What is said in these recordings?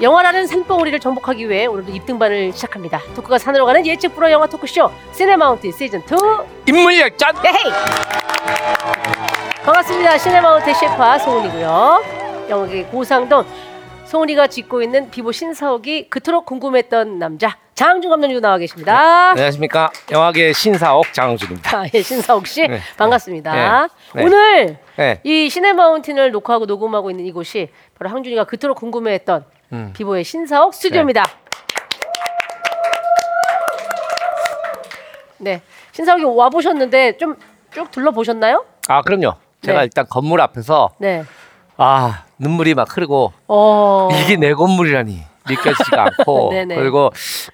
영화라는 산봉우리를 정복하기 위해 오늘도 입등반을 시작합니다. 토크가 산으로 가는 예측 불허 영화 토크쇼 시네마운틴 시즌 2 인물열전 예헤이 반갑습니다. 시네마운틴 셰르파 송은이고요. 영화계 고상돈 송은이가 짓고 있는 비보 신사옥이 그토록 궁금했던 남자 장항준 감독님도 나와 계십니다. 안녕하십니까 영화계 신사옥 장항준입니다. 아, 예, 신사옥 씨 네. 반갑습니다. 네. 네. 오늘 네. 이 시네마운틴을 녹화하고 녹음하고 있는 이곳이 바로 항준이가 그토록 궁금해했던 음. 비보의 신사옥 스튜디오입니다. 네, 신사옥에 와 보셨는데 좀 쭉 둘러 보셨나요? 아 그럼요. 제가 네. 일단 건물 앞에서 네. 아 눈물이 막 흐르고 어. 이게 내 건물이라니 느껴지지가 않고 네네. 그리고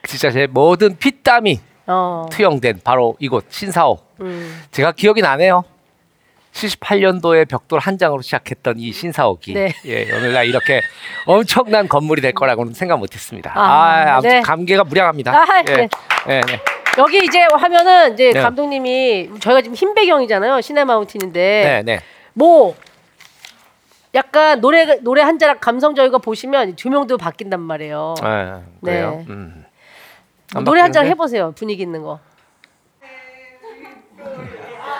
진짜 제 모든 피땀이 어. 투영된 바로 이곳 신사옥. 음. 제가 기억이 나네요. 78년도에 벽돌 한 장으로 시작했던 이 신사옥이 네. 예, 오늘날 이렇게 엄청난 건물이 될 거라고는 생각 못했습니다. 아, 아, 네. 감개가 무량합니다. 아, 예, 네. 예, 네. 여기 이제 하면은 이제 네. 감독님이 저희가 지금 흰 배경이잖아요. 시네마운틴인데 네, 네. 뭐 약간 노래 노래 한 자락 감성적이고 보시면 조명도 바뀐단 말이에요. 아, 그래요. 네. 음. 노래 한 자락? 해보세요. 분위기 있는 거.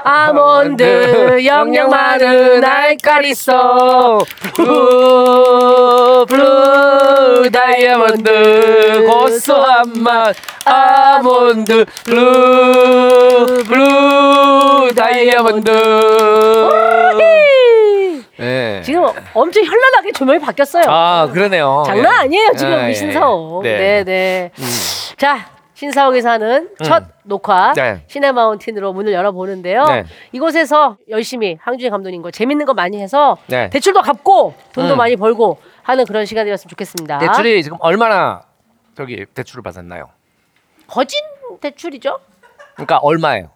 아몬드 영양 많은 알까리소 블루 블루 다이아몬드 고소한 맛 아몬드 블루 블루 다이아몬드 네. 지금 엄청 현란하게 조명이 바뀌었어요. 아 그러네요. 장난 예. 아니에요 지금 아, 예. 신사옥. 네. 네, 네. 음. 자 신사옥에서 하는 첫 녹화 네. 시네마운틴으로 문을 열어보는데요. 네. 이곳에서 열심히 항준이 감독님과 재밌는 거 많이 해서 네. 대출도 갚고 돈도 음. 많이 벌고 하는 그런 시간이었으면 좋겠습니다. 대출이 지금 얼마나 저기 대출을 받았나요? 거진 대출이죠? 그러니까 얼마예요?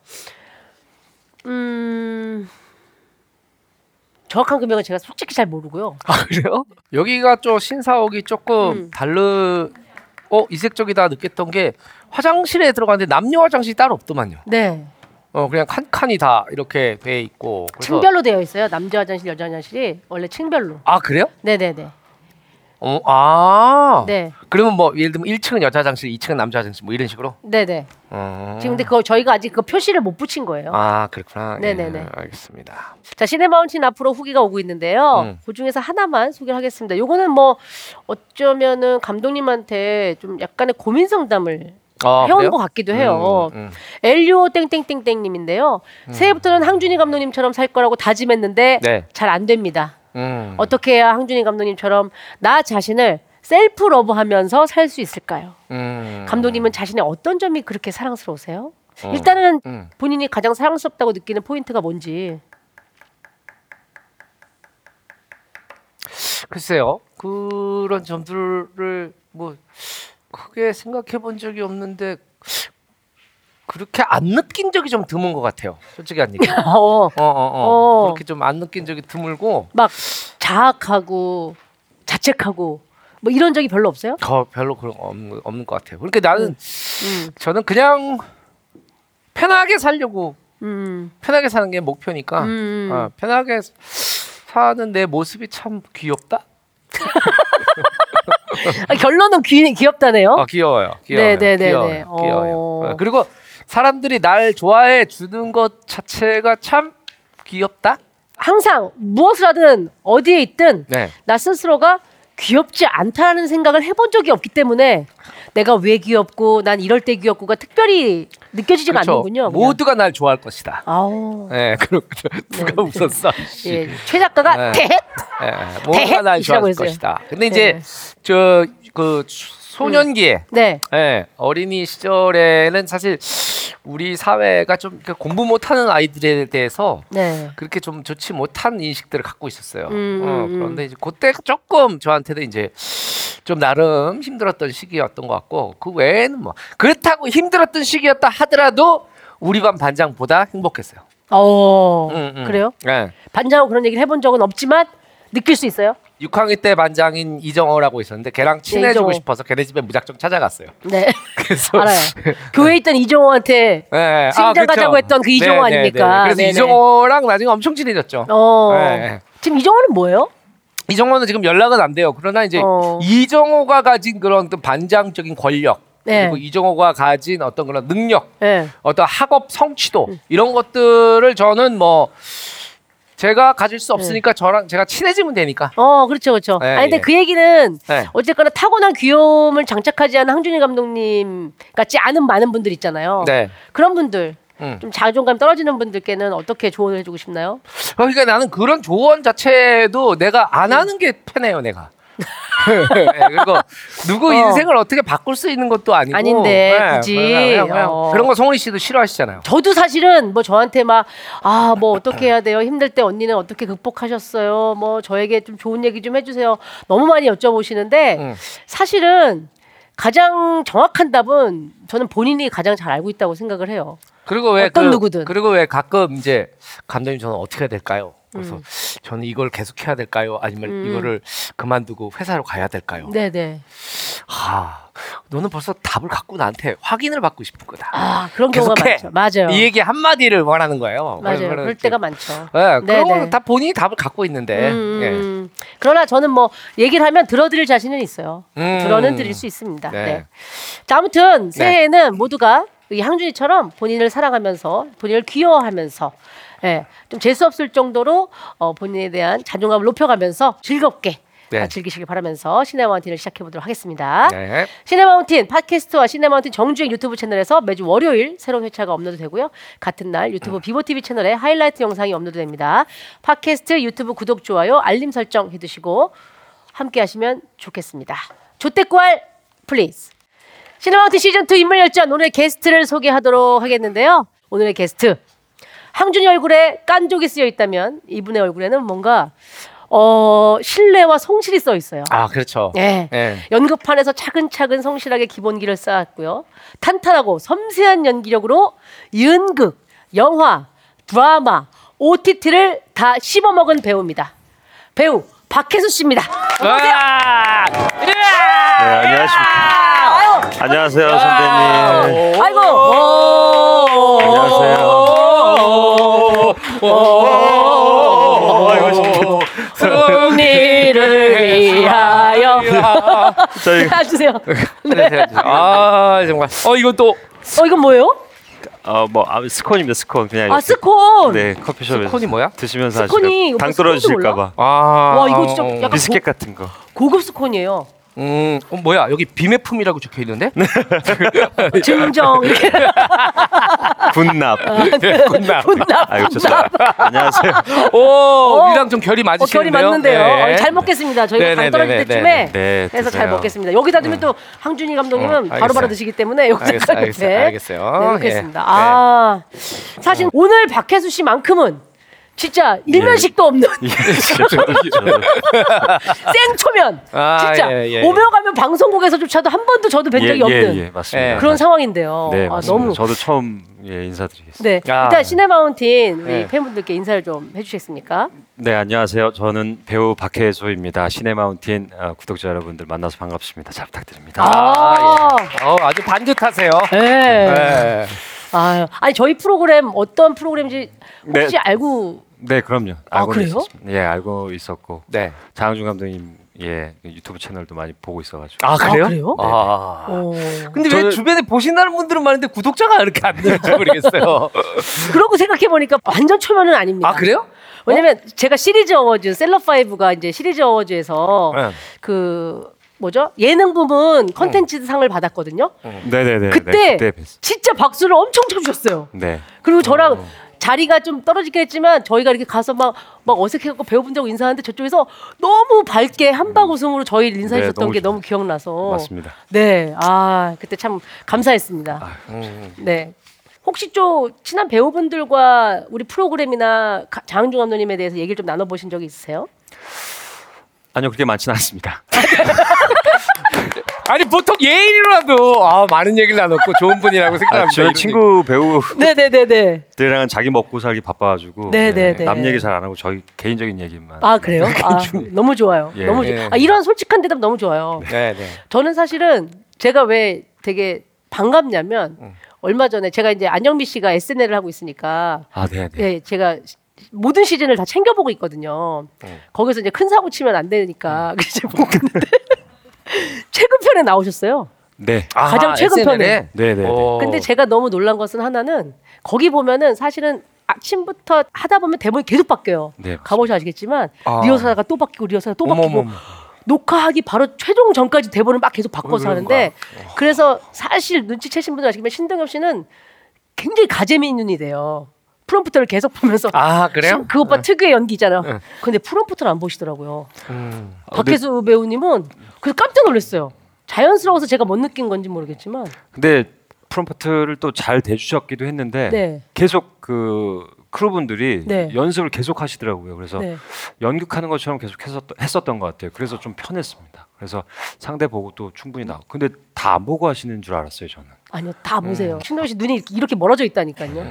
음 정확한 금액은 제가 솔직히 잘 모르고요. 아 그래요? 여기가 좀 신사옥이 조금 음. 다르 어 이색적이다 느꼈던 게 화장실에 들어갔는데 남녀 화장실이 따로 없더만요. 네, 어 그냥 칸 칸이 다 이렇게 돼 있고. 그래서 층별로 되어 있어요. 남자 화장실, 여자 화장실이 원래 층별로. 아 그래요? 네, 네, 네. 어, 아. 네, 그러면 뭐 예를 들면 1층은 여자 화장실, 2층은 남자 화장실 뭐 이런 식으로. 네, 네. 어. 지금 근데 그거 저희가 아직 그 표시를 못 붙인 거예요. 아 그렇구나. 네네네. 예, 알겠습니다. 자, 시네마운틴 앞으로 후기가 오고 있는데요. 음. 그 중에서 하나만 소개를 하겠습니다. 요거는 뭐 어쩌면은 감독님한테 좀 약간의 고민 상담을 어, 해온 그래요? 것 같기도 해요. 음, 음. 엘리오 땡땡땡땡님인데요. 새해부터는 항준이 감독님처럼 살 거라고 다짐했는데 네. 잘 안 됩니다. 음. 어떻게 해야 항준이 감독님처럼 나 자신을 셀프 러브하면서 살 수 있을까요? 음. 감독님은 자신의 어떤 점이 그렇게 사랑스러우세요? 어. 일단은 음. 본인이 가장 사랑스럽다고 느끼는 포인트가 뭔지. 글쎄요. 그런 점들을 뭐 크게 생각해 본 적이 없는데 그렇게 안 느낀 적이 좀 드문 것 같아요. 솔직히 한 얘기. 어, 어, 어, 어. 어. 그렇게 좀 안 느낀 적이 드물고 막 자학하고 자책하고 뭐 이런 적이 별로 없어요? 더 별로 그런 거 없는, 없는 것 같아요. 그러니까 나는 음, 저는 그냥 편하게 살려고 음, 편하게 사는 게 목표니까 음. 어, 편하게 사는 내 모습이 참 귀엽다. 아, 결론은 귀, 귀엽다네요. 아 귀여워요. 귀여워요. 네, 네, 네, 귀여워요. 네. 귀여워요. 어. 어, 그리고 사람들이 날 좋아해 주는 것 자체가 참 귀엽다. 항상 무엇을 하든 어디에 있든 네. 나 스스로가 귀엽지 않다는 생각을 해본 적이 없기 때문에 내가 왜 귀엽고 난 이럴 때 귀엽고가 특별히 느껴지지가 그렇죠. 않는군요. 그냥. 모두가 날 좋아할 것이다. 아우 네, 그리고 누가 웃었어? 씨. 예, 최 작가가 네. 대헷 예, 모두가 날 좋아할 했어요. 것이다. 근데 네. 이제 저 그 소년기에 네. 예, 어린이 시절에는 사실 우리 사회가 좀 이렇게 공부 못하는 아이들에 대해서 네. 그렇게 좀 좋지 못한 인식들을 갖고 있었어요. 음, 어, 음, 그런데 이제 그때 조금 저한테도 이제 좀 나름 힘들었던 시기였던 것 같고 그 외에는 뭐 그렇다고 힘들었던 시기였다 하더라도 우리 반 반장보다 행복했어요. 어 음, 음. 그래요? 네. 반장하고 그런 얘기를 해본 적은 없지만 느낄 수 있어요. 6학년 때 반장인 이정호라고 있었는데 걔랑 친해지고 이정호. 싶어서 걔네 집에 무작정 찾아갔어요. 네. 그래서 알아요. 교회에 있던 이정호한테 네, 친장 그쵸. 가자고 했던 그 이정호 아닙니까? 그래서 네네. 이정호랑 나중에 엄청 친해졌죠. 어 네. 지금 이정호는 뭐예요? 이정호는 지금 연락은 안 돼요. 그러나 이제 어. 이정호가 가진 그런 어떤 반장적인 권력 네. 그리고 이정호가 가진 어떤 그런 능력, 예. 어떤 학업 성취도 음. 이런 것들을 저는 뭐 제가 가질 수 네. 없으니까 저랑 제가 친해지면 되니까. 어, 그렇죠, 그렇죠. 네, 아니, 근데 예. 그 얘기는 네. 어쨌거나 타고난 귀여움을 장착하지 않은 항준이 감독님 같지 않은 많은 분들 있잖아요. 네. 그런 분들, 음. 좀 자존감 떨어지는 분들께는 어떻게 조언을 해주고 싶나요? 그러니까 나는 그런 조언 자체도 내가 안 하는 게 편해요, 내가. 네, 그리고 누구 어. 인생을 어떻게 바꿀 수 있는 것도 아니고 아닌데, 네, 굳이. 그냥, 그냥 어. 그런 거 송은이 씨도 싫어하시잖아요. 저도 사실은 뭐 저한테 막 아 뭐 어떻게 해야 돼요 힘들 때 언니는 어떻게 극복하셨어요 뭐 저에게 좀 좋은 얘기 좀 해주세요 너무 많이 여쭤보시는데 음. 사실은 가장 정확한 답은 저는 본인이 가장 잘 알고 있다고 생각을 해요 그리고 왜 어떤 그- 누구든. 그리고 왜 가끔 이제 감독님 저는 어떻게 해야 될까요? 그래서 음. 저는 이걸 계속 해야 될까요? 아니면 음. 이거를 그만두고 회사로 가야 될까요? 네네 아, 너는 벌써 답을 갖고 나한테 확인을 받고 싶은 거다. 아 그런 경우가. 많죠 맞아요 이 얘기 한 마디를 원하는 거예요. 맞아요 그럴 이제- 때가 많죠 네, 네네. 그런 거는 다 본인이 답을 갖고 있는데. 음, 예. 음. 그러나 저는 뭐 얘기를 하면 들어드릴 자신은 있어요. 음. 들어는 드릴 수 있습니다. 네. 네. 자, 아무튼 새해에는 모두가 이 향준이처럼 본인을 사랑하면서 본인을 귀여워하면서 예, 좀 재수 없을 정도로 어, 본인에 대한 자존감을 높여가면서 즐겁게 네. 어, 즐기시길 바라면서 시네마운틴을 시작해 보도록 하겠습니다. 네. 시네마운틴 팟캐스트와 시네마운틴 정주행 유튜브 채널에서 매주 월요일 새로운 회차가 업로드되고요. 같은 날 유튜브 음. 비보TV 채널에 하이라이트 영상이 업로드됩니다. 팟캐스트 유튜브 구독, 좋아요, 알림 설정 해두시고 함께 하시면 좋겠습니다. 좋댓구알 please. 시네마운틴 시즌2 인물 열전 오늘의 게스트를 소개하도록 하겠는데요. 오늘의 게스트 항준이 얼굴에 깐족이 쓰여 있다면 이분의 얼굴에는 뭔가 어, 신뢰와 성실이 써 있어요. 아, 그렇죠. 예. 예. 연극판에서 차근차근 성실하게 기본기를 쌓았고요. 탄탄하고 섬세한 연기력으로 연극, 영화, 드라마, OTT를 다 씹어먹은 배우입니다. 배우 박혜수 씨입니다. 와! 네, 안녕하십니까. 안녕하세요, 선배님. 아이고. 오. 승리를 위하여 저희 해주세요. 네. 아, 정말. 어, 이건 또 어 이건 뭐예요? 어뭐 아, 스콘입니다, 스콘 그냥 아 이렇게, 스콘. 네 커피숍에서 스콘이 뭐야? 드시면서 스콘이 하시면 당뭐 떨어지실까봐 아. 와, 이거 진짜 어, 약간 비스켓 같은 거. 고급 스콘이에요. 음, 어, 뭐야? 여기 비매품이라고 적혀 있는데? 증정 이렇게 군납. 군납. 분납. 아이고 죄송합니다. 안녕하세요. 오, 우리랑 좀 결이 어, 결이 맞으시는데요? 맞는데요. 네. 어, 잘 먹겠습니다. 저희가 네, 당 네, 떨어질 네, 때쯤에 네, 해서 잘 드세요. 먹겠습니다. 여기다 두면 또 항준이 감독님은 어, 알겠어요. 바로바로 드시기 때문에 여기다 알겠어요, 이렇게 알겠어요, 알겠어요. 네, 놓겠습니다. 예. 아 사실 오늘 박혜수 씨만큼은 진짜 일면식도 없는 예, 저도, 저도 생초면 아, 진짜 예, 예. 오며 가면 방송국에서조차도 한 번도 저도 뵌 적이 예, 없는 예, 예, 맞습니다. 예. 그런 상황인데요. 네, 아, 맞습니다. 너무 저도 처음 예, 인사드리겠습니다. 네 아. 일단 시네마운틴 우리 네. 팬분들께 인사를 좀 해주시겠습니까? 네, 안녕하세요. 저는 배우 박혜수입니다. 시네마운틴 어, 구독자 여러분들 만나서 반갑습니다. 잘 부탁드립니다. 아, 예. 어, 아주 반듯하세요. 네. 네. 아유, 아니 저희 프로그램 어떤 프로그램인지 혹시 네. 알고 네, 그럼요. 아, 알고 그래요? 있었습니다. 예, 알고 있었고 네. 장항준 감독님 예 유튜브 채널도 많이 보고 있어가지고. 아, 그래요? 아, 그래요? 아. 어. 근데 왜 저는- 주변에 보신다는 분들은 많은데 구독자가 이렇게 안 되는지 모르겠어요. 그러고 생각해 보니까 완전 초면은 아닙니다. 아, 그래요? 왜냐면 제가 시리즈 어워즈 셀럽 5가 이제 시리즈 어워즈에서 네. 그 뭐죠 예능 부문 컨텐츠 상을 받았거든요. 네 네 네. 그때 네, 그때 뵀. 진짜 박수를 엄청 쳐주셨어요. 네. 그리고 저랑 자리가 좀 떨어지긴 했지만 저희가 이렇게 가서 막, 막 어색해갖고 배우분들하고 인사하는데 저쪽에서 너무 밝게 한박 웃음으로 저희를 인사해 네, 주셨던 너무 게 좋- 너무 기억나서 맞습니다. 네, 아 그때 참 감사했습니다. 음. 네. 혹시 좀 친한 배우분들과 우리 프로그램이나 가- 장항준 감독님에 대해서 얘기를 좀 나눠보신 적이 있으세요? 아니요 그렇게 많지는 않습니다. 아니 보통 예인이라도 아, 많은 얘기를 나눴고 좋은 분이라고 아, 생각합니다. 저희 이런 친구 배우들이랑은 네네네네. 자기 먹고 살기 바빠가지고 네, 네, 네. 남 얘기 잘 안 하고 저희 개인적인 얘기만. 아 그래요? 아, 너무 좋아요. 예. 너무 좋. 예. 아 이런 솔직한 대답 너무 좋아요. 네, 네. 저는 사실은 제가 왜 되게 반갑냐면 얼마 전에 제가 이제 안영미 씨가 SNL을 하고 있으니까 아 네, 네. 예, 제가 모든 시즌을 다 챙겨보고 있거든요. 음. 거기서 이제 큰 사고 치면 안 되니까 그래서 보고 있는데 최근 편에 나오셨어요. 네. 가장 최근 편에. 네, 네, 네. 오. 근데 제가 너무 놀란 것은 하나는 거기 보면은 사실은 아침부터 하다 보면 대본이 계속 바뀌어요. 네, 가보셔 아시겠지만 아. 리허설하다가 또 바뀌고 리허설하다 또 바뀌고 어머머머. 녹화하기 바로 최종 전까지 대본을 막 계속 바꿔서 왜 하는데 그래서 사실 눈치채신 분들 아시겠지만 신동엽 씨는 굉장히 가재미 눈이 돼요. 프롬프터를 계속 보면서 아 그래요? 신- 그 오빠 특유의 연기잖아요. 응. 근데 프롬프터를 안 보시더라고요. 음. 아, 박혜수 배우님은 그래서 깜짝 놀랐어요. 자연스러워서 제가 못 느낀 건지 모르겠지만 근데 프롬프트를 또 잘 대주셨기도 했는데 네. 계속 그 크루분들이 네. 연습을 계속 하시더라고요. 그래서 네. 연극하는 것처럼 계속 했었, 했었던 것 같아요. 그래서 좀 편했습니다. 그래서 상대 보고 또 충분히 나고. 근데 다 안 보고 하시는 줄 알았어요, 저는. 아니요 다 보세요. 신동엽 씨 눈이 이렇게 멀어져 있다니까요.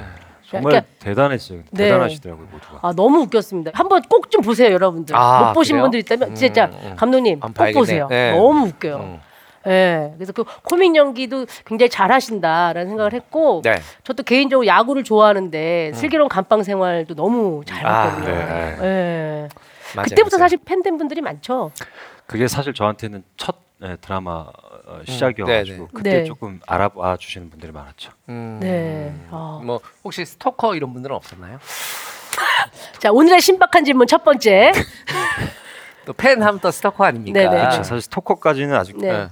정말 그러니까- 대단했어요. 네. 대단하시더라고요, 모두가. 아 너무 웃겼습니다. 한번 꼭 좀 보세요, 여러분들. 아, 못 보신 그래요? 분들 있다면 진짜 음, 음. 감독님 꼭 봐야겠네. 보세요. 네. 너무 웃겨요. 음. 예. 그래서 그 코믹 연기도 굉장히 잘하신다라는 생각을 했고, 네. 저도 개인적으로 야구를 좋아하는데 슬기로운 감방 생활도 너무 잘 아, 봤거든요. 네. 예. 맞아요, 그때부터 맞아요. 사실 팬 된 분들이 많죠. 그게 사실 저한테는 첫 예, 드라마 어, 시작이어가지고 네, 네. 그때 네. 조금 알아봐 주시는 분들이 많았죠. 음. 네. 아. 뭐 혹시 스토커 이런 분들은 없었나요? 자, 오늘의 신박한 질문 첫 번째. 또팬 하면 또 스토커 아닙니까? 네, 네. 그렇죠. 사실 스토커까지는 아직 네. 네.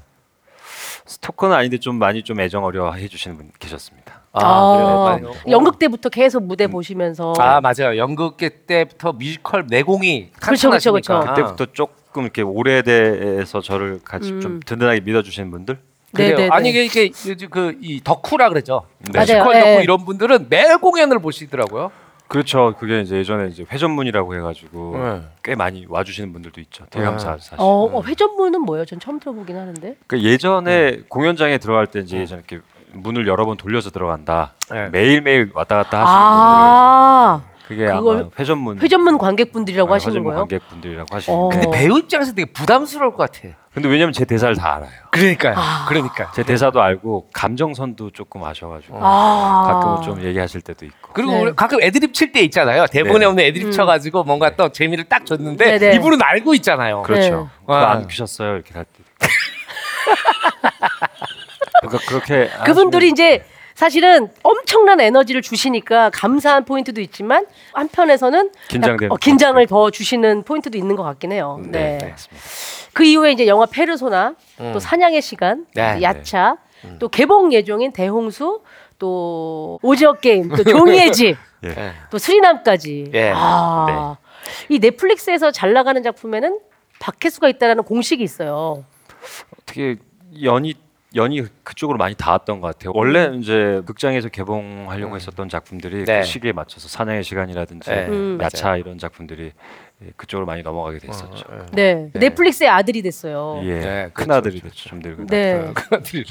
스토커는 아닌데 좀 많이 좀 애정 어려 해주시는 분 계셨습니다. 아, 그래요? 많이- 연극 때부터 계속 무대 보시면서 아 맞아요. 연극계 때부터 뮤지컬 내공이 그렇죠, 그렇죠. 그렇죠. 그때부터 조금 이렇게 오래돼서 저를 같이 음. 좀 든든하게 믿어주시는 분들. 그래요. 네네네. 아니 이게 그이 덕후라 그러죠. 네. 맞아요. 뮤지컬 예, 덕후 예. 이런 분들은 매일 공연을 보시더라고요. 그렇죠. 그게 이제 예전에 이제 회전문이라고 해가지고 네. 꽤 많이 와주시는 분들도 있죠. 대감사 사실. 어, 어, 회전문은 뭐예요? 전 처음 들어보긴 하는데. 그 예전에 공연장에 들어갈 때 이제 예전에 이렇게 문을 여러 번 돌려서 들어간다. 네. 매일 매일 왔다 갔다 하시는 아, 분들. 그게 그걸 아마 회전문. 회전문 관객분들이라고 아, 하시는 회전문 거예요? 관객분들이라고 하시는. 어. 데 근데 배우 입장에서 되게 부담스러울 것 같아. 근데 왜냐면 제 대사를 다 알아요. 그러니까요. 아. 그러니까. 제 대사도 알고 감정선도 조금 아셔가지고 아, 가끔은 좀 얘기하실 때도 있고. 그리고 네. 가끔 애드립 칠 때 있잖아요. 대본에 네. 없는 애드립 음. 쳐가지고 뭔가 또 재미를 딱 줬는데 네네. 이분은 알고 있잖아요. 그렇죠. 네. 안 피셨어요 이렇게 할 때. 그러니까 그렇게 그분들이 이제 사실은 엄청난 에너지를 주시니까 감사한 포인트도 있지만 한편에서는 긴장되는 약- 어, 긴장을 더 주시는 포인트도 있는 것 같긴 해요. 네. 네. 그 이후에 이제 영화 페르소나, 음. 또 사냥의 시간, 네, 또 야차, 또 개봉 예정인 대홍수, 또 오징어 게임, 또 종이의 집, 예. 예. 또 수리남까지. 예. 아, 이 넷플릭스에서 잘 나가는 작품에는 박혜수가 있다라는 공식이 있어요. 어떻게 연이 연이 그쪽으로 많이 닿았던 것 같아요. 원래 이제 극장에서 개봉하려고 했었던 작품들이 네. 그 시기에 맞춰서 사냥의 시간이라든지 네, 음. 야차 이런 작품들이 예, 그쪽으로 많이 넘어가게 됐었죠. 네, 네. 넷플릭스의 아들이 됐어요. 예, 네, 큰 그렇죠, 아들이 그렇죠, 됐죠. 좀 늙은. 네, 그들이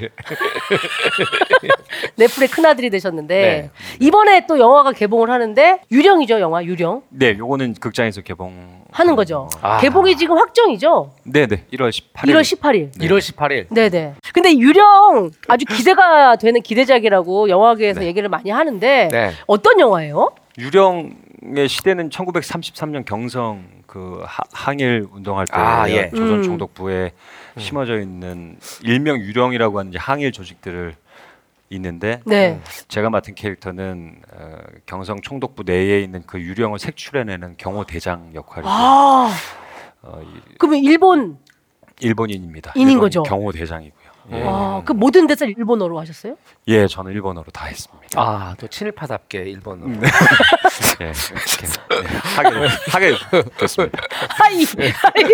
넷플릭 큰 아들이 되셨는데 네. 이번에 또 영화가 개봉을 하는데 유령이죠, 영화 유령 네, 요거는 극장에서 개봉 하는 거죠. 아. 개봉이 지금 확정이죠. 네, 네. 1월 18일. 1월 18일. 1월 18일. 네 네. 근데 유령 아주 기대가 되는 기대작이라고 영화계에서 얘기를 많이 하는데 네. 어떤 영화예요? 유령 의 시대는 1933년 경성 그 하- 항일 운동할 때 아, 예. 조선 음. 총독부에 심어져 있는 일명 유령이라고 하는 항일 조직들을 있는데 네. 제가 맡은 캐릭터는 어, 경성 총독부 내에 있는 그 유령을 색출해내는 경호 대장 역할이고 아, 어, 이- 그러면 일본 일본인입니다. 인인 일본 거죠? 경호 대장이고요. 예. 아, 그 모든 데서 일본어로 하셨어요? 예, 저는 일본어로 다 했습니다. 아, 또 친일파답게 일본어. 예, 이렇게 예, 하게 하게 됐습니다. はい. はい.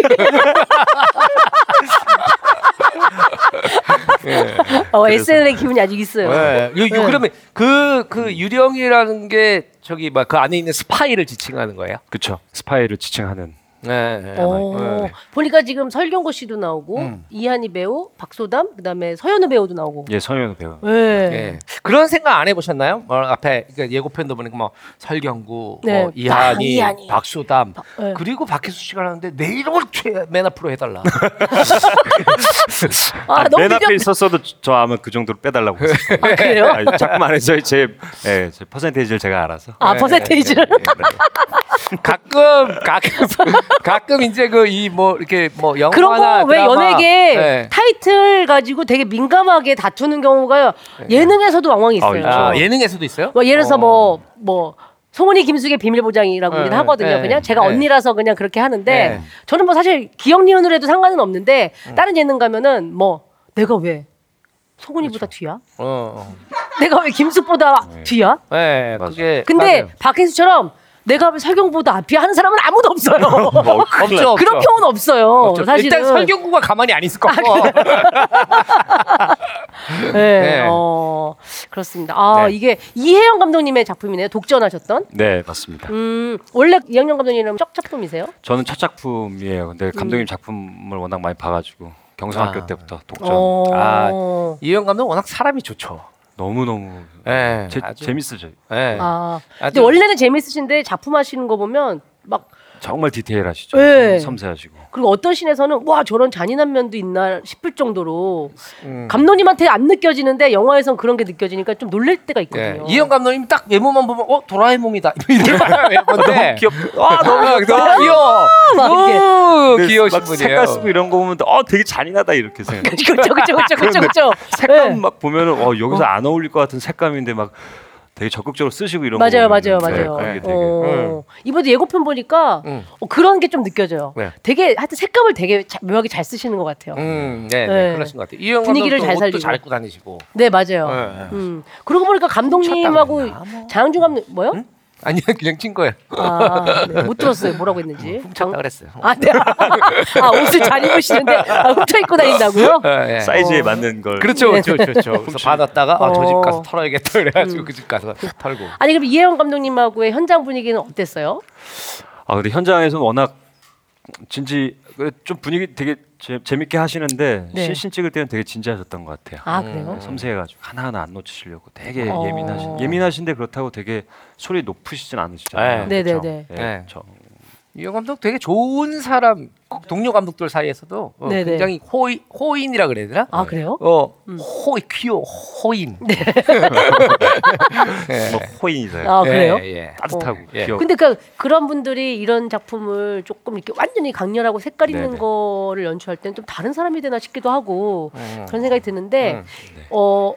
어, SNL 기분이 아직 있어요. 네. 요, 요 네. 그러면 그, 그 유령이라는 게 저기 막 그 안에 있는 스파이를 지칭하는 거예요? 그렇죠. 스파이를 지칭하는 네, 네. 어, 네. 보니까 지금 설경구 씨도 나오고 음. 이한희 배우, 박소담, 그다음에 서현우 배우도 나오고. 예, 선현우 배우. 네. 예. 그런 생각 안 해보셨나요? 뭐 앞에 그러니까 예고편도 보니까 뭐 설경구, 네. 뭐 이한이, 아, 이한이. 박수담 네. 그리고 박혜수 씨가 하는데 내 이름을 최- 맨 앞으로 해달라. 아, 아, 너무 맨 앞에 있었어도 저 아마 그 정도로 빼달라고 했어요. 아, 그래요? 아니, 작품 안에서 제, 예, 제 퍼센테이지를 제가 알아서. 아, 네, 퍼센테이지를. 네, 네, 네. 가끔 가끔 가끔 이제 그 이 뭐 이렇게 뭐 영화나 그런 거 왜 드라마, 연예계 네. 타이틀 가지고 되게 민감하게 다투는 경우가 예능에서도 왕왕 있어요. 있죠. 아, 예능에서도 있어요? 뭐 예를 들어서 어. 뭐뭐 송은이 김숙의 비밀보장이라고 네, 는 하거든요. 네, 그냥 제가 네. 언니라서 그냥 그렇게 하는데 네. 저는 뭐 사실 기억 니은으로 해도 상관은 없는데 다른 예능 가면은 뭐 내가 왜 송은이보다 뒤야? 어, 어. 내가 왜 김숙보다 뒤야? 네, 맞아. 그게 근데 맞아요. 박혜수처럼 내가 왜 설경보다 앞이야 하는 사람은 아무도 없어요. 뭐, 없죠. 그런. 경우는 없어요. 없죠. 사실은 일단 설경구가 가만히 안 있을 거고. 네, 네. 어, 그렇습니다. 아 네. 이게 이혜영 감독님의 작품이네요. 독전하셨던. 네, 맞습니다. 음 원래 이영영 감독님은 첫 작품이세요? 저는 첫 작품이에요. 근데 감독님 작품을 워낙 많이 봐가지고 경성학교 아. 때부터 독전 어. 아, 이영 감독 워낙 사람이 좋죠. 너무 너무 네, 아주- 재밌으죠. 네. 아, 근데 아주- 원래는 재밌으신데 작품 하시는 거 보면 막 정말 디테일하시죠. 네. 섬- 섬세하시고. 그리고 어떤 신에서는 와 저런 잔인한 면도 있나 싶을 정도로 음. 감독님한테 안 느껴지는데 영화에선 그런 게 느껴지니까 좀 놀랄 때가 예. 있거든요. 이영 감독님 딱 외모만 보면 어 도라에몽이다 만한 외모인데 귀엽. 아 너무 너무 귀여워. 너무 근데 귀여우신 막 분이에요 색깔 쓰고 이런 거 보면 어 되게 잔인하다 이렇게 생각. 그렇죠, 그렇죠, 그렇죠, 그렇죠. 색감 막 보면은 어 여기서 안 어울릴 것 같은 색감인데 막 되게 적극적으로 쓰시고 이런 맞아요, 거 맞아요, 네, 맞아요. 그게 되게 어, 이번에 예고편 보니까 음. 어, 그런 게 좀 느껴져요. 네. 되게 하여튼 색감을 되게 자- 묘하게 잘 쓰시는 것 같아요. 음, 네, 네. 네. 그러신 것 같아요. 이영 분위기를 잘 옷도 살리고. 잘 입고 다니시고. 네, 맞아요. 네, 네. 음. 그러고 보니까 감독님하고? 뭐. 장항준 감독 뭐요? 아니요, 그냥 친 거예요. 아, 네, 못 들었어요. 뭐라고 했는지. 훔쳤다 그랬어요. 아, 네. 아, 옷을 잘 입으시는데 아, 훔쳐 입고 다닌다고요? 예, 예. 사이즈에 어. 맞는 걸. 그렇죠, 그렇죠, 그렇죠. 그래서 받았다가 아, 저집 어. 가서 털어야겠다 그래가지고 그 집 가서 털고. 아니 그럼 이혜영 감독님하고의 현장 분위기는 어땠어요? 아 근데 현장에서는 워낙 진지 그좀 분위기 되게 재, 재밌게 하시는데 네. 실신 찍을 때는 되게 진지하셨던 것 같아요. 아 그래요? 섬세해가지고 하나하나 안 놓치시려고 되게 어. 예민하신 예민하신데 그렇다고 되게 소리 높으시진 않으시잖아요. 네. 그렇죠? 네네네. 예, 네. 저- 이영 감독 되게 좋은 사람 동료 감독들 사이에서도 어. 굉장히 호인 호인이라 그래야 되나? 아 그래요? 어 호이 퀴오 호인. 네. 뭐 호인이세요. 아 그래요? 예, 예. 따뜻하고 예. 귀여워. 근데 그 그런 분들이 이런 작품을 조금 이렇게 완전히 강렬하고 색깔 있는 네네. 거를 연출할 때는 좀 다른 사람이 되나 싶기도 하고 음. 그런 생각이 드는데 음. 어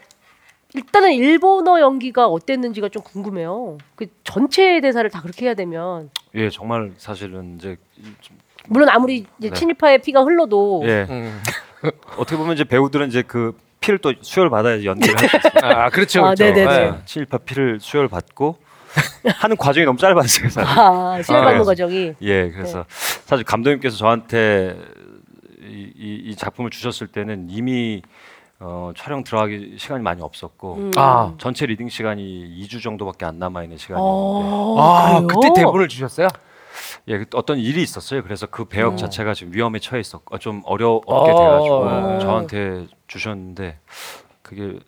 일단은 일본어 연기가 어땠는지가 좀 궁금해요. 그 전체 대사를 다 그렇게 해야 되면 예 정말 사실은 이제 좀- 물론 아무리 이제 네. 친일파의 피가 흘러도 예 음. 어떻게 보면 이제 배우들은 이제 그 피를 또 수혈 받아야 연기를 할수 있어요. 아 그렇죠, 아, 그렇죠. 네네네. 예. 친일파 피를 수혈 받고 하는 과정이 너무 짧았어요. 사실. 아 수혈 받는 아, 과정이 예, 그래서 사실 감독님께서 저한테 이, 이, 이 작품을 주셨을 때는 이미 어, 촬영 들어가기 시간이 많이 없었고 음. 아. 전체 리딩 시간이 2주 정도밖에 안 남아 있는 시간이었는데 어, 아 그래요? 그때 대본을 주셨어요? 예, 그 어떤 일이 있었어요. 그래서 그 배역 음. 자체가 지금 위험에 처해 있었고 어, 좀 어렵게 어. 돼가지고 어. 저한테 주셨는데 그게 에,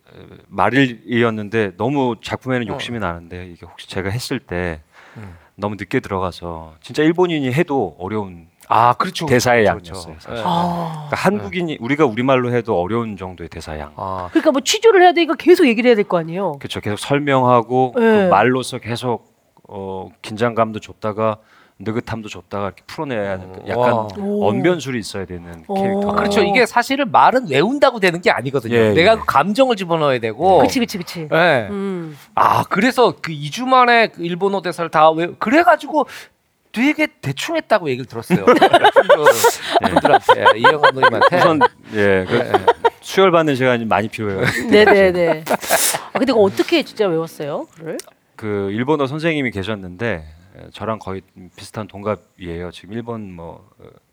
말일이었는데 너무 작품에는 어. 욕심이 나는데 이게 혹시 제가 했을 때 음. 너무 늦게 들어가서 진짜 일본인이 해도 어려운 아 그렇죠. 대사의 그렇죠, 양이었어요. 그렇죠. 사실. 예. 아. 그러니까 한국인이 우리가 우리말로 해도 어려운 정도의 대사 양. 아 그러니까 뭐 취조를 해야 되니까 계속 얘기를 해야 될 거 아니에요. 그렇죠. 계속 설명하고 네. 그 말로서 계속 어, 긴장감도 줬다가 느긋함도 줬다가 이렇게 풀어내야 하는 그 약간 와. 오. 언변술이 있어야 되는 오. 캐릭터. 아, 그렇죠. 이게 사실은 말은 외운다고 되는 게 아니거든요. 예, 내가 예. 그 감정을 집어넣어야 되고. 그치 그치 그치. 예. 음. 아 그래서 그 2주 만에 그 일본어 대사를 다 외. 그래가지고 되게 대충 했다고 얘기를 들었어요. 분들한테 이영 감독님한테. 우선 예, 그 수혈 받는 시간이 많이 필요해요. 네네네. 아 근데 어떻게 진짜 외웠어요? 그를? 그 일본어 선생님이 계셨는데 에, 저랑 거의 비슷한 동갑이에요. 지금 일본 뭐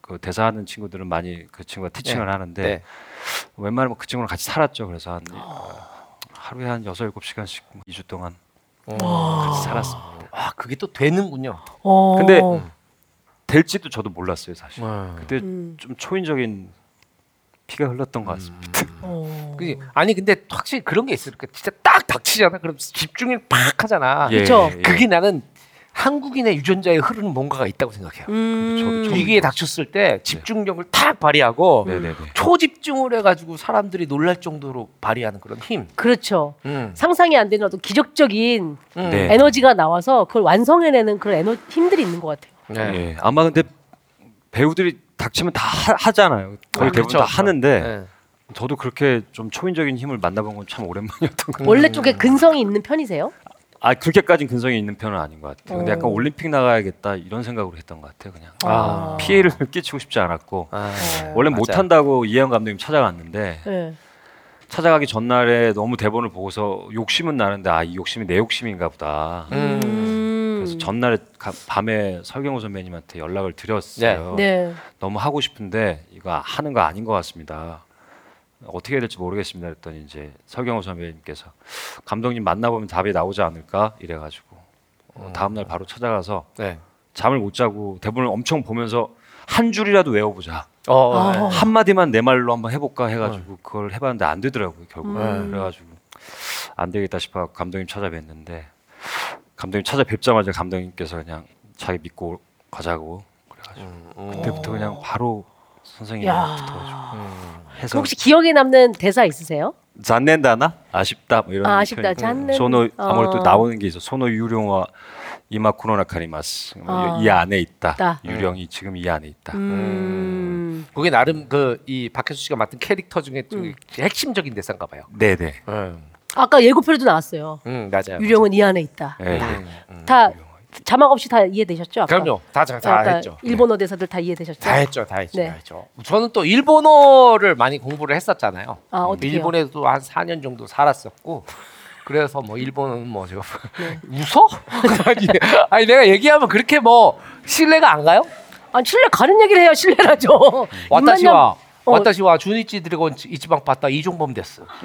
그 대사하는 친구들은 많이 그 친구가 티칭을 네. 하는데 네. 웬만하면 그 친구랑 같이 살았죠. 그래서 한 어, 하루에 한 여섯 일곱 시간씩 2주 동안 같이 살았습니다. 아 그게 또 되는군요. 어. 근데 될지도 저도 몰랐어요 사실. 음. 그때 음. 좀 초인적인 피가 흘렀던 것 같습니다. 어. 그지? 아니 근데 확실히 그런 게 있어. 그러니까 진짜 딱 닥치잖아. 그럼 집중이 팍 하잖아. 예, 그쵸? 예. 그게 나는 한국인의 유전자에 흐르는 뭔가가 있다고 생각해요. 음. 저도 처음 위기에 닥쳤을 때 집중력을 탁 발휘하고 네네네. 초집중을 해가지고 사람들이 놀랄 정도로 발휘하는 그런 힘. 그렇죠. 음. 상상이 안 되는 어떤 기적적인 음. 네. 에너지가 나와서 그걸 완성해내는 그런 에너 힘들이 있는 것 같아요. 네. 예. 아마 근데 배우들이 닥치면 다 하, 하잖아요. 거의 아, 대부분 그렇죠. 다 하는데 네. 저도 그렇게 좀 초인적인 힘을 만나본 건 참 오랜만이었던 것 같아요. 원래 쪽에 근성이 있는 편이세요? 아 그렇게까지는 근성이 있는 편은 아닌 것 같아요. 근데 약간 어. 올림픽 나가야겠다 이런 생각으로 했던 것 같아요. 그냥 아. 피해를 끼치고 싶지 않았고 아, 원래 맞아요. 못한다고 이혜영 감독님 찾아갔는데 네. 찾아가기 전날에 너무 대본을 보고서 욕심은 나는데 아 이 욕심이 내 욕심인가 보다. 음. 그래서 전날에 가- 밤에 설경호 선배님한테 연락을 드렸어요. 네. 너무 하고 싶은데 이거 하는 거 아닌 것 같습니다. 어떻게 해야 될지 모르겠습니다. 그랬더니 이제 설경호 선배님께서 감독님 만나보면 답이 나오지 않을까 이래가지고 어, 다음날 바로 찾아가서 네. 잠을 못 자고 대본을 엄청 보면서 한 줄이라도 외워보자. 어, 아. 네. 한 마디만 내 말로 한번 해볼까 해가지고 그걸 해봤는데 안 되더라고요 결국. 음. 그래가지고 안 되겠다 싶어 감독님 찾아뵀는데 감독님 찾아뵙자마자 감독님께서 그냥 자기 믿고 가자고 그래가지고 음, 그때부터 그냥 바로 선생님이 야. 음. 해서 혹시 기억에 남는 대사 있으세요? 잔넨다나 아쉽다 뭐 이런 아, 아쉽다. 잔넨. 소노 아무래도 어. 나오는 게 있어 소노 유령화 이마 쿠노나카리마스 어. 이 안에 있다 있다. 유령이 지금 이 안에 있다 음. 그게 나름 그 이 박혜수 씨가 맡은 캐릭터 중에 좀 핵심적인 대사인가 봐요. 네네 음, 아까 예고편에도 나왔어요. 음 맞아요. 유령은 이 안에 있다. 네. 다, 음, 음. 다 자막 없이 다 이해되셨죠? 아까? 그럼요. 다, 다, 다 아까 했죠. 일본어 대사들 다 이해되셨죠? 다 했죠, 다 했죠, 네. 다 했죠. 저는 또 일본어를 많이 공부를 했었잖아요. 아, 어떻게요? 일본에도 한 4년 정도 살았었고. 그래서 뭐 일본은 뭐 제가 네. 웃어? 아니, 아니 내가 얘기하면 그렇게 뭐 신뢰가 안 가요? 아 신뢰 가는 얘기를 해야 신뢰라죠. 와타시와 어. 私は 주니치 드래곤 一番 バッター 이종범 です.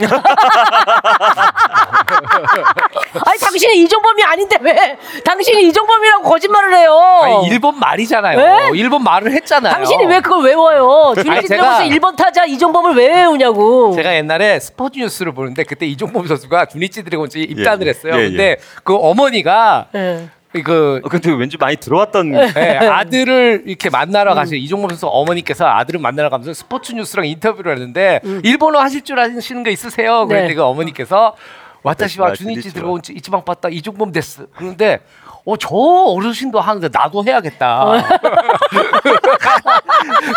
아니 당신이 이종범이 아닌데 왜 당신이 이종범이라고 거짓말을 해요? 아니, 일본 말이잖아요. 왜? 일본 말을 했잖아요. 당신이 왜 그걸 외워요? 아니, 제가- 들어가서 1번 타자 이종범을 왜 외우냐고. 제가 옛날에 스포츠 뉴스를 보는데 그때 이종범 선수가 주니치 드래곤 입단을 예. 했어요. 예, 예. 근데 그 어머니가 네. 그 어, 근데 왠지 많이 들어왔던 예, 아들을 이렇게 음. 만나러 가서 이종범 선수 어머니께서 아들을 만나러 가면서 스포츠 뉴스랑 인터뷰를 했는데 음. 일본어 하실 줄 아시는 거 있으세요? 그랬더니 네. 그 어머니께서 와타시와 와, 주니치. 들어온 이치방 봤다 이종범 됐어. 그런데 어 저 어르신도 하는데 나도 해야겠다.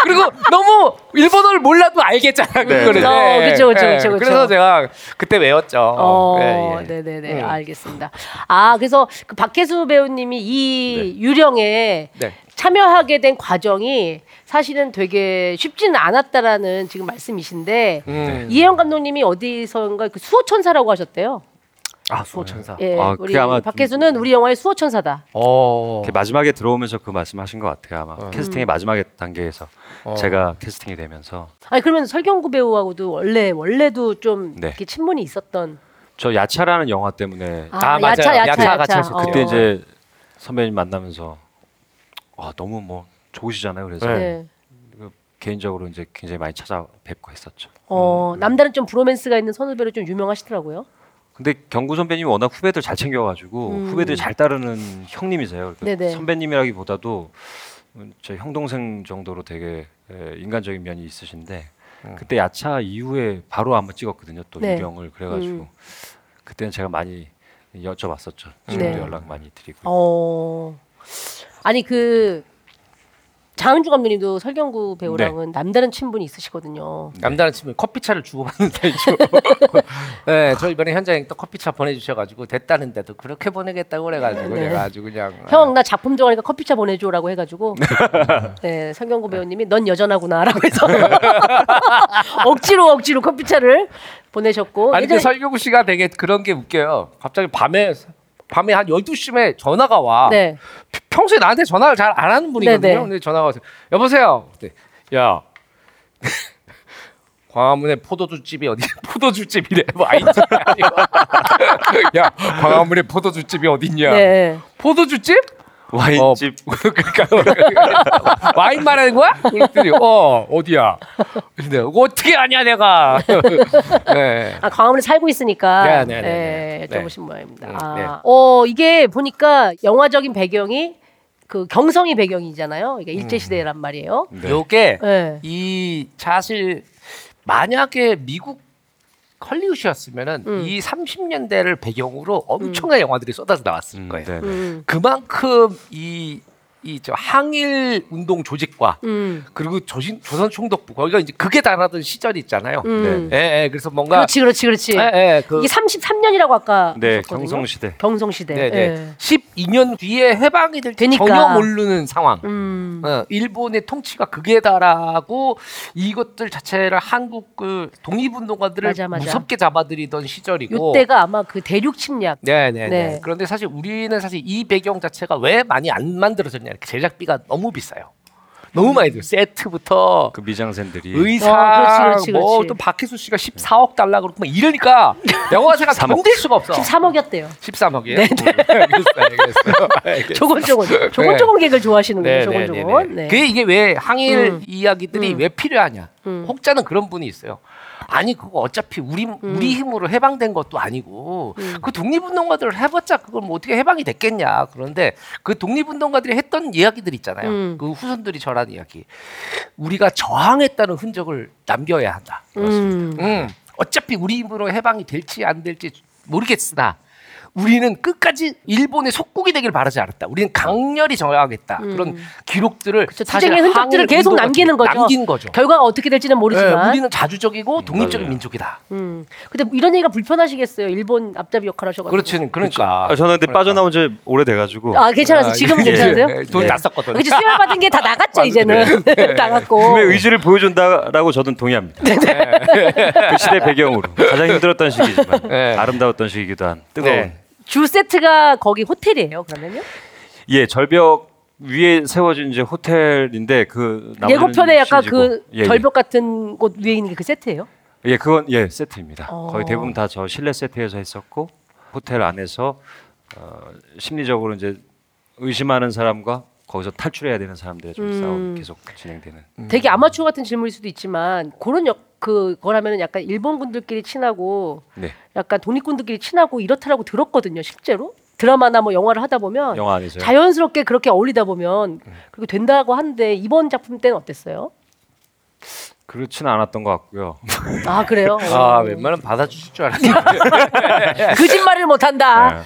그리고 너무 일본어를 몰라도 알겠잖아 네, 그거를. 네. 어, 예. 그쵸, 그쵸. 그래서 제가 그때 외웠죠. 어, 예, 예. 네네 네, 음. 알겠습니다. 아, 그래서 그 박혜수 배우님이 이 유령에 네. 참여하게 된 과정이 사실은 되게 쉽지는 않았다라는 지금 말씀이신데 음. 이혜영 감독님이 어디선가 그 수호천사라고 하셨대요. 아 수호천사. 예, 아, 우리 그게 아마 박혜수는 우리 영화의 수호천사다. 어. 이렇게 마지막에 들어오면서 그 말씀하신 것 같아요 아마 음. 캐스팅의 마지막 단계에서 어. 제가 캐스팅이 되면서 아니 그러면 설경구 배우하고도 원래 원래도 좀 네. 이렇게 친분이 있었던. 저 야차라는 영화 때문에 아, 맞아요. 야차 야차 야차 야차. 같이 했었죠. 그때 어. 이제 선배님 만나면서 아 너무 뭐 좋으시잖아요 그래서 네. 네. 개인적으로 이제 굉장히 많이 찾아뵙고 했었죠 어 남다른 좀 브로맨스가 있는 선후배로 좀 유명하시더라고요. 근데 경구 선배님이 워낙 후배들 잘 챙겨가지고 음. 후배들 잘 따르는 형님이세요. 그러니까 네네. 선배님이라기보다도 제 형 동생 정도로 되게 에, 인간적인 면이 있으신데 그때 야차 이후에 바로 한번 찍었거든요. 또 네. 유령을 그래가지고 음. 그때는 제가 많이 여쭤봤었죠. 지금도 네. 연락 많이 드리고. 어 아니 그 장은주 감독님도 설경구 배우랑은 남다른 친분이 있으시거든요. 남다른 친구 커피차를 주고받는 사이죠. 네, 저 이번에 현장에 또 커피차 보내주셔가지고 됐다는데도 그렇게 보내겠다고 그래가지고 네. 내가 아주 그냥 형 나 작품 좋아하니까 커피차 보내줘라고 해가지고 네 설경구 배우님이 넌 여전하구나라고 해서 억지로 억지로 커피차를 보내셨고 아니 근데 예전에- 설교구 씨가 되게 그런 게 웃겨요. 갑자기 밤에 밤에 한 12시쯤에 전화가 와. 네 평소에 나한테 전화를 잘 안 하는 분이거든요. 네 네. 근데 전화가 와서 여보세요. 그때 야 광화문에 포도주집이 어디 포도주집이래 뭐 아이디 아니고 야 광화문에 포도주집이 어딨냐 네. 포도주집 와인집 그러니까 와인 말하는 거야? 그랬더니 어 어디야? 근데 어떻게 아냐 내가. 네. 아, 광화문에 살고 있으니까 네, 네, 네, 네. 네, 여쭤보신 모양입니다. 음, 아, 네. 어 이게 보니까 영화적인 배경이 그 경성이 배경이잖아요. 이게 일제 시대란 말이에요. 네. 요게 네. 이 사실 만약에 미국 헐리우드였으면은 음. 이 30년대를 배경으로 엄청난 영화들이 쏟아져 나왔을 음, 거예요. 음. 그만큼 이 이 저 항일 운동 조직과 음. 그리고 조신, 조선 총독부 거기가 이제 그게 달하던 시절이 있잖아요. 음. 예, 예, 그래서 뭔가 그렇지, 그렇지, 그렇지. 예, 예, 그 이게 33년이라고 아까 네. 경성시대. 경성시대. 네, 네. 예. 12년 뒤에 해방이 될 되니까. 전혀 모르는 상황. 음. 어, 일본의 통치가 극에 달하고 이것들 자체를 한국 그 독립운동가들을 맞아, 맞아. 무섭게 잡아들이던 시절이고. 요때가 아마 그 대륙 침략. 네네네. 네. 그런데 사실 우리는 사실 이 배경 자체가 왜 많이 안 만들어졌냐. 이렇게 제작비가 너무 비싸요. 너무 많이 들어. 세트부터 그 미장센들이 의상, 어, 그렇지, 그렇지, 뭐 그렇지. 또 박혜수 씨가 14억 달러 그렇고 막 이러니까 영화사가. 견딜 수가 없어. 13억이었대요. 13억이에요? 네, 알겠어요. 알겠어요. 알겠어요. 조곤조곤. 조곤조곤. 네, 조곤조곤. 네, 네. 네. 그게 이게 왜 항일 음. 이야기들이 음. 왜 필요하냐? 음. 혹자는 그런 분이 있어요. 아니 그거 어차피 우리 우리 힘으로 해방된 것도 아니고 음. 그 독립운동가들 해봤자 그걸 뭐 어떻게 해방이 됐겠냐? 그런데 그 독립운동가들이 했던 이야기들 있잖아요. 음. 그 후손들이 전한 이야기. 우리가 저항했다는 흔적을 남겨야 한다. 음. 음, 어차피 우리 힘으로 해방이 될지 안 될지 모르겠으나 우리는 끝까지 일본의 속국이 되길 바라지 않았다. 우리는 강렬히 저항하겠다. 그런 기록들을 그쵸, 사실 투쟁의 흔적들을 계속 남기는 거죠. 남긴 거죠. 결과가 어떻게 될지는 모르지만. 네, 우리는 자주적이고 독립적인 맞아요. 민족이다. 음. 근데 이런 얘기가 불편하시겠어요. 일본 앞잡이 역할 하셔가지고. 그렇지, 그러니까. 아, 저는 근데 빠져나온 지 오래돼가지고 아 괜찮아서 지금은 예. 괜찮으세요? 예, 돈 네. 났었거든. 그치 수혈 받은 게 다 나갔죠 이제는 나갔고. 꿈의 의지를 보여준다라고 저는 동의합니다. 그 시대 배경으로 가장 힘들었던 시기지만 네. 아름다웠던 시기기도 한 뜨거운 네. 주 세트가 거기 호텔이에요 그러면요? 예 절벽 위에 세워진 이제 호텔인데 그 예고편에 약간 고. 그 예, 예. 절벽 같은 곳 위에 있는 게 그 세트예요? 예, 그건 예 세트입니다. 어. 거의 대부분 다 저 실내 세트에서 했었고 호텔 안에서 어, 심리적으로 이제 의심하는 사람과 거기서 탈출해야 되는 사람들의 좀 음. 싸움 계속 진행되는. 되게 아마추어 같은 질문일 수도 있지만 그런 역 그거라면 약간 일본 분들끼리 친하고 네, 약간 독립군들끼리 친하고 이렇다라고 들었거든요 실제로 드라마나 뭐 영화를 하다 보면 영화 안에서 자연스럽게 그렇게 어울리다 보면 그렇게 된다고 하는데 이번 작품 때는 어땠어요? 그렇지는 않았던 것 같고요. 아 그래요? 아, 어. 웬만하면 받아주실 줄 알았는데. 거짓말을 못한다.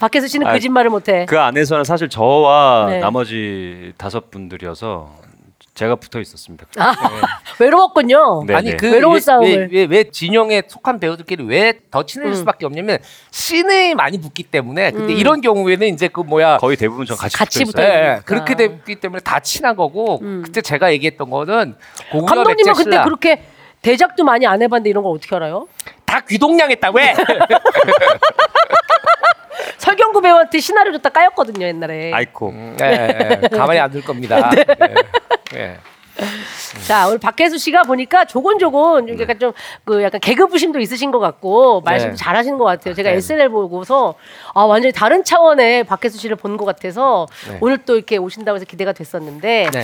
박혜수 씨는 아, 거짓말을 못해. 그 안에서는 사실 저와 네. 나머지 다섯 분들이어서 제가 붙어 있었습니다. 아, 외로웠군요. 네, 아니 네. 그 외로운 왜, 싸움을. 왜, 왜, 왜 진영에 속한 배우들끼리 왜 더 친해질 음. 수밖에 없냐면 씬이 많이 붙기 때문에 근데 음. 이런 경우에는 이제 그 뭐야 거의 대부분 전 같이, 같이 붙어 있어요. 예. 그렇게 됐기 때문에 다 친한 거고 음. 그때 제가 얘기했던 거는 감독님은 그때 그렇게 대작도 많이 안 해봤는데 이런 걸 어떻게 알아요? 다 귀동냥했다 왜? 설경구 배우한테 시나리오 줬다 까였거든요 옛날에. 아이코. 예, 예. 가만히 안 둘 겁니다. 네. 예. 예. 자 오늘 박혜수 씨가 보니까 조곤조곤 좀 약간 좀 그 약간 개그 부심도 있으신 것 같고 말씀도 네. 잘하시는 것 같아요. 제가 네. SNL 보고서 아 완전히 다른 차원의 박혜수 씨를 본 것 같아서 네. 오늘 또 이렇게 오신다고 해서 기대가 됐었는데 네.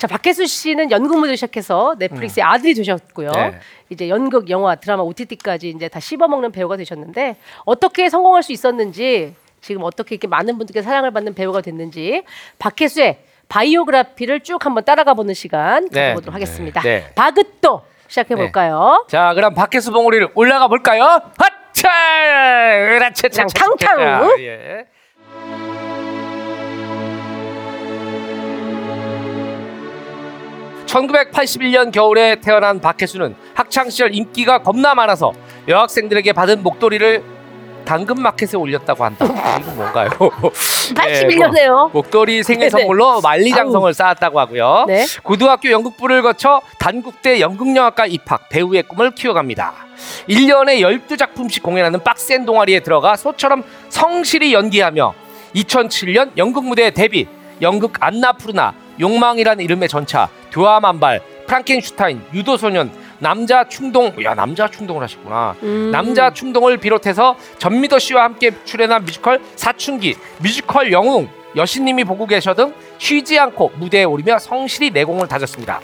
자 박혜수 씨는 연극무대 시작해서 넷플릭스의 아들이 되셨고요. 네. 이제 연극, 영화, 드라마, OTT까지 이제 다 씹어먹는 배우가 되셨는데 어떻게 성공할 수 있었는지 지금 어떻게 이렇게 많은 분들께 사랑을 받는 배우가 됐는지 박혜수의 바이오그라피를 쭉 한번 따라가 보는 시간 네. 가져보도록 하겠습니다. 네. 바그또 시작해 볼까요? 자 그럼 박혜수 봉우리를 올라가 볼까요? 하차! 으라차차! 탕탕! 예. (1981년) 겨울에 태어난 박혜수는 학창 시절 인기가 겁나 많아서 여학생들에게 받은 목도리를 당근마켓에 올렸다고 한다. 이거 뭔가요? 네, 81년에요. 목도리 생일. 선물로 만리장성을 쌓았다고 하고요. 네. 고등학교 연극부를 거쳐 단국대 연극영화과 입학, 배우의 꿈을 키워갑니다. 1년에 12작품씩 공연하는 빡센 동아리에 들어가 소처럼 성실히 연기하며 2007년 연극 무대에 데뷔, 연극 안나푸르나, 욕망이라는 이름의 전차, 됴화만발, 프랑켄슈타인, 유도소년, 남자 충동, 야 남자 충동을 하셨구나. 음. 남자 충동을 비롯해서 전미도 씨와 함께 출연한 뮤지컬 사춘기, 뮤지컬 영웅, 여신님이 보고 계셔 등 쉬지 않고 무대에 오르며 성실히 내공을 다졌습니다.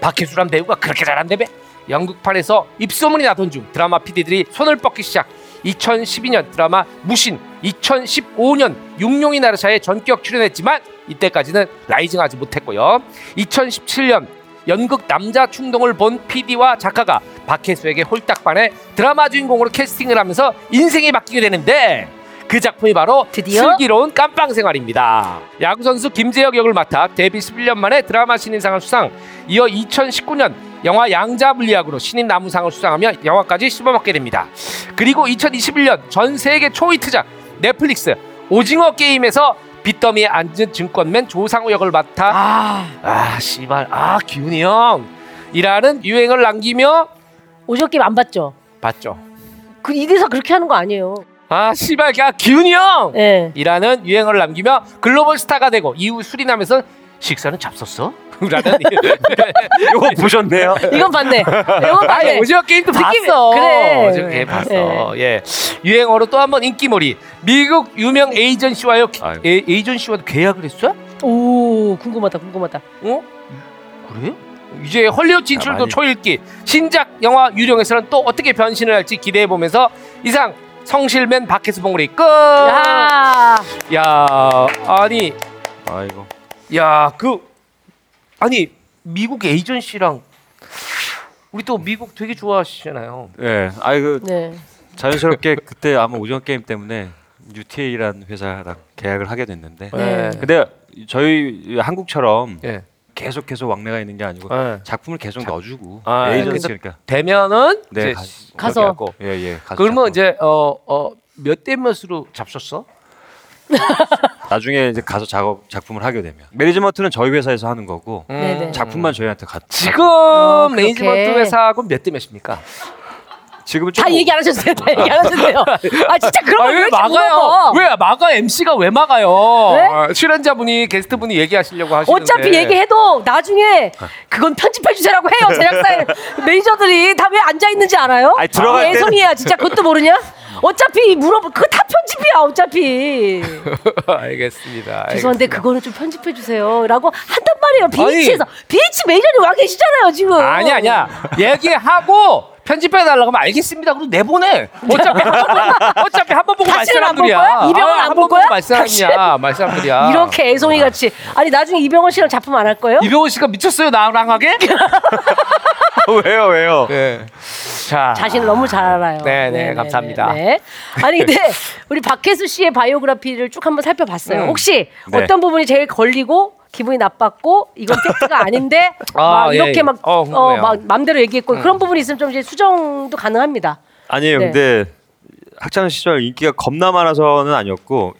박해수란 배우가 그렇게 잘한다며 연극판에서 입소문이 나던 중 드라마 PD들이 손을 뻗기 시작 2012년 드라마 무신 2015년 육룡이 나르샤에 전격 출연했지만 이때까지는 라이징하지 못했고요 2017년 연극 남자 충동을 본 PD와 작가가 박혜수에게 홀딱 반해 드라마 주인공으로 캐스팅을 하면서 인생이 바뀌게 되는데 그 작품이 바로 드디어? 슬기로운 깜빵 생활입니다. 야구 선수 김재혁 역을 맡아 데뷔 11년 만에 드라마 신인상을 수상. 이어 2019년 영화 양자 물리학으로 신인 나무상을 수상하며 영화까지 씹어먹게 됩니다. 그리고 2021년 전 세계 초히트작 넷플릭스 오징어 게임에서 빚더미에 앉은 증권맨 조상우 역을 맡아 아 아 씨발 아 기훈이 형이라는 유행을 남기며 게임 안 봤죠? 봤죠. 그 이대사 그렇게 하는 거 아니에요. 아 씨발 야 기훈이 형. 예. 이라는 유행어를 남기며 글로벌 스타가 되고 이후 수리남에서 식사는 잡섰어? 라는 이거 보셨네요. 이건 봤네. 이건 봤네. 아니 오징어 게임도 느낌이- 봤어. 그래. 오징어 게임 봤어. 예. 유행어로 또 한 번 인기몰이. 미국 유명 에이전시와요. 아이고. 에, 에이전시와도 계약을 했어? 오 궁금하다 궁금하다. 어? 그래? 이제 헐리우드 진출도 가만히- 초읽기. 신작 영화 유령에서는 또 어떻게 변신을 할지 기대해 보면서 이상 성실맨 박혜수 봉우리 끝. 야 야 아니 아이고. 야, 그 아니 미국 에이전시랑 우리 또 미국 되게 좋아하시잖아요. 예. 아이 그 네. 자연스럽게 그때 아마 오징어 게임 때문에 UTA라는 회사랑 계약을 하게 됐는데. 네. 근데 저희 한국처럼 예. 계속 계속 왕래가 있는 게 아니고 예. 작품을 계속 넣어주고 아, 에이전시니까. 되면은 네, 이제 가- 가서. 그렇게 하고. 예예. 그러면 이제 어어몇 대 몇으로 잡섰어? 나중에 이제 가서 작업 작품을 하게 되면 매니지먼트는 저희 회사에서 하는 거고 네네. 작품만 저희한테 가. 지금 어, 그렇게. 매니지먼트 회사하고 몇 대 몇입니까? 지금은 좀다 얘기 안 돼요. 다 얘기 안 돼요. 아 진짜 그런 아, 거왜 물어봐? 왜 막아? MC가 왜 막아요? 네? 아, 출연자분이 게스트분이 얘기하시려고 하시는데 어차피 얘기해도 나중에 그건 편집해 주세요라고 해요. 제작사의 매니저들이 다 왜 앉아 있는지 알아요? 아니, 들어갈 때는- 애송이야 진짜 그것도 모르냐? 어차피 물어보 그거 다 편집이야 어차피. 알겠습니다. 죄송한데 알겠습니다. 그거는 좀 편집해 주세요라고 한단 말이에요. BH에서 BH 매니저님 와 계시잖아요 지금. 아니 아니야 얘기하고 편집해 달라고 하면 알겠습니다. 그럼 내보내. 어차피 한 번 보고 어차피 한 번 보고 다시는 안 분이야. 거야? 이병헌 안볼 한번 거야? 보고 말씀이야. 말씀한 분이야. 이렇게 애송이 같이 아니 나중에 이병헌 씨랑 작품 안 할 거예요? 이병헌 씨가 미쳤어요 나랑 하게? 왜요 왜요? 네. 자 자신을 너무 잘 알아요. 네, 네, 감사합니다. 네. 아니 근데 우리 박혜수 씨의 바이오그래피를 쭉 한번 살펴봤어요. 음. 혹시 네. 어떤 부분이 제일 걸리고 기분이 나빴고 이건 팩트가 아닌데 아, 막 예, 이렇게 예. 막, 어, 어, 궁금해요. 음. 막 맘대로 얘기했고 그런 부분이 있으면 좀 이제 수정도 가능합니다. 아니에요. 네. 근데 학창 시절 인기가 겁나 많아서는 아니었고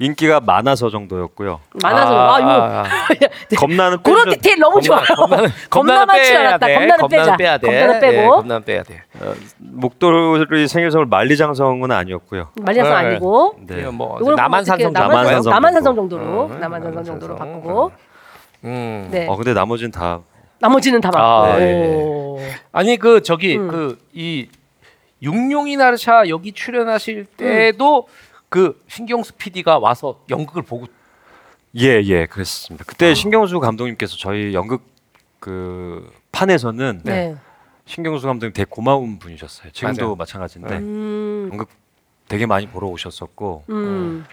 인기가 많아서 정도였고요. 많아서 아, 아, 이거 아, 겁나는 그런 디테일 너무 좋아요. 겁나는 겁나만 빼야. 돼. 겁나는 빼자. 빼야 돼. 겁나는 빼고 네, 겁나는 빼야 돼. 목도리 생일선물 만리장성은 아니었고요. 말려서 네. 아니고 네. 이거 뭐 이거는 남한산성 어떻게 남한산성 남한산성 남한산성 정도. 정도로 음, 남한산성 정도로 남한산성. 바꾸고 음. 네 어 근데 나머지는 다 나머지는 다 아, 바꾸고 네. 오. 아니 그 저기 음. 그이 육룡이 나르샤 여기 출연하실 때도 그 신경수 PD가 와서 연극을 보고 예, 예, 그랬습니다. 아. 그때 신경수 감독님께서 저희 연극 그 판에서는 네. 신경수 감독님 되게 고마운 분이셨어요. 지금도 맞아요. 마찬가지인데 음. 연극 되게 많이 보러 오셨었고 음.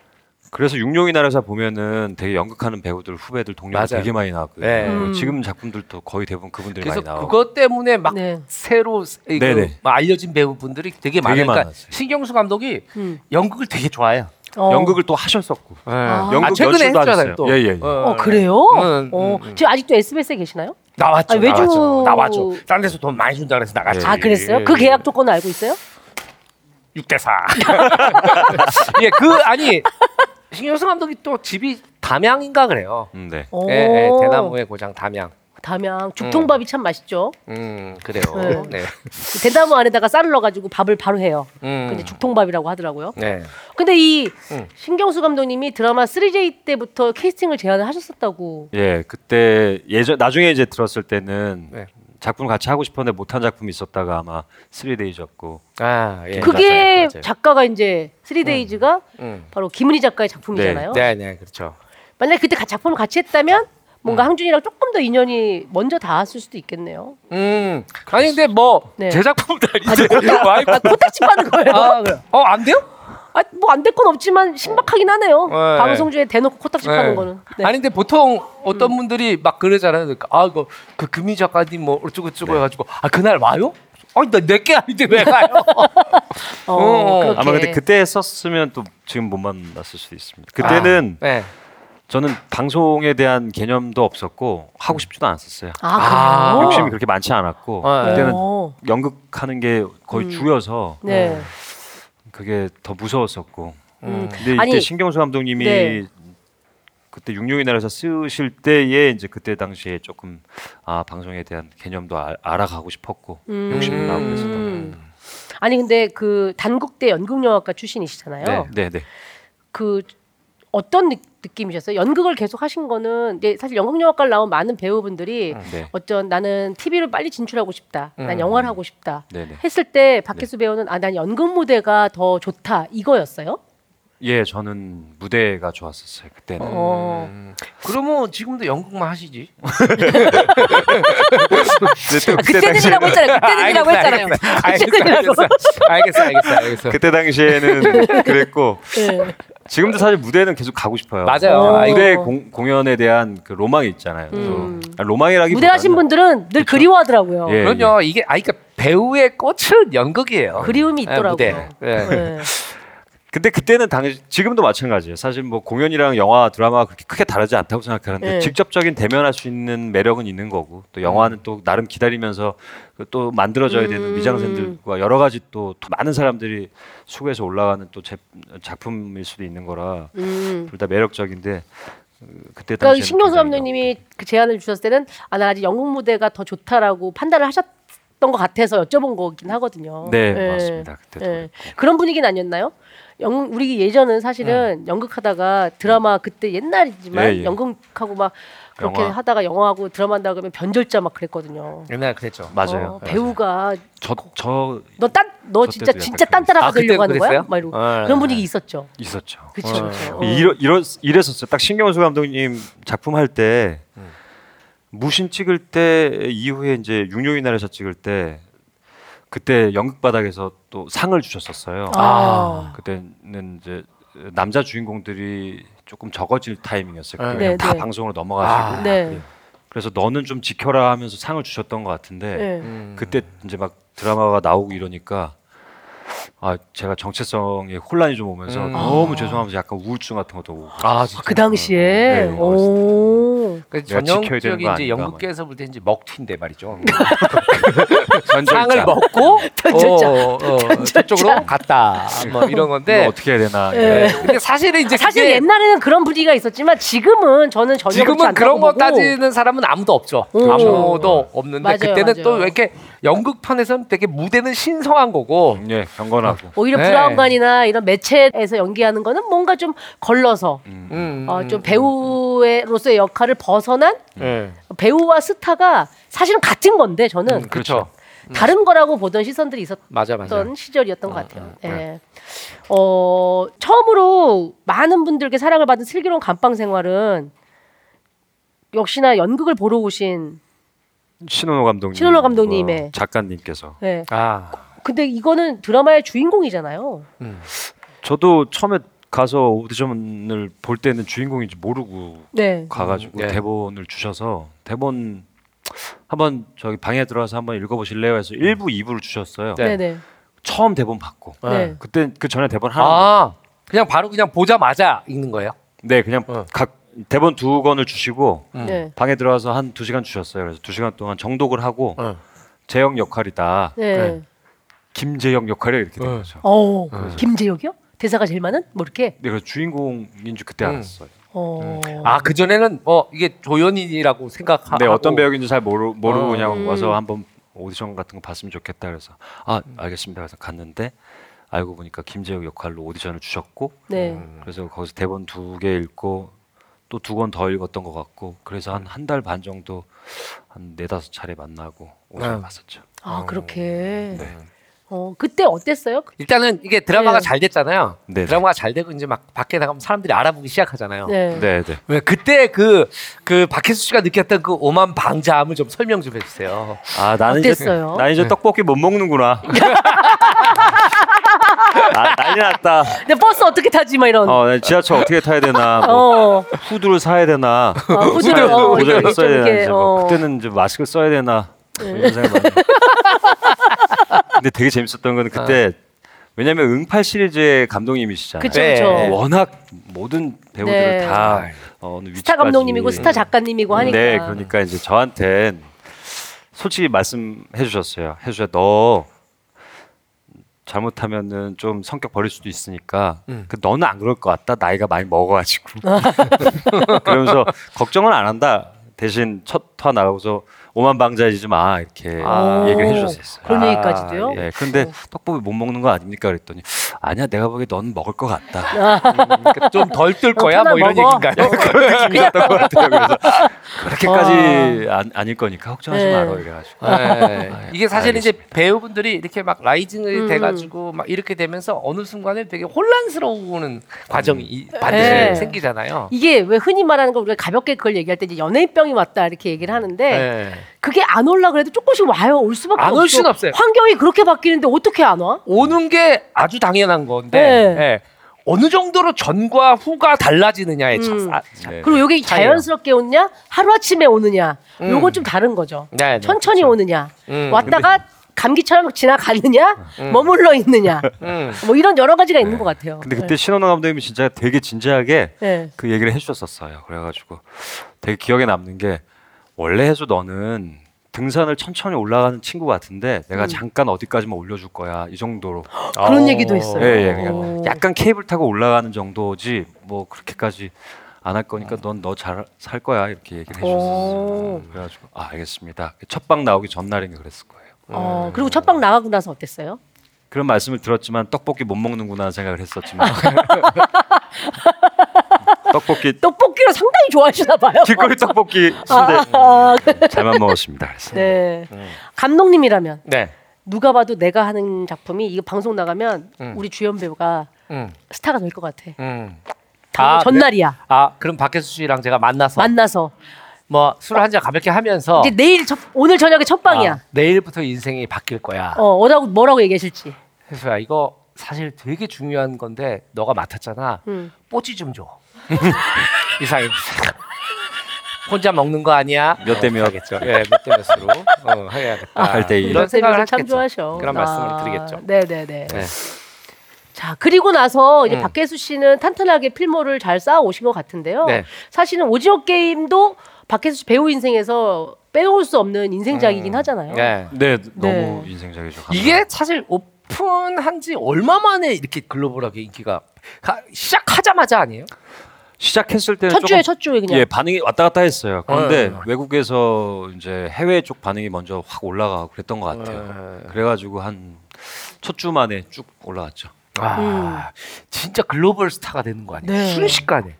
그래서 육룡이 나라사 보면은 되게 연극하는 배우들 후배들 동료들 맞아요. 되게 많이 나왔거든요. 네. 음. 지금 작품들도 거의 대부분 그분들이 그래서 많이 나오고 그것 때문에 막 네. 새로 이 그 네네. 막 알려진 배우분들이 되게 많아요. 그러니까 많았어요. 신경수 감독이 음. 연극을 되게 좋아해요. 어. 연극을 또 하셨었고 아. 연극 아, 최근에 연출도 했잖아요. 하셨어요. 또. 예, 예, 예. 어 그래요? 음, 어 음, 음. 지금 아직도 SBS에 계시나요? 나왔죠. 아, 외주- 나왔죠. 나왔죠. 딴 데서 돈 많이 준다 그래서 나갔지. 예. 아 그랬어요? 예, 그 예. 계약 조건을 알고 있어요? 6대 4. 예, 그 아니 신경수 감독이 또 집이 담양인가 그래요. 음, 네. 오. 예, 예, 대나무의 고장 담양. 담양 죽통밥이 참 맛있죠. 음, 그래요. 네. 네. 그 대나무 안에다가 쌀을 넣어가지고 밥을 바로 해요. 음. 근데 죽통밥이라고 하더라고요. 네. 근데 이 음. 신경수 감독님이 드라마 3J 때부터 캐스팅을 제안을 하셨었다고. 예, 그때 예전 나중에 이제 들었을 때는 네. 작품을 같이 하고 싶었는데 못한 작품이 있었다가 아마 3데이즈였고 아, 예. 그게 맞아요, 맞아요. 작가가 이제 3데이즈가 음. 바로 김은희 작가의 작품이잖아요. 네, 네, 그렇죠. 만약 에 그때 가- 작품을 같이 했다면 뭔가 항준이랑 조금 더 인연이 먼저 닿았을 수도 있겠네요. 음. 아니 근데 뭐 네. 제 작품도 아닌데 와이프 아, 코딱지 받은 거예요. 아, 그래. 어, 안 돼요? 아, 뭐 안 될 건 없지만 신박하긴 하네요. 네. 방송 중에 대놓고 코딱지 네. 파는 거는. 네. 아니 근데 보통 어떤 분들이 막 그러잖아요. 그러니까 아 이거 그 금희 작가님 뭐 어쩌고 저쩌고 해가지고 아 그날 와요? 아니 나 내게 아닌데 왜 가요? 어, 어. 아마 근데 그때 했었으면 또 지금 못 만났을 수도 있습니다. 그때는 네. 저는 방송에 대한 개념도 없었고 하고 싶지도 않았었어요. 아? 욕심이 그렇게 많지 않았고 네. 그때는 어. 연극하는 게 거의 음. 주여서 네. 그게 더 무서웠었고. 음. 근데 이때 아니, 신경수 감독님이 네. 그때 육룡의 날에서 쓰실 때에 이제 그때 당시에 조금 아 방송에 대한 개념도 알, 알아가고 싶었고 음. 욕심이 나고 그랬었던 것 음. 아니 근데 그 단국대 연극영화과 출신이시잖아요. 네. 네, 네. 그 어떤 느, 느낌이셨어요? 연극을 계속 하신 거는 이제 사실 연극영화과를 나온 많은 배우분들이 네. 어쩐 나는 TV로 빨리 진출하고 싶다. 난 음. 영화를 하고 싶다. 네, 네. 했을 때 박혜수 배우는 아 난 연극 무대가 더 좋다 이거였어요? 예, 저는 무대가 좋았었어요. 그때는. 어. 음. 그러면 지금도 연극만 하시지? 아, 그때 그때는이라고 했잖아요. 그때는이라고 했잖아요. 알겠어, 알겠어, 알겠어, 알겠어. 그때 당시에는 그랬고 네. 지금도 사실 무대는 계속 가고 싶어요. 맞아요. 아, 이거 무대 공, 공연에 대한 그 로망이 있잖아요. 또. 음. 아, 로망이라기 무대 하신 분들은 늘 그리워하더라고요. 예. 그럼요. 이게 아 그러니까 배우의 꽃은 연극이에요. 그리움이 네, 있더라고요. 무대. 네. 네. 근데 그때는 당시 지금도 마찬가지예요. 사실 뭐 공연이랑 영화 드라마가 그렇게 크게 다르지 않다고 생각하는데 네. 직접적인 대면할 수 있는 매력은 있는 거고 또 영화는 또 나름 기다리면서 그또 만들어져야 되는 음. 미장센들과 여러 가지 또, 또 많은 사람들이 수고해서 올라가는 또 제, 작품일 수도 있는 거라 음. 둘다 매력적인데 어, 그때 그러니까 당시 신경수 감독님이 그 제안을 주셨을 때는 아, 나 아직 영국 무대가 더 좋다라고 판단을 하셨 던 것 같아서 여쭤본 거긴 하거든요. 네, 예. 맞습니다. 그때도 예. 그랬고. 그런 분위기는 아니었나요? 영, 우리 예전은 사실은 연극하다가 드라마 그때 옛날이지만 예, 예. 연극하고 막 그렇게 영화. 하다가 영화하고 드라마 한다 그러면 변절자 막 그랬거든요. 옛날 그랬죠. 맞아요. 어, 배우가 저저 너딴너저 진짜 진짜 약간 딴 따라가 아, 되려고 하는 거야? 그랬어요? 막 이러고 네. 그런 분위기 있었죠. 있었죠. 그쵸, 어. 어. 이러, 이러 이랬었어요. 딱 신경수 감독님 작품 할때 음. 무신 찍을 때 이후에 이제 육룡이 날에서 찍을 때 그때 연극 바닥에서 또 상을 주셨었어요. 아. 그때는 이제 남자 주인공들이 조금 적어질 타이밍이었어요. 그때 네, 그냥 다 네. 방송으로 넘어가시고 아. 네. 그래서 너는 좀 지켜라 하면서 상을 주셨던 것 같은데 네. 음. 그때 이제 막 드라마가 나오고 이러니까 아 제가 정체성에 혼란이 좀 오면서 음. 너무 죄송하면서 약간 우울증 같은 것도 오고 아, 진짜. 그 당시에 네, 오. 그 내가 지켜야 되는 전형적인 거 이제 아닌가, 연극계에서 볼 때 이제 먹튀인데 말이죠. 전절자. 상을 먹고 전절자. 어, 어, 저쪽으로 갔다. 뭐 이런 이거 건데. 어떻게 해야 되나 네. 네. 근데 사실은 이제 사실 그게 옛날에는 그런 분위기가 있었지만 지금은 저는 전혀 그렇지 지금은 않다고 그런 거 보고 따지는 사람은 아무도 없죠. 오. 아무도 없는데 맞아요, 그때는 맞아요. 또왜 이렇게 연극판에서는 되게 무대는 신성한 거고 예 경건하고 오히려 네. 브라운관이나 이런 매체에서 연기하는 거는 뭔가 좀 걸러서 음, 어, 좀 배우로서의 역할을 벗어난 네. 배우와 스타가 사실은 같은 건데 저는 음, 그렇죠. 다른 거라고 보던 시선들이 있었던 맞아 맞아. 시절이었던 것 같아요. 예. 어, 처음으로 많은 분들께 사랑을 받은 슬기로운 감방 생활은 역시나 연극을 보러 오신 신원호 감독님 신원호 감독님의 뭐 작가님께서 예. 아, 근데 이거는 드라마의 주인공이잖아요. 음. 저도 처음에 가서 오디션을 볼 때는 주인공인지 모르고 네. 가가지고 네. 대본을 주셔서 대본 한번 저기 방에 들어와서 한번 읽어보실래요 해서 1부 2부를 주셨어요. 네. 네, 네. 처음 대본 받고 네. 그때 그 전에 대본 하나 아, 그냥 바로 그냥 보자마자 읽는 거예요. 네 그냥 어. 각 대본 두 권을 주시고 음. 네. 방에 들어와서 한 두 시간 주셨어요. 그래서 두 시간 동안 정독을 하고 어. 재영 역할이다. 네. 네. 김재영 역할이 이렇게 된 어. 거죠. 어, 김재혁이요? 대사가 제일 많은? 뭐 이렇게? 네, 그래서 주인공인 줄 그때 음. 알았어요. 어. 아, 그 전에는 뭐 이게 조연인이라고 생각하고 네, 어떤 배역인지 잘 모르, 모르고 어. 그냥 음. 와서 한번 오디션 같은 거 봤으면 좋겠다 그래서 아 알겠습니다 그래서 갔는데 알고 보니까 김재혁 역할로 오디션을 주셨고 네. 음. 그래서 거기서 대본 두 개 읽고 또 두 권 더 읽었던 것 같고 그래서 한 한 달 반 정도 한 네다섯 차례 만나고 오디션 아. 봤었죠. 아, 그렇게. 네. 어, 그때 어땠어요? 일단은 이게 드라마가 네. 잘 됐잖아요. 네. 드라마가 잘 되고 이제 막 밖에 나가면 사람들이 알아보기 시작하잖아요. 네. 네, 네. 왜 그때 그 그 박혜수 씨가 느꼈던 그 오만 방자함을 좀 설명 좀 해주세요. 아 나는 어땠어요? 이제 나 이제 떡볶이 못 먹는구나. 아, 난리 났다. 근데 버스 어떻게 타지? 막 이런. 어, 어, 나 지하철 어떻게 타야 되나? 뭐 후드를 사야 되나? 어, 후드를 어, 모자를 이렇게 써야 좀 되나? 이렇게, 이제 뭐 어. 그때는 이제 마스크 써야 되나? 뭐 이런 생각 많이. 근데 되게 재밌었던 건 그때 왜냐면 응팔 시리즈의 감독님이시잖아요. 그쵸, 네. 그쵸. 어, 워낙 모든 배우들을 네. 다 어, 어느 스타 위치까지- 감독님이고 스타 작가님이고 하니까. 네, 그러니까 이제 저한텐 솔직히 말씀해 주셨어요. 해 주셔 너 잘못하면은 좀 성격 버릴 수도 있으니까 음. 그 너는 안 그럴 것 같다. 나이가 많이 먹어가지고. 그러면서 걱정은 안 한다. 대신 첫 화 나가고서 오만방자이지 마 이렇게 아. 얘기를 해주셨어요. 그런 아, 얘기까지도요? 예, 근데 떡볶이 못 먹는 거 아닙니까 그랬더니 아니야 내가 보기에 넌 먹을 것 같다. 그러니까 좀덜 뜰 거야 편하게 뭐 이런 먹어. 얘기인가요? 그랬던 것 같아요. 그래서 그렇게까지 안, 아닐 거니까 걱정하지 네. 마라 이래가지고. 네. 이게 사실 이제 알겠습니다. 배우분들이 이렇게 막 라이징이 음. 돼가지고 막 이렇게 되면서 어느 순간에 되게 혼란스러운 과정이 이- 네. 반드시 생기잖아요. 이게 왜 흔히 말하는 거 우리가 가볍게 그걸 얘기할 때 이제 연예인병이 왔다 이렇게 얘기를 하는데 네. 그게 안 올라 그래도 조금씩 와요. 올 수밖에 안 없어. 올 수는 없어요. 환경이 그렇게 바뀌는데 어떻게 안 와? 오는 게 아주 당연한 건데 네. 예. 어느 정도로 전과 후가 달라지느냐의 음. 차, 차, 네. 그리고 이게 차이예요. 자연스럽게 오느냐 하루 아침에 오느냐 음. 요건 좀 다른 거죠. 네, 네, 천천히 그렇죠. 오느냐 음. 왔다가 감기처럼 지나가느냐 음. 머물러 있느냐 음. 뭐 이런 여러 가지가 있는 것 같아요. 근데 그때 신원호 감독님이 진짜 되게 진지하게 네. 그 얘기를 해주셨었어요. 그래가지고 되게 기억에 남는 게 원래 해서 너는 등산을 천천히 올라가는 친구 같은데 내가 음. 잠깐 어디까지만 올려줄 거야 이 정도로. 그런 어. 얘기도 했어요. 예, 예, 그냥 오. 약간 케이블 타고 올라가는 정도지 뭐 그렇게까지 안 할 거니까 넌 너 잘 살 거야 이렇게 얘기를 오. 해주셨어요. 그래가지고 아 알겠습니다. 첫 방 나오기 전날인가 그랬을 거예요. 어, 그리고 첫 방 나가고 나서 어땠어요? 그런 말씀을 들었지만 떡볶이 못 먹는구나 생각을 했었지만 떡볶이 떡볶이를 상당히 좋아하시나 봐요. 길거리 떡볶이 아, 순대 아, 잘만 먹었습니다. 그래서 네. 음. 감독님이라면 네. 누가 봐도 내가 하는 작품이 이거 방송 나가면 음. 우리 주연 배우가 음. 스타가 될 것 같아. 음. 아, 전날이야. 네. 아 그럼 박혜수 씨랑 제가 만나서 만나서 뭐 술 한잔 가볍게 하면서 이제 내일 첫, 오늘 저녁에 첫 방이야. 아, 내일부터 인생이 바뀔 거야. 어, 뭐라고 뭐라고 얘기하실지. 혜수야 이거 사실 되게 중요한 건데 너가 맡았잖아. 음. 뽀찌 좀 줘. 이상해. 혼자 먹는 거 아니야? 몇 대 몇? 겠죠 예, 몇대 몇으로 어, 해야겠다. 팔대 일. 이런 생각을 참 하겠죠. 좋아하셔. 그런 아, 말씀을 드리겠죠. 네네네. 네. 자 그리고 나서 이제 음. 박혜수 씨는 탄탄하게 필모를 잘 쌓아 오신 것 같은데요. 네. 사실은 오징어 게임도 박혜수 씨 배우 인생에서 빼올 수 없는 인생작이긴 음. 하잖아요. 네. 네, 네. 너무 인생적이죠. 이게 사실 오픈한 지 얼마 만에 이렇게 글로벌하게 인기가 가- 시작하자마자 아니에요? 시작했을 때는 첫 조금 주에 첫 주에 그냥. 예 반응이 왔다 갔다 했어요. 그런데 어. 외국에서 이제 해외 쪽 반응이 먼저 확 올라가고 그랬던 것 같아요. 네. 그래가지고 한 첫 주 만에 쭉 올라갔죠. 아, 음. 진짜 글로벌 스타가 되는 거 아니에요? 네. 순식간에.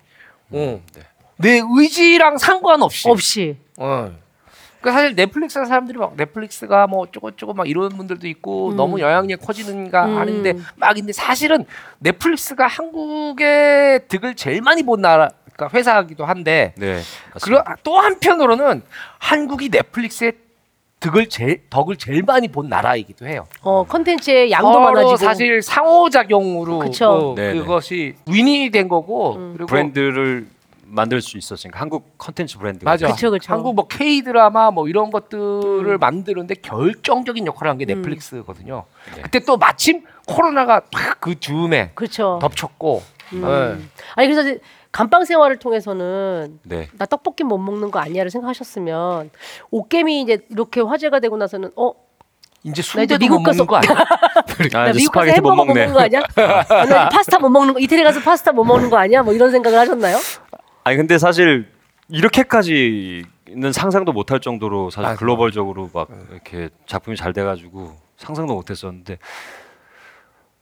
어. 네. 내 의지랑 상관없이. 없이. 어. 그러니까 사실 넷플릭스 사람들이 막 넷플릭스가 뭐 어쩌고저쩌고 막 이런 분들도 있고 음. 너무 영향력 커지는가 음. 하는데 막 근데 사실은 넷플릭스가 한국의 득을 제일 많이 본 나라 그러니까 회사이기도 한데 네. 그리고 맞습니다. 또 한편으로는 한국이 넷플릭스의 득을 제일 덕을 제일 많이 본 나라이기도 해요. 어 컨텐츠의 양도 서로 많아지고. 사실 상호작용으로 그쵸. 그, 네네. 그것이 윈이 된 거고 음. 그리고 브랜드를 만들 수 있었으니까 한국 컨텐츠 브랜드. 맞아. 그쵸, 그쵸. 한국 뭐 K 드라마 뭐 이런 것들을 음. 만드는데 결정적인 역할을 한 게 넷플릭스거든요. 네. 그때 또 마침 코로나가 딱그 즈음에 그렇죠. 덮쳤고. 음. 네. 아니 그래서 이제 감방 생활을 통해서는 네. 나 떡볶이 못 먹는 거 아니야를 생각하셨으면 옷게임이 이제 이렇게 화제가 되고 나서는 어 이제 나 이제 순대도 미국 못 먹는 가서- 거 아니야? 아, 나 이제 미국 가서 스파게티 못 햄버거 못 먹네. 먹는 거 아니야? 아, 나 파스타 못 먹는 거 이태리 가서 파스타 못 먹는 거 아니야? 뭐 이런 생각을 하셨나요? 아니 근데 사실 이렇게까지는 상상도 못할 정도로 사실 맞아. 글로벌적으로 막 이렇게 작품이 잘 돼가지고 상상도 못했었는데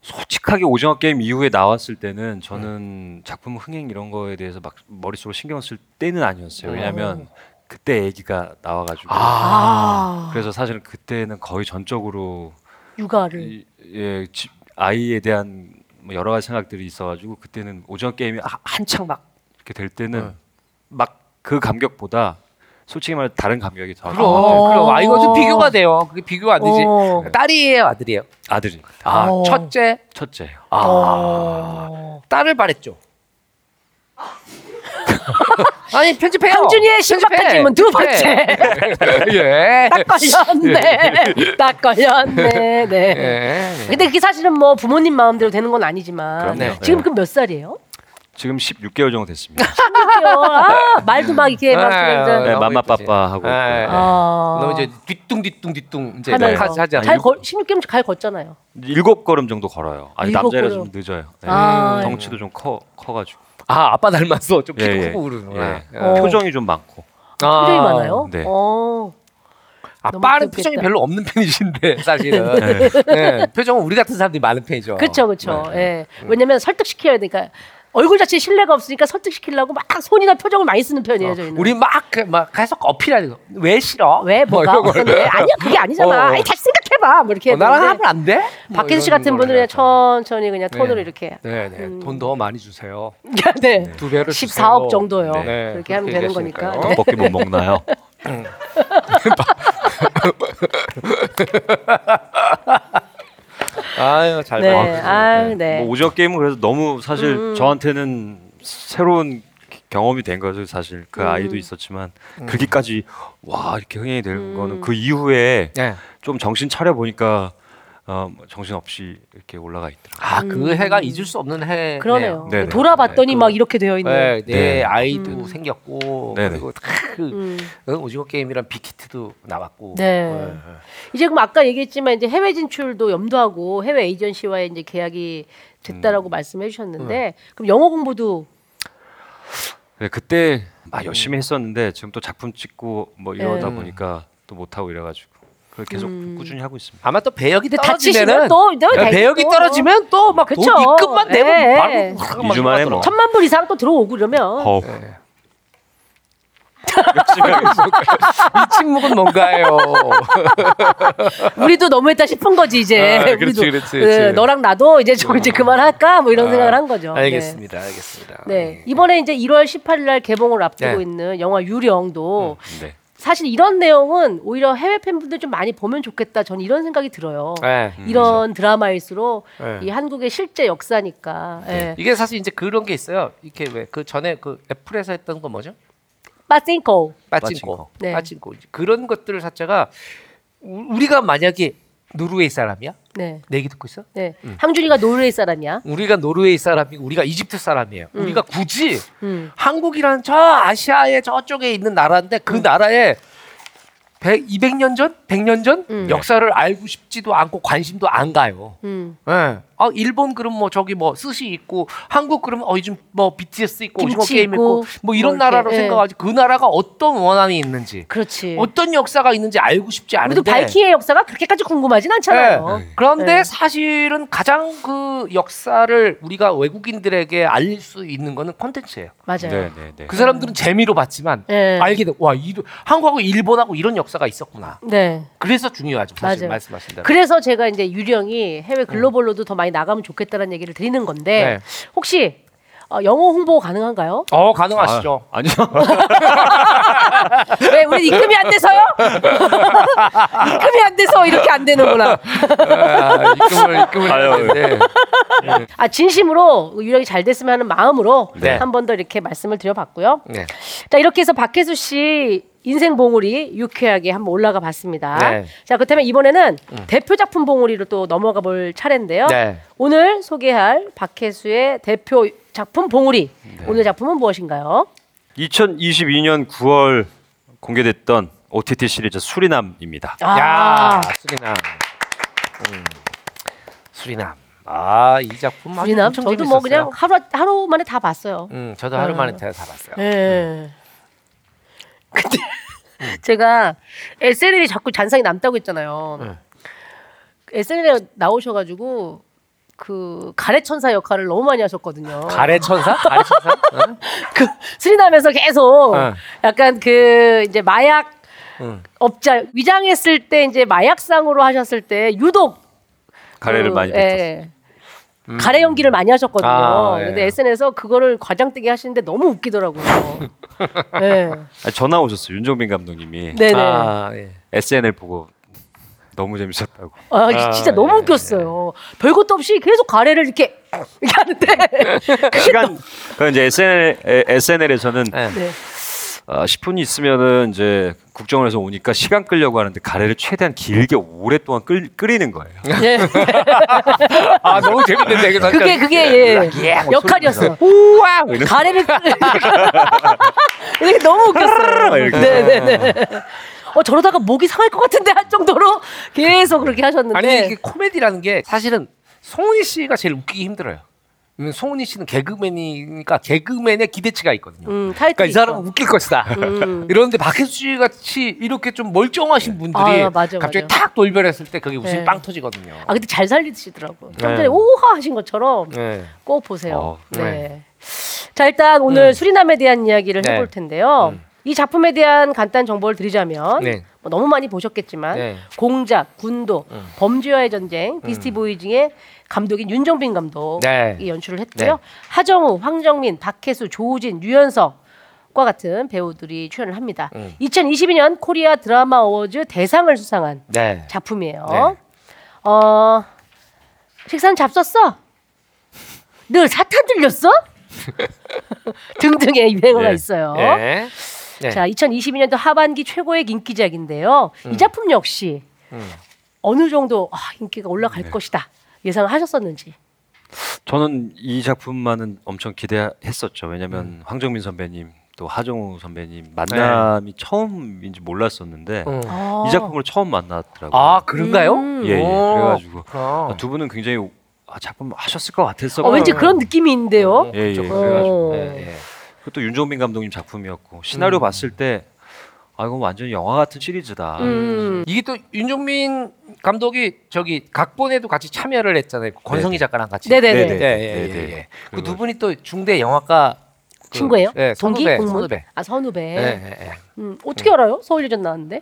솔직하게 오징어 게임 이후에 나왔을 때는 저는 작품 흥행 이런 거에 대해서 막 머릿속으로 신경 쓸 때는 아니었어요. 왜냐하면 그때 얘기가 나와가지고 아, 그래서 사실은 그때는 거의 전적으로 육아를 이, 예, 집, 아이에 대한 뭐 여러 가지 생각들이 있어가지고 그때는 오징어 게임이 하- 한창 막 이렇게 될 때는 막그 감격보다 솔직히 말해 다른 감격이 더 그럼 어. 그럼 아 이것도 비교가 돼요. 그게 비교가 안 되지. 어. 딸이에요, 아들이에요. 아들입니다. 아 어. 첫째 첫째예요. 아 어. 딸을 바랬죠. 아니 편집해요. 강준이의 신박한 편집해. 질문 두 번째. 예. 딱 걸렸네. 딱 걸렸네. 네. 예. 근데 그게 사실은 뭐 부모님 마음대로 되는 건 아니지만 그럼요. 네. 지금 그 몇 살이에요? 지금 16개월 정도 됐습니다. 아, 말도 막 이렇게 막 네, 그러면서 네, 하고 맘마 있지. 빠빠 하고 네. 있고. 아. 너 이제 뒤뚱 뒤뚱 뒤뚱 이제 하면서 하지 하지 잘 않아요? 걸, 16개월 갈 걷잖아요. 일곱 걸음 정도 걸어요. 아니 일곱 남자라 걸음. 좀 늦어요. 네. 아, 덩치도 좀 커 커가지고 아 아빠 닮았어. 좀 키도 예, 예. 크고 그러는구나. 예. 어. 표정이 좀 많고. 아. 표정이 많아요. 네. 어. 너무 아빠는 귀엽겠다. 표정이 별로 없는 편이신데 사실은 네. 예, 표정은 우리 같은 사람들이 많은 편이죠. 그렇죠, 그렇죠. 네. 예. 왜냐면 설득시켜야 되니까 얼굴 자체에 신뢰가 없으니까 설득시키려고 막 손이나 표정을 많이 쓰는 편이에요, 저희는. 우리 막막 그, 막 계속 어필하는 거. 왜 싫어? 왜뭐 뭐가 이런 걸. 어떤데? 아니야 그게 아니잖아. 어. 아니 다시 생각해봐. 뭐 이렇게. 어, 나랑 하면 안 돼? 뭐 박혜수 씨 같은 걸 분들은 그냥. 천천히 그냥 톤으로 네. 이렇게. 네, 네. 음. 돈더 많이 주세요. 네. 두 배를 14억 주세요. 정도요. 네, 그렇게 하면 그렇게 되는 거니까. 네. 떡볶이 못 먹나요? 아유 잘 네. 먹었어요. 아, 네. 뭐 오징어 게임은 그래서 너무 사실 음. 저한테는 새로운 기- 경험이 된 거죠. 사실 그 음. 아이도 있었지만 그기까지 와 이렇게 흥행이 된 음. 거는 그 이후에 네. 좀 정신 차려 보니까 어, 정신 없이 이렇게 올라가 있더라고요. 아, 그 해가 잊을 수 없는 해. 음. 그러네요. 네네. 돌아봤더니 네, 그- 막 이렇게 되어 있는. 네, 내 네. 아이도 음. 생겼고 네네. 그리고 다그 음. 어, 오징어 게임이랑 빅히트도 나왔고. 네. 이제 그럼 아까 얘기했지만 이제 해외 진출도 염두하고 해외 에이전시와의 이제 계약이 됐다라고 말씀해 주셨는데 그럼 영어 공부도 네, 그때 막 열심히 했었는데 지금 또 작품 찍고 뭐 이러다 네. 보니까 또 못 하고 이래가지고 그걸 계속 음. 꾸준히 하고 있습니다. 아마 또 배역이 떨어지면은 다치시면 또, 또 야, 배역이 또 떨어지면 또막돈 그쵸. 입금만 되면 예. 바로 확 이주 만에 뭐. 천만 불 이상 또 들어오고 그러면 어, 네. 이 침묵은 뭔가요? 우리도 너무했다 싶은 거지 이제. 아, 그렇지, 우리도. 그렇지, 예, 그렇지. 너랑 나도 이제 좀 이제 그만할까 뭐 이런 생각을 한 거죠. 네. 알겠습니다, 알겠습니다. 네. 이번에 이제 1월 18일 날 개봉을 앞두고 네. 있는 영화 유령도 네. 사실 이런 내용은 오히려 해외 팬분들 좀 많이 보면 좋겠다. 전 이런 생각이 들어요. 네. 이런 드라마일수록 네. 이 한국의 실제 역사니까. 예. 이게 사실 이제 그런 게 있어요. 이렇게 왜 그 전에 그 애플에서 했던 거 뭐죠? 빠싱코. 빠친코. 빠친코. 네. 그런 것들을 자체가 우- 우리가 만약에 노르웨이 사람이야? 네. 내 얘기 듣고 있어? 네. 항준이가 노르웨이 사람이야. 우리가 노르웨이 사람이고 우리가 이집트 사람이에요. 우리가 굳이 음. 한국이라는 저 아시아의 저쪽에 있는 나라인데 그 나라에 100, 200년 전, 100년 전 음. 역사를 알고 싶지도 않고 관심도 안 가요. 음. 예. 아 일본 그럼 뭐 저기 뭐 스시 있고 한국 그러면 어 요즘 뭐 BTS 있고 오징어 김치 게임 있고, 있고 뭐 이런 뭐 나라로 예. 생각하지 그 나라가 어떤 원한이 있는지 그렇지. 어떤 역사가 있는지 알고 싶지 않은데 우리도 바이킹의 역사가 그렇게까지 궁금하진 않잖아요. 예. 그런데 네. 사실은 가장 그 역사를 우리가 외국인들에게 알릴 수 있는 거는 콘텐츠예요. 맞아요. 네, 네, 네. 그 사람들은 재미로 봤지만 예. 알게 돼. 와, 이 한국하고 일본하고 이런 역사가 있었구나. 네. 그래서 중요하죠. 사실 맞아요. 말씀하신 대로. 그래서 제가 이제 유령이 해외 글로벌로도 더 많이 나가면 좋겠다는 얘기를 드리는 건데 네. 혹시 어, 영어 홍보 가능한가요? 어, 가능하시죠. 아, 아니요. 왜 우리 입금이 안 돼서요? 입금이 안 돼서 이렇게 안 되는구나. 아, 입금을 입금을 아유. 했는데. 아 진심으로 유령이 잘 됐으면 하는 마음으로 네. 한 번 더 이렇게 말씀을 드려봤고요. 네. 자 이렇게 해서 박혜수 씨 인생 봉우리 유쾌하게 한번 올라가 봤습니다. 네. 자 그렇다면 이번에는 대표 작품 봉우리로 또 넘어가 볼 차례인데요. 네. 오늘 소개할 박혜수의 대표 작품 봉우리. 네. 오늘 작품은 무엇인가요? 2022년 9월 공개됐던 OTT 시리즈 수리남입니다. 야, 수리남. 음. 수리남. 아, 이 작품 엄청 저도 재밌었어요. 뭐 그냥 하루 하루 만에 다 봤어요. 음, 저도 하루 어. 만에 다 봤어요. 예. 근데 제가 SNL이 자꾸 잔상이 남다고 했잖아요. 네. SNL에 나오셔가지고 그 가래천사 역할을 너무 많이 하셨거든요. 가래 천사? 가래 천사? 어? 그 스리남에서 계속 네. 약간 그 이제 마약 응. 업자 위장했을 때 이제 마약상으로 하셨을 때 유독 가래를 그, 많이 예, 뱉었어요. 예. 가래 연기를 많이 하셨거든요. 아, 예. 근데 SNS에서 그거를 과장되게 하시는데 너무 웃기더라고요. 네. 아니, 전화 오셨어요. 윤종빈 감독님이 네네. 아, 예. SNL 보고 너무 재밌었다고. 아, 아, 진짜 너무 예, 웃겼어요. 별것도 없이 계속 가래를 이렇게 이렇게 하는데. 시간 그 이제 SNL SNL에서는 네. 네. 어, 10분이 있으면은 이제 국정원에서 오니까 시간 끌려고 하는데 가래를 최대한 길게 오랫동안 끌, 끓이는 거예요. 예. 아 너무 재밌는데 이게 그게 그게 예. 역할이었어요. 우와 가래를 이렇게 너무 웃겼어요. 이렇게. 네네네. 어 저러다가 목이 상할 것 같은데 할 정도로 계속 그렇게 하셨는데. 아니 이게 코미디라는 게 사실은 송은이 씨가 제일 웃기기 힘들어요. 왜냐면 송은이 씨는 개그맨이니까 개그맨의 기대치가 있거든요. 음, 타이틀 그러니까 이 사람은 웃길 것이다. 음. 이런데 박혜수 씨 같이 이렇게 좀 멀쩡하신 분들이 아, 맞아, 갑자기 맞아. 탁 돌변했을 때 그게 웃음이 네. 빵 터지거든요. 아 근데 잘 살리시더라고. 좀 네. 전에 오하 하신 것처럼 네. 꼭 보세요. 어, 네. 네. 자 일단 오늘 수리남에 대한 이야기를 네. 해볼 텐데요. 이 작품에 대한 간단 정보를 드리자면 네. 뭐 너무 많이 보셨겠지만 네. 공작, 군도, 음. 범죄와의 전쟁, 비스티 보이즈의 감독인 윤종빈 감독이 네. 연출을 했고요. 네. 하정우, 황정민, 박해수, 조우진, 유연석 과 같은 배우들이 출연을 합니다. 음. 2022년 코리아 드라마 어워즈 대상을 수상한 네. 작품이에요. 네. 어 식사는 잡섰어? 너 사탄 들렸어? 등등의 유행어가 네. 있어요. 네. 네. 자, 2022년도 하반기 최고의 인기작인데요. 이 작품 역시 음. 어느 정도 아, 인기가 올라갈 네. 것이다 예상을 하셨었는지. 저는 이 작품만은 엄청 기대했었죠. 왜냐면 음. 황정민 선배님 또 하정우 선배님 만남이 처음인지 몰랐었는데 음. 아. 이 작품을 처음 만났더라고요. 아 그런가요? 음. 예, 예. 오. 그래가지고. 아, 두 분은 굉장히 아, 작품 하셨을 것 같았어. 어, 왠지 그런 느낌이 있는데요. 예, 예. 그렇죠. 그래가지고 어. 예, 예. 그것도 윤종빈 감독님 작품이었고 시나리오 음. 봤을 때 아 이거 완전 영화 같은 시리즈다. 음. 이게 또 윤종민 감독이 저기 각본에도 같이 참여를 했잖아요. 권성희 네네. 작가랑 같이. 네네네. 네네. 예, 예, 예. 예. 그두 분이 또 중대 영화과 그- 친구예요? 예, 동기 선후배, 공문? 선후배. 아 선후배. 예, 예, 예. 음, 어떻게 알아요? 서울예전 나왔는데.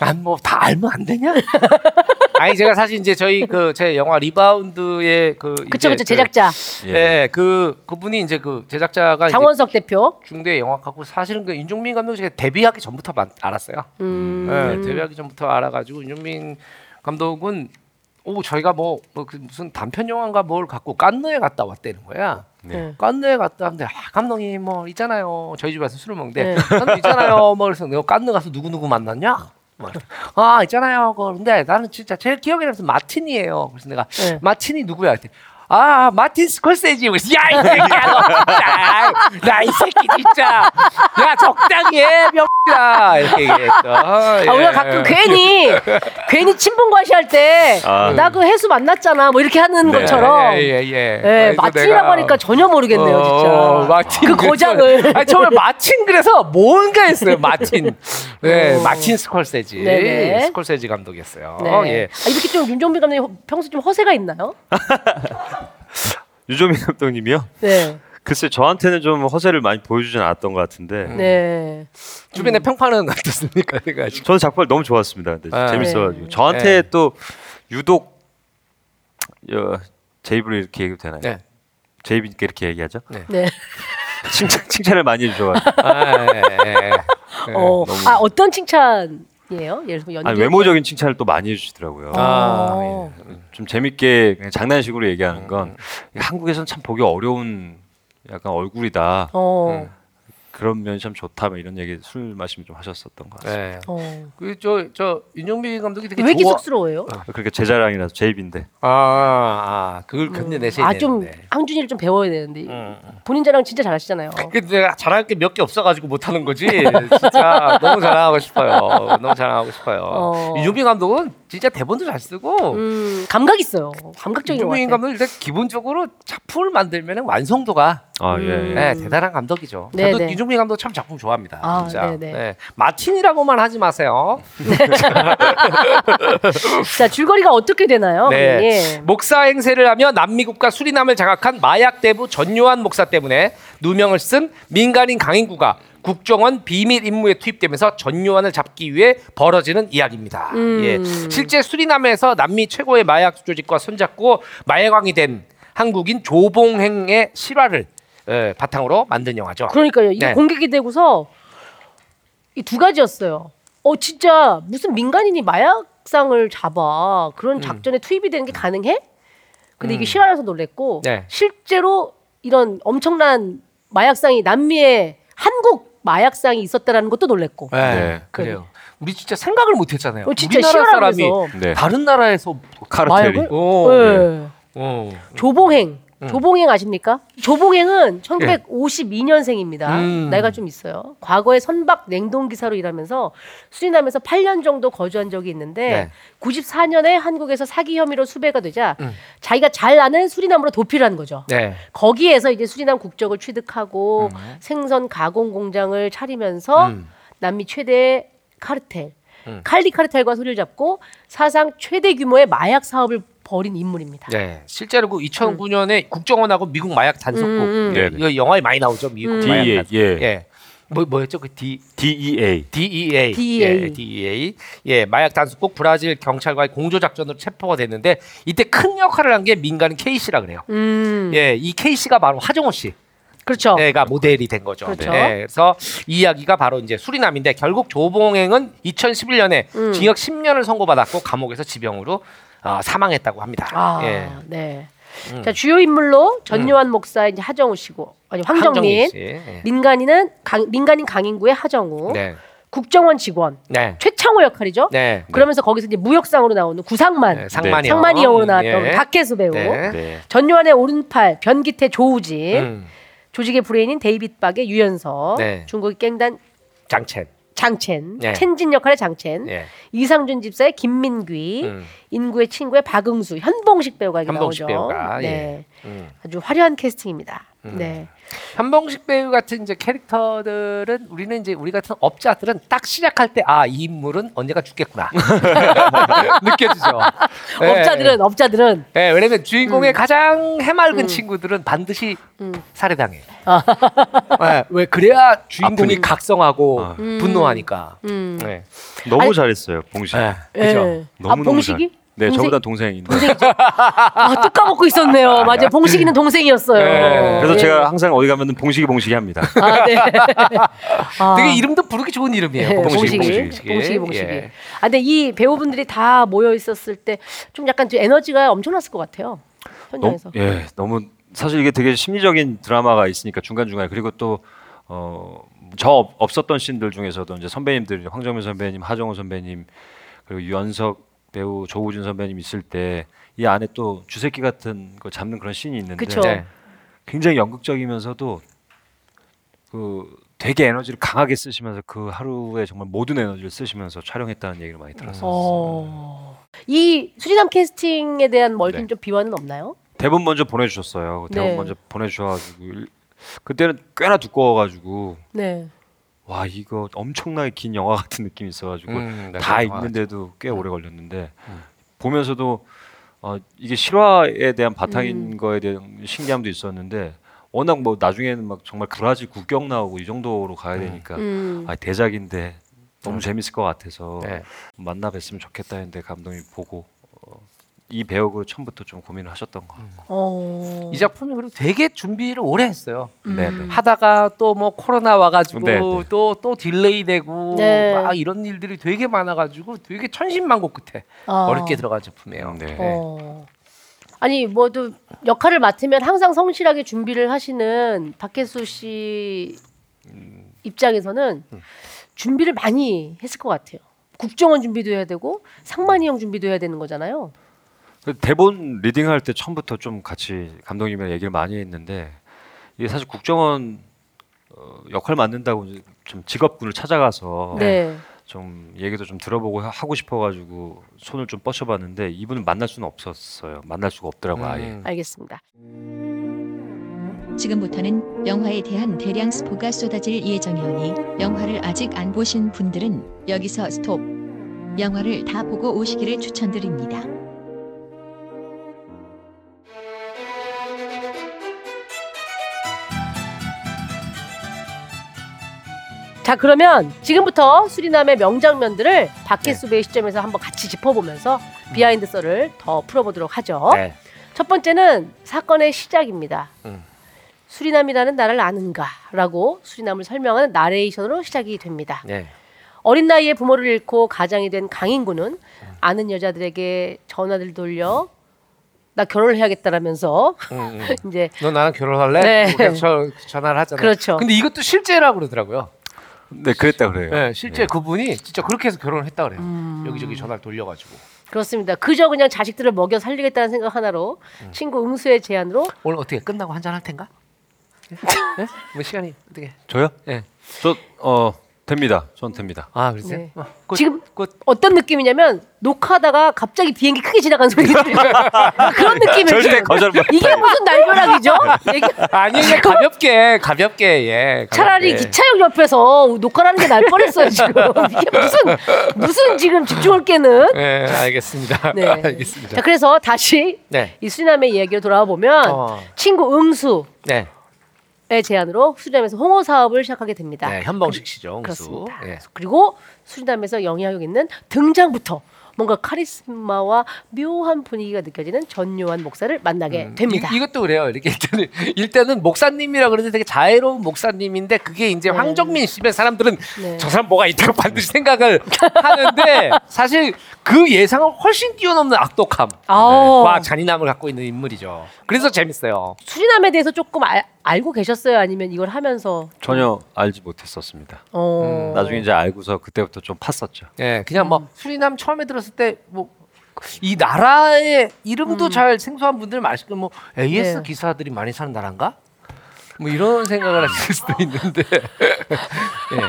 아뭐다 알면 안 되냐? 아니 제가 사실 이제 저희 그 제 영화 리바운드의 그 그쵸 이제 그쵸 제작자 그, 예, 그 그분이 이제 그 제작자가 장원석 대표. 중대 영화과고 사실은 그 윤종빈 감독이 제가 데뷔하기 전부터 만- 알았어요. 음. 네, 데뷔하기 전부터 알아가지고 윤종빈 감독은 오 저희가 뭐, 뭐 그 무슨 단편 영화인가 뭘 갖고 깐느에 갔다 왔다는 거야. 네. 깐느에 갔다 왔는데 아, 감독님 뭐 있잖아요. 저희 집에서 술을 먹는데 네. 있잖아요. 뭐 그래서 내가 깐느 가서 누구 누구 만났냐? 아 있잖아요. 그런데 나는 진짜 제일 기억에 남는 마틴이에요. 그래서 내가 네. 마틴이 누구야? 했더니 아 마틴 스콜세지 야이 새끼야 나이 새끼 진짜 야 적당히 해 병자 이렇게 얘기했죠 아, 우리가 가끔 괜히 괜히 친분과시 할 때나 아. 그 해수 만났잖아 뭐 이렇게 하는 네. 것처럼 예예예 예, 마틴이라고 하니까 전혀 모르겠네요 진짜 어, 마틴 그 거장을 아니 처음에 마틴 그래서 뭔가 했어요 마틴 네 어. 마틴 스콜세지 네네. 스콜세지 감독이었어요 네. 예. 아, 이렇게 좀 윤종빈 감독님 평소 좀 허세가 있나요? 유종민 감독님이요. 네. 글쎄 저한테는 좀 허세를 많이 보여주진 않았던 것 같은데 네. 주변의 평판은 어떻습니까 제가 지금 저는 작품을 너무 좋았습니다. 근데 아. 재밌어가지고 네. 저한테 네. 또 유독 어, 제 입으로 이렇게 얘기도 되나요? 네. 제 입이니까 이렇게 얘기하죠. 네. 칭찬 칭찬을 많이 해주셔가지고 아, 예, 예, 예. 어, 너무- 아 어떤 칭찬 이에요? 예를 들면 연기. 아니, 외모적인 칭찬을 또 많이 해주시더라고요. 아, 어. 좀 재밌게 그냥 장난식으로 얘기하는 음. 건 한국에선 참 보기 어려운 약간 얼굴이다. 어. 그런 면이 참 좋다. 뭐 이런 얘기 술 마시면 좀 하셨었던 것 같아요. 네. 어. 그저 저 윤종빈 감독이 되게 왜 이렇게 좋아. 쑥스러워요? 그러니까 제 자랑이라서 제 입인데. 아, 아 그걸 견뎌내셔야 아 좀 되는데. 항준이를 좀 배워야 되는데 음. 본인 자랑 진짜 잘하시잖아요. 근데 내가 잘할 게 몇 개 없어가지고 못하는 거지. 진짜 너무 자랑하고 싶어요. 너무 자랑하고 싶어요. 어. 윤종빈 감독은 진짜 대본도 잘 쓰고. 음 감각 있어요. 감각적인 것 윤종빈 같아. 감독은 일단 기본적으로 작품을 만들면 완성도가 아 예. 예. 네, 대단한 감독이죠. 네, 저도 네. 이종민 감독 참 작품 좋아합니다. 아, 진짜. 네, 네. 네. 마틴이라고만 하지 마세요. 자 줄거리가 어떻게 되나요? 네. 예. 목사 행세를 하며 남미국가 수리남을 장악한 마약 대부 전요한 목사 때문에 누명을 쓴 민간인 강인구가 국정원 비밀 임무에 투입되면서 전요한을 잡기 위해 벌어지는 이야기입니다. 음. 예. 실제 수리남에서 남미 최고의 마약 조직과 손잡고 마약왕이 된 한국인 조봉행의 실화를 예, 바탕으로 만든 영화죠. 그러니까요. 이게 네. 공격이 되고서 이 두 가지였어요. 어 진짜 무슨 민간인이 마약상을 잡아 음. 그런 작전에 투입이 되는 게 가능해? 근데 이게 실화라서 놀랬고 네. 실제로 이런 엄청난 마약상이 남미에 한국 마약상이 있었다라는 것도 놀랬고. 네, 네. 그래요. 우리 진짜 생각을 못 했잖아요. 어, 진짜 우리나라 사람이 실화라면서. 네. 다른 나라에서 카르텔이 마약을? 오, 네. 어. 조봉행. 음. 조봉행 아십니까? 조봉행은 1952년생입니다. 음. 나이가 좀 있어요. 과거에 선박 냉동 기사로 일하면서 수리남에서 8년 정도 거주한 적이 있는데 네. 94년에 한국에서 사기 혐의로 수배가 되자 음. 자기가 잘 아는 수리남으로 도피를 한 거죠. 네. 거기에서 이제 수리남 국적을 취득하고 음. 생선 가공 공장을 차리면서 음. 남미 최대 카르텔 음. 칼리 카르텔과 소리를 잡고 사상 최대 규모의 마약 사업을 벌인 인물입니다. 네, 실제로 그 2009년에 국정원하고 미국 마약 단속국 음, 음. 네, 네. 이거 영화에 많이 나오죠. 미국 음. 마약 DEA 단속. 예. 예. 뭐 뭐였죠? 그 D DEA DEA. DEA. 예, DEA. 예, 마약 단속국 브라질 경찰과의 공조 작전으로 체포가 됐는데 이때 큰 역할을 한 게 민간인 K 씨라 그래요. 음, 예, 이 K 씨가 바로 하정우 씨. 그렇죠. 가 모델이 된 거죠. 그렇죠. 네, 그래서 이 이야기가 바로 이제 수리남인데 결국 조봉행은 2011년에 음. 징역 10년을 선고받았고 감옥에서 지병으로 어, 사망했다고 합니다. 아, 예. 네. 음. 자 주요 인물로 전요환 목사 이제 하정우 씨고 아니 황정민. 예. 민간인은 강, 민간인 강인구의 하정우, 네. 국정원 직원 네. 최창호 역할이죠. 네. 그러면서 거기서 이제 무역상으로 나오는 구상만, 네, 상만이 형. 상만이 형으로 나왔던 예. 박해수 배우, 네. 네. 전요환의 오른팔 변기태 조우진, 음. 조직의 브레인인 데이빗 박의 유연석, 네. 중국의 갱단 장첸. 장첸, 네. 첸진 역할의 장첸, 예. 이상준 집사의 김민귀, 음. 인구의 친구의 박응수, 현봉식 배우가 이게 현봉식 나오죠. 배우가, 네. 예. 음. 아주 화려한 캐스팅입니다. 네. 현봉식 배우 같은 이제 캐릭터들은 우리는 이제 우리 같은 업자들은 딱 시작할 때 아 이 인물은 언제가 죽겠구나 느껴지죠. 네. 업자들은 업자들은 네, 왜냐면 주인공의 음. 가장 해맑은 친구들은 반드시 음. 살해당해. 네, 왜 그래야 주인공이 아프니까. 각성하고 아. 분노하니까. 음. 네. 너무 아니- 잘했어요 봉식. 네, 예. 그죠. 너무 아 너무 봉식이? 잘. 네, 동생- 저보다 동생인데. 아, 뚝 까먹고 있었네요. 맞아요. 봉식이는 동생이었어요. 네. 그래서 예. 제가 항상 어디 가면 봉식이 봉식이 합니다. 아, 네. 아. 되게 이름도 부르기 좋은 이름이에요. 네, 봉식이, 봉식이, 봉식이. 봉식이, 봉식이. 예. 아, 근데 이 배우분들이 다 모여 있었을 때 좀 약간 좀 에너지가 엄청났을 것 같아요. 너무, 현장에서. 예, 너무 사실 이게 되게 심리적인 드라마가 있으니까 중간 중간에 그리고 또 어, 저 없었던 씬들 중에서도 이제 선배님들 황정민 선배님, 하정우 선배님 그리고 유연석 배우 조우진 선배님 있을 때 이 안에 또 주새끼 같은 거 잡는 그런 씬이 있는데 그쵸. 네. 굉장히 연극적이면서도 그 되게 에너지를 강하게 쓰시면서 그 하루에 정말 모든 에너지를 쓰시면서 촬영했다는 얘기를 많이 들었어요. 어. 이 수리남 캐스팅에 대한 멀긴 네. 좀 비화는 없나요? 대본 먼저 보내주셨어요. 대본 네. 먼저 보내주셔가지고 일- 그때는 꽤나 두꺼워가지고 네. 와 이거 엄청나게 긴 영화 같은 느낌이 있어가지고 음, 네, 다 네, 읽는데도 꽤 오래 걸렸는데 음. 보면서도 어, 이게 실화에 대한 바탕인 음. 거에 대한 신기함도 있었는데 워낙 뭐 나중에는 막 정말 브라질 국경 나오고 이 정도로 가야 되니까 음. 아 대작인데 너무 음. 재밌을 것 같아서 네. 만나 뵀으면 좋겠다 했는데 감독님 보고 어, 이 배역으로 처음부터 좀 고민을 하셨던 것 같고 어. 이 작품이 그리고 되게 준비를 오래 했어요. 음. 네, 네. 하다가 또 뭐 코로나 와가지고 네, 네. 또또 딜레이 되고 네. 막 이런 일들이 되게 많아가지고 되게 천신만고 끝에 아. 어렵게 들어간 작품이에요. 네. 어. 아니 뭐 또 역할을 맡으면 항상 성실하게 준비를 하시는 박해수 씨 입장에서는 준비를 많이 했을 것 같아요. 국정원 준비도 해야 되고 상만이 형 준비도 해야 되는 거잖아요. 그 대본 리딩할 때 처음부터 좀 같이 감독님이랑 얘기를 많이 했는데 이게 사실 국정원 어, 역할 맡는다고 좀 직업군을 찾아가서 네. 좀 얘기도 좀 들어보고 하- 하고 싶어가지고 손을 좀 뻗쳐봤는데 이분을 만날 수는 없었어요. 만날 수가 없더라고 요 아예. 음. 알겠습니다. 지금부터는 영화에 대한 대량 스포가 쏟아질 예정이오니 영화를 아직 안 보신 분들은 여기서 스톱. 영화를 다 보고 오시기를 추천드립니다. 자 그러면 지금부터 수리남의 명장면들을 박해수의 시점에서 한번 같이 짚어보면서 비하인드 썰을 더 풀어보도록 하죠. 네. 첫 번째는 사건의 시작입니다. 음. 수리남이라는 나를 아는가라고 수리남을 설명하는 나레이션으로 시작이 됩니다. 네. 어린 나이에 부모를 잃고 가장이 된 강인구는 아는 여자들에게 전화를 돌려 나 결혼을 해야겠다라면서 음, 음. 이제 너 나랑 결혼할래? 네. 전화를 하잖아요. 그렇죠. 근데 이것도 실제라고 그러더라고요. 네, 그랬다 그래요. 네, 실제 그분이 진짜 그렇게 해서 결혼을 했다 그래요. 음. 여기저기 전화를 돌려가지고 그렇습니다. 그저 그냥 자식들을 먹여 살리겠다는 생각 하나로 음. 친구 응수의 제안으로 오늘 어떻게 끝나고 한잔 할 텐가? 네? 뭐 시간이 어떻게? 저요? 네. 저 어 됩니다. 전 됩니다. 아 그러세요? 네. 어, 곧- 지금 곧 어떤 느낌이냐면 녹화하다가 갑자기 비행기 크게 지나간 소리 들려요. 그런 느낌을 절대. 거절 못. 이게 무슨 날벼락이죠? 아니 그냥 가볍게 가볍게 예. 차라리 가볍게. 기차역 옆에서 녹화라는 게 날 뻔했어요 지금. 이게 무슨 무슨 지금 집중을 깨는. 네, 알겠습니다. 네. 알겠습니다. 자 그래서 다시 네. 이 수리남의 이야기로 돌아와 보면 어. 친구 응수의 네. 제안으로 수리남에서 홍어 사업을 시작하게 됩니다. 네, 현봉식 씨죠. 그렇습니다. 네. 그리고 수리남에서 영향력 있는 등장부터 뭔가 카리스마와 묘한 분위기가 느껴지는 전요한 목사를 만나게 됩니다. 음, 이, 이것도 그래요. 이렇게 일단은, 일단은 목사님이라 그러는데 되게 자애로운 목사님인데 그게 이제 네. 황정민 씨의 사람들은 네. 저 사람 뭐가 있다고 반드시 생각을 하는데 사실 그 예상을 훨씬 뛰어넘는 악독함, 아오. 과 잔인함을 갖고 있는 인물이죠. 그래서 재밌어요. 수리남에 대해서 조금 알, 알고 계셨어요? 아니면 이걸 하면서 전혀 알지 못했었습니다. 어... 음, 나중에 이제 알고서 그때부터 좀 팠었죠. 예, 그냥 음. 뭐 수리남 처음에 들었을 때 뭐. 이 나라의 이름도 음. 잘 생소한 분들 많으실 거뭐 AS 네. 기사들이 많이 사는 나라인가? 뭐 이런 생각을 하실 수도 있는데 예.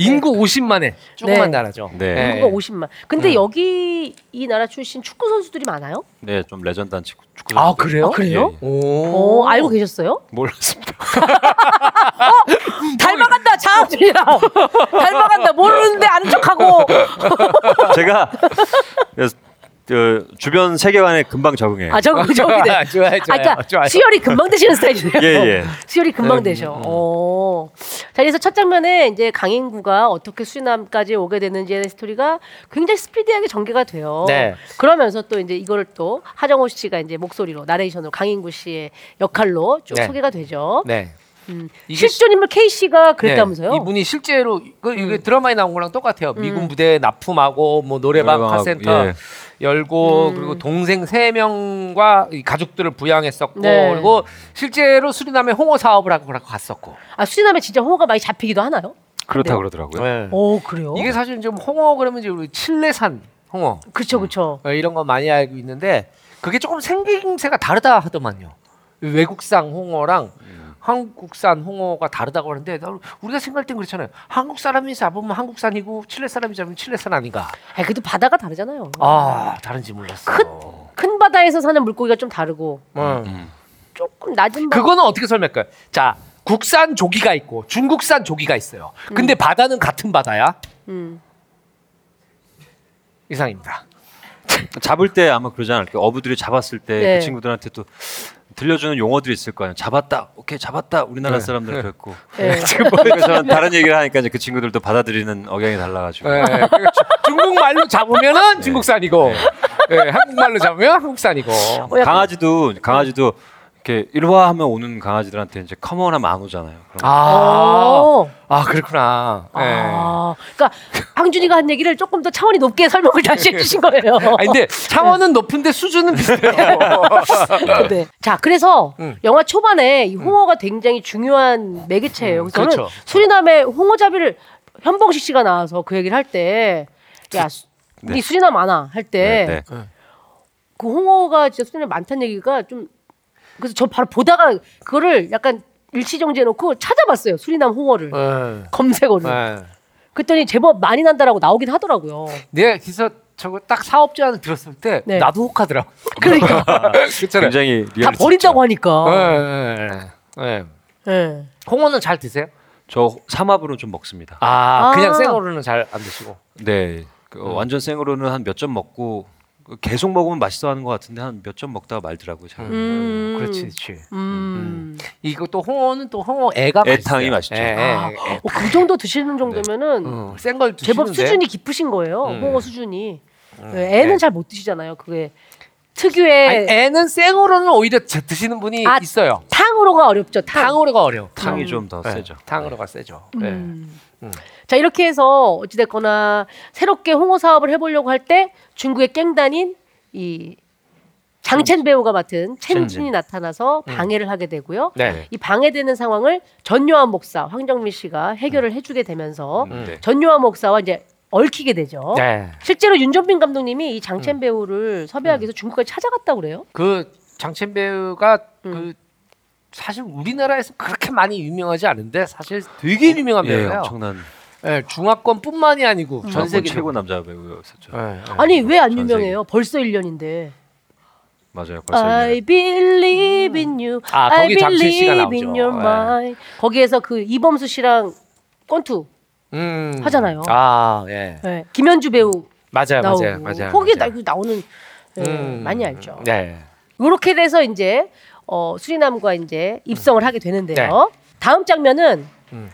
인구 50만의 조그만 네. 나라죠. 네. 예. 인구가 50만. 근데 음. 여기 이 나라 출신 축구 선수들이 많아요? 네, 좀 레전드한 축구. 축구 아 선수들. 그래요? 아, 그래요? 예, 오. 어, 알고 계셨어요? 몰랐습니다. 닮아간다 장학준이랑 닮아간다 모르는데 아는 척하고 제가 그 주변 세계관에 금방 적응해요. 아 저거 저기 네. 좋아요, 좋아요, 아, 그러니까 좋아요. 수혈이 금방 되시는 스타일이네요. 예, 예. 수혈이 금방 음, 되셔. 음. 어. 자, 그래서 첫 장면에 이제 강인구가 어떻게 수남까지 오게 되는지의 스토리가 굉장히 스피디하게 전개가 돼요. 네. 그러면서 또 이제 이거를 또 하정우 씨가 이제 목소리로 나레이션으로 강인구 씨의 역할로 쭉 네. 소개가 되죠. 네. 음. 이게 실존 인물 K 씨가 그랬다면서요? 네, 이분이 실제로 그 이게 드라마에 나온 거랑 똑같아요. 음. 미군 부대 납품하고 뭐 노래방 노래방하고, 카센터 예. 열고 음. 그리고 동생 세 명과 이 가족들을 부양했었고 네. 그리고 실제로 수리남에 홍어 사업을 하고 갔었고. 아 수남에 진짜 홍어가 많이 잡히기도 하나요? 그렇다 네. 그러더라고요. 네. 오 그래요? 이게 사실 좀 홍어 그러면 이제 우리 칠레산 홍어 그쵸 그쵸. 어, 이런 거 많이 알고 있는데 그게 조금 생김새가 다르다 하더만요. 외국산 홍어랑 한국산 홍어가 다르다고 하는데 나- 우리가 생각할 땐 그렇잖아요. 한국 사람이 잡으면 한국산이고 칠레 사람이 잡으면 칠레산 아닌가? 아 그래도 바다가 다르잖아요. 아 다른지 몰랐어. 큰- 큰 바다에서 사는 물고기가 좀 다르고 음. 음. 조금 낮은 바다. 그거는 어떻게 설명할까요? 자 국산 조기가 있고 중국산 조기가 있어요. 근데 바다는 같은 바다야. 음. 이상입니다. 잡을 때 아마 그러지 않을까. 어부들이 잡았을 때그 네. 친구들한테 또 들려주는 용어들이 있을 거예요. 잡았다. 오케이, 잡았다. 우리나라 네. 사람들 네. 그랬고. 네. 그래서 저는 다른 얘기를 하니까 이제 그 친구들도 받아들이는 억양이 달라가지고. 예, 그러니까 주- 중국 말로 잡으면은 중국산이고, 예, 한국 말로 잡으면 한국산이고. 어, 강아지도 강아지도 이렇게 이리 와 하면 오는 강아지들한테 이제 come on 하면 안 오잖아요. 그럼 아, 어. 아 그렇구나. 예. 아, 그러니까 황준이가 한 얘기를 조금 더 차원이 높게 설명을 다시 해주신 거예요. 아니 근데 차원은 높은데 수준은 비슷해요. 네. 자, 그래서 음. 영화 초반에 이 홍어가 굉장히 중요한 매개체예요. 그래서 저는 그렇죠. 수리남의 홍어잡이를 현봉식 씨가 나와서 그 얘기를 할 때, 야, 수- 네. 우리 수리남 많아 할 때, 네, 네. 그 홍어가 진짜 수리남 많다는 얘기가 좀 그래서 저 바로 보다가 그거를 약간 일시정지해 놓고 찾아봤어요. 수리남 홍어를 예. 검색어를. 예. 그랬더니 제법 많이 난다라고 나오긴 하더라고요. 내가 기사 저거 딱 사업 제안을 들었을 때 네. 나도 혹하더라고. 그러니까 그렇잖아요. 굉장히 다. 버린다고 하니까. 네, 네, 네. 네. 홍어는 잘 드세요? 저 삼합으로 좀 먹습니다. 아, 아. 그냥 생으로는 잘 안 드시고. 네, 그 완전 생으로는 한 몇 점 먹고 계속 먹으면 맛있어 하는 것 같은데 한 몇 점 먹다가 말더라고요. 잘. 음. 그렇지, 그렇지. 음. 이거 또 홍어는 또 홍어 애가 애탕이. 맛있죠. 애, 애, 아, 애. 어, 그 정도 드시는 정도면은 어, 센걸 제법 드시는데. 수준이 깊으신 거예요. 음. 홍어 수준이. 음. 네, 애는 네. 잘못 드시잖아요. 그게 특유의 아니, 애는 생으로는 오히려 드- 드시는 분이 아, 있어요. 탕으로가 어렵죠. 탕. 탕으로가 어려워. 탕이 좀 더 네, 세죠. 탕으로가 세죠. 네. 음. 음. 자 이렇게 해서 어찌됐거나 새롭게 홍어 사업을 해보려고 할 때 중국의 깽단인 이 장첸 배우가 맡은 첸진이 첸진. 나타나서 방해를 하게 되고요. 네. 이 방해되는 상황을 전요한 목사 황정민 씨가 해결을 해주게 되면서 음, 네. 전요한 목사와 이제 얽히게 되죠. 네. 실제로 윤정빈 감독님이 이 장첸 배우를 섭외하기 위해서 중국까지 찾아갔다고 그래요. 그 장첸 배우가 음. 그 사실 우리나라에서 그렇게 많이 유명하지 않은데 사실 되게 유명한 예, 배우예요. 엄청난 네, 중화권뿐만이 아니고 전 전 세계 최고 남자 배우였었죠. 네, 네. 아니 왜 안전 유명해요? 벌써 1년인데. 맞아요. 벌써 I believe in you. 아, I 거기 장첸 씨가 believe in 나오죠. your 네. mind. 거기에서 그 이범수 씨랑 권투 음. 하잖아요. 아, 예. 네. 김현주 배우 맞아요, 나오고 맞아요, 맞아요. 거기에 나, 맞아요. 나오는 네, 음. 많이 알죠. 네. 이렇게 돼서 이제 어, 수리남과 이제 입성을 하게 되는데요. 다음 장면은 음.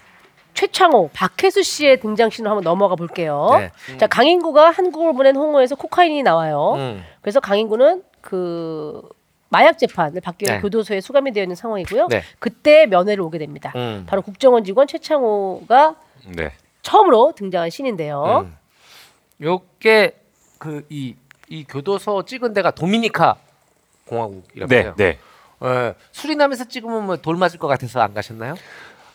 최창호, 박혜수 씨의 등장신으로 한번 넘어가 볼게요. 네. 자 강인구가 한국을 보낸 홍어에서 코카인이 나와요. 음. 그래서 강인구는 그 마약 재판을 받기 위해 네. 교도소에 수감이 되어 있는 상황이고요. 네. 그때 면회를 오게 됩니다. 음. 바로 국정원 직원 최창호가 네. 처음으로 등장한 신인데요. 음. 요게 그 이 이 교도소 찍은 데가 도미니카 공화국이라고 네, 해요. 네. 예. 수리남에서 찍으면 뭐 돌 맞을 것 같아서 안 가셨나요?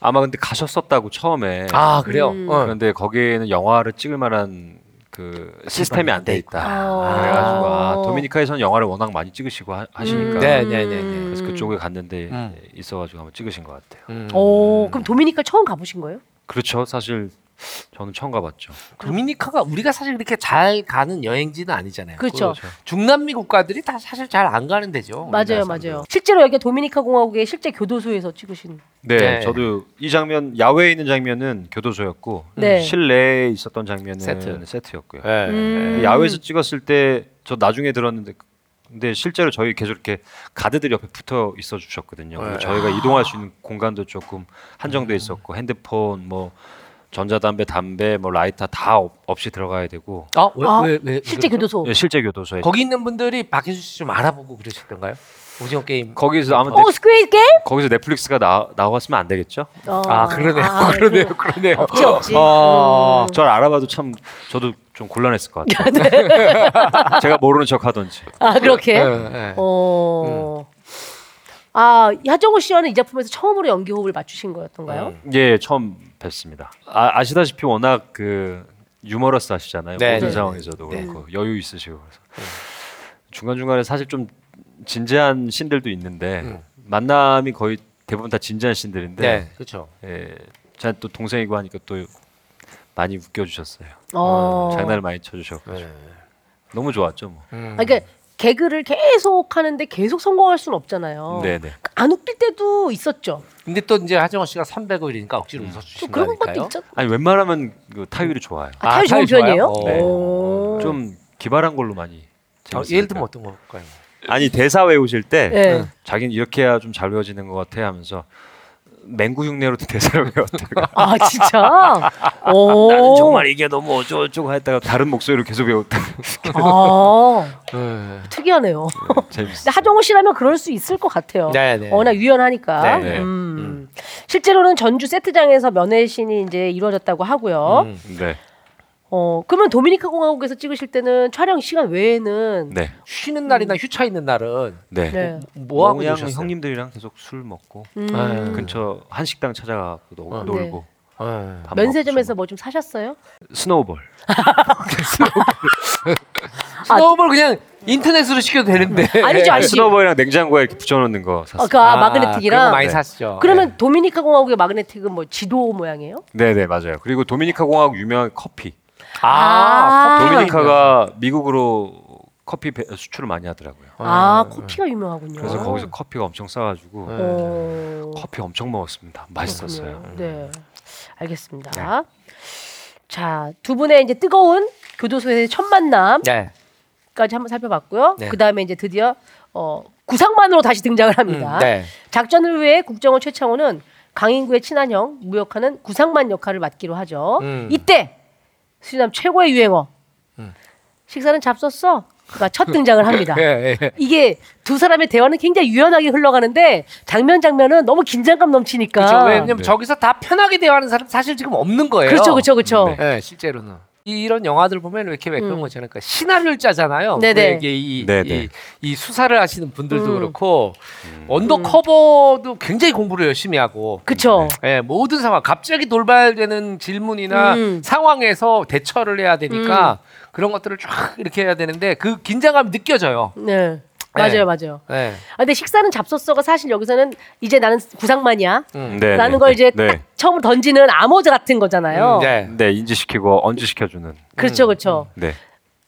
아마 근데 가셨었다고 처음에. 아 그래요. 음. 어. 그런데 거기에는 영화를 찍을 만한 그 시스템이 안 돼 있다. 아. 그래가지고 아, 도미니카에서는 영화를 워낙 많이 찍으시고 하, 시니까 음. 네, 네, 네, 네. 그래서 그쪽에 갔는데 음. 있어가지고 한번 찍으신 것 같아요. 음. 오, 그럼 도미니카 처음 가보신 거예요? 그렇죠. 사실 저는 처음 가봤죠. 도미니카가 우리가 사실 그렇게 잘 가는 여행지는 아니잖아요. 그렇죠. 그 중남미 국가들이 다 사실 잘 안 가는 데죠. 맞아요, 맞아요. 실제로 여기 도미니카 공화국의 실제 교도소에서 찍으신. 네, 네. 저도 이 장면 야외에 있는 장면은 교도소였고 네. 실내에 있었던 장면은 세트. 세트였고요. 네. 음. 야외에서 찍었을 때 저 나중에 들었는데 근데 실제로 저희 계속 이렇게 가드들이 옆에 붙어 있어 주셨거든요. 네. 저희가 이동할 수 있는 공간도 조금 한정돼 있었고 핸드폰 뭐 전자담배, 담배, 뭐 라이터 다 없, 없이 들어가야 되고 아, 왜, 아, 왜, 왜, 실제 그러죠? 교도소. 예, 실제 교도소에 거기 있는 분들이 박해수 씨 좀 알아보고 그러셨던가요? 오징어 게임. 거기서 아마 어, Squid Game? 거기서 넷플릭스가 나, 나왔으면 안 되겠죠? 어. 아 그러네요. 아, 그러네요. 그- 그러네요. 없지, 없지. 어. 음. 저를 알아봐도 참 저도 좀 곤란했을 것 같아요. 네. 제가 모르는 척 하던지. 아, 그렇게? 네, 네. 어. 아, 하정우 씨와는 이 작품에서 처음으로 연기 호흡을 맞추신 거였던가요? 음. 예, 처음 뵙습니다. 아, 아시다시피 워낙 그 유머러스 하시잖아요. 네, 모든 네, 상황에서도 네. 그렇고 여유 있으시고 그래서 중간 중간에 사실 좀 진지한 신들도 있는데 음. 만남이 거의 대부분 다 진지한 신들인데 네, 그렇죠. 예, 제가 또 동생이고 하니까 또 많이 웃겨주셨어요. 어. 장난을 많이 쳐주셨고 네. 너무 좋았죠. 뭐. 음. 아, 그러니까 개그를 계속 하는데 계속 성공할 수는 없잖아요. 네네. 안 웃길 때도 있었죠. 근데 또 이제 하정우 씨가 300일이니까 억지로 또 웃어주신다니까요. 그런 것도 있죠. 아니 웬만하면 그 타율이 좋아요. 아, 타율 아, 좋은? 편이에요? 네. 오. 좀 기발한 걸로 많이. 어, 재밌으니까. 예를 들면 어떤 걸까요? 아니 대사 외우실 때 네. 자기는 이렇게 해야 좀 잘 외워지는 것 같아 하면서 맹구 흉내로도 대사를 외웠다가 아, 진짜? 오. 나는 정말 이게 너무 어쩌고저쩌고 했다가 다른 목소리로 계속 외웠다. 아, 네. 특이하네요. 재밌어. 근데 하정우 씨라면 그럴 수 있을 것 같아요. 네, 네. 워낙 유연하니까. 네, 네. 음. 실제로는 전주 세트장에서 면회신이 이제 이루어졌다고 하고요. 음. 네, 어, 그러면 도미니카 공화국에서 찍으실 때는 촬영 시간 외에는 네, 쉬는 날이나 휴차 있는 날은 네. 네. 뭐 하고 그냥 노셨어요? 형님들이랑 계속 술 먹고 음. 네. 근처 한식당 찾아가고 노, 어. 놀고 네. 밥 면세점에서 먹고 뭐 좀 사셨어요? 스노우볼. 스노우볼 그냥 인터넷으로 시켜도 되는데. 아니죠, 아니죠. 스노우볼이랑 냉장고에 이렇게 붙여놓는 거 어, 샀어요. 그 아, 마그네틱이랑. 많이 네. 샀죠. 그러면 도미니카 공화국의 마그네틱은 뭐 지도 모양이에요? 네, 네 맞아요. 그리고 도미니카 공화국 유명한 커피. 아, 커피가 도미니카가 미국으로 커피 배- 수출을 많이 하더라고요. 아, 커피가 유명하군요. 그래서 거기서 커피가 엄청 싸가지고 네. 어, 커피 엄청 먹었습니다. 맛있었어요. 그렇군요. 네, 알겠습니다. 자, 두 분의 이제 뜨거운 교도소의 첫 만남까지 네. 한번 살펴봤고요. 네. 그 다음에 이제 드디어 어, 구상만으로 다시 등장을 합니다. 음, 네. 작전을 위해 국정원 최창호는 강인구의 친한 형 무역하는 구상만 역할을 맡기로 하죠. 음. 이때 수남 최고의 유행어 식사는 잡섰어. 가첫 등장을 합니다. 예, 예. 이게 두 사람의 대화는 굉장히 유연하게 흘러가는데 장면 장면은 너무 긴장감 넘치니까. 그렇죠. 왜냐면 네. 저기서 다 편하게 대화하는 사람 사실 지금 없는 거예요. 그렇죠, 그렇죠, 그렇죠. 네. 네, 실제로는 이런 영화들 보면 왜 이렇게 왜 그런 음. 거잖아요. 그러니까 신화를 짜잖아요. 네네. 이게 이, 네네. 이, 이 수사를 하시는 분들도 음. 그렇고 언더커버도 굉장히 공부를 열심히 하고. 그렇죠. 예, 모든 상황 갑자기 돌발되는 질문이나 음. 상황에서 대처를 해야 되니까 그런 것들을 쫙 이렇게 해야 되는데 그 긴장감이 느껴져요. 네. 맞아요, 맞아요. 네. 아, 근데 식사는 잡섰어가 사실 여기서는 이제 나는 구상만이야. 음. 네, 라는 네, 걸 네. 이제 네. 딱 처음 던지는 아모드 같은 거잖아요. 음, 네. 네, 인지시키고 언지시켜주는. 그렇죠, 그렇죠. 네.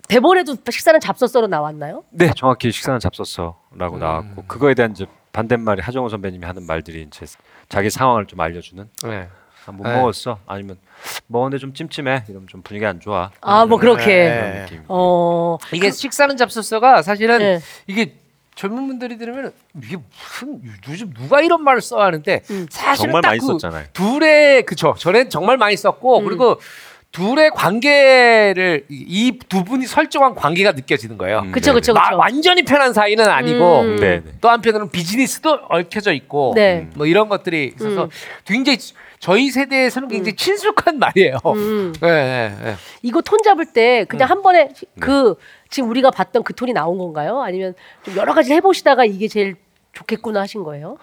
대본에도 식사는 잡섰어로 나왔나요? 네, 정확히 식사는 잡섰어라고 음. 나왔고 그거에 대한 이제 반대말이 하정우 선배님이 하는 말들이 이제 자기 상황을 좀 알려주는. 네. 아, 못 네. 먹었어? 아니면 먹었는데 좀 찜찜해? 이러면 좀 분위기 안 좋아. 아, 뭐 그렇게. 네. 느낌. 어. 이게 식사는 잡섰어가 사실은 네. 이게 젊은 분들이 들으면 이게 무슨 요즘 누가 이런 말을 써 하는데 음. 사실 정말 딱 많이 그 썼잖아요. 둘의 그쵸 전엔 정말 많이 썼고 음. 그리고 둘의 관계를 이 두 분이 설정한 관계가 느껴지는 거예요. 음, 그쵸, 네네. 그쵸, 마- 그쵸. 완전히 편한 사이는 아니고 음. 네, 네. 또 한편으로는 비즈니스도 얽혀져 있고 네. 뭐 이런 것들이 있어서 음. 굉장히 저희 세대에서는 굉장히 친숙한 말이에요. 음. 네, 네, 네. 이거 톤 잡을 때 음. 그냥 한 번에 네. 그 지금 우리가 봤던 그 톤이 나온 건가요? 아니면 좀 여러 가지 해보시다가 이게 제일 좋겠구나 하신 거예요?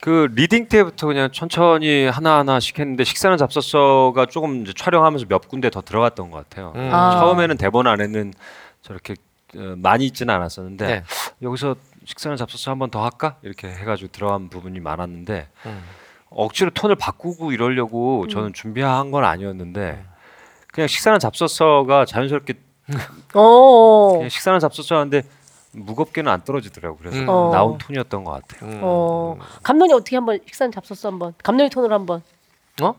그 리딩 때부터 그냥 천천히 하나하나씩 했는데 식사는 잡쉈어가 조금 이제 촬영하면서 몇 군데 더 들어갔던 것 같아요. 음. 아. 처음에는 대본 안에는 저렇게 어, 많이 있지는 않았었는데 네. 여기서 식사는 잡섰어 한번 더 할까 이렇게 해가지고 들어간 부분이 많았는데 음. 억지로 톤을 바꾸고 이러려고 음. 저는 준비한 건 아니었는데 그냥 식사는 잡섰어가 자연스럽게 어. 그냥 식사는 잡섰어 하는데 무겁게는 안 떨어지더라고 그래서 음. 어. 나온 톤이었던 것 같아요. 음. 어. 감독님 어떻게 한번 식사는 잡섰어 한번. 감독님 톤으로 한번. 어?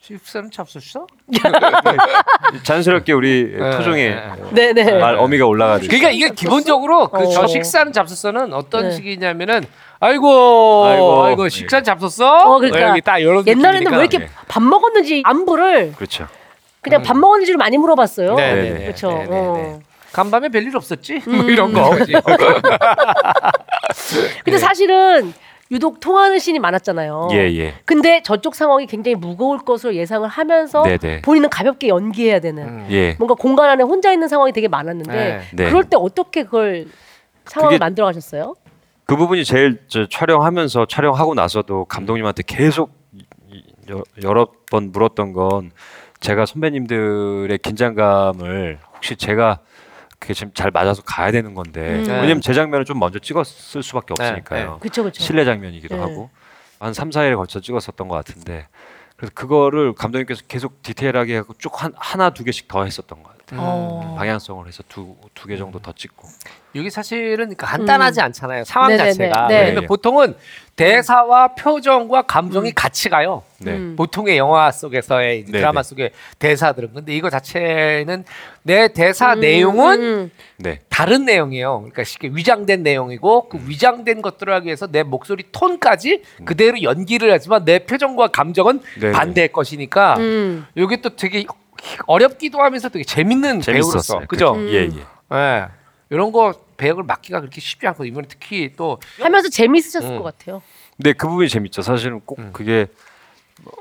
식사는 잡수셨어? 자연스럽게 우리 토종의 네, 네. 네네. 말 어미가 올라가지고 그러니까 이게 기본적으로 그저 어. 식사는 잡섰어는 어떤 네. 식이냐면은 아이고 아이고, 아이고, 식사 예. 잡섰어? 어, 그러니까 여기 딱 이런 옛날에는 느낌이니까. 왜 이렇게 네. 밥 먹었는지 안부를 그렇죠. 그냥 밥 먹었는지를 많이 물어봤어요. 음. 네, 네, 네, 네. 그렇죠. 네, 네, 어. 네. 간밤에 별일 없었지? 뭐 음. 이런 거. 근데 네. 사실은 유독 통하는 씬이 많았잖아요. 예 예. 근데 저쪽 상황이 굉장히 무거울 것으로 예상을 하면서 네 네. 본인은 가볍게 연기해야 되는 음. 예. 뭔가 공간 안에 혼자 있는 상황이 되게 많았는데 네. 네. 그럴 때 어떻게 그걸 상황을 그게- 만들어 가셨어요? 그 부분이 제일 저 촬영하면서 촬영하고 나서도 감독님한테 계속 여, 여러 번 물었던 건 제가 선배님들의 긴장감을 혹시 제가 그게 지금 잘 맞아서 가야 되는 건데 음. 네. 왜냐면 제 장면을 좀 먼저 찍었을 수밖에 네, 없으니까요. 그렇죠, 그렇죠. 실내 장면이기도 네. 하고 한 3, 4일에 걸쳐 찍었었던 것 같은데 그래서 그거를 감독님께서 계속 디테일하게 하고 쭉 한, 하나 두 개씩 더 했었던 것 같아요. 어. 방향성을 해서 두 두 개 정도 더 찍고 여기 사실은 간단하지 않잖아요. 상황 음. 네네네. 자체가. 네. 왜냐면 보통은 대사와 표정과 감정이 음. 같이 가요. 네. 음. 보통의 영화 속에서의 이제 네네. 드라마 속의 대사들은 근데 이거 자체는 내 대사 음, 내용은 음, 네. 다른 내용이에요. 그러니까 쉽게 위장된 내용이고 그 위장된 것들을 하기 위해서 내 목소리 톤까지 그대로 연기를 하지만 내 표정과 감정은 네네. 반대의 것이니까 음. 이게 또 되게 어렵기도 하면서 되게 재밌는 배우로서 재밌었어요. 그죠? 음. 예 예. 예. 이런 거 배역을 맡기가 그렇게 쉽지 않고 이번에 특히 또 하면서 재밌으셨을 음. 것 같아요. 근데 그 부분이 재밌죠. 사실은 꼭 음. 그게 뭐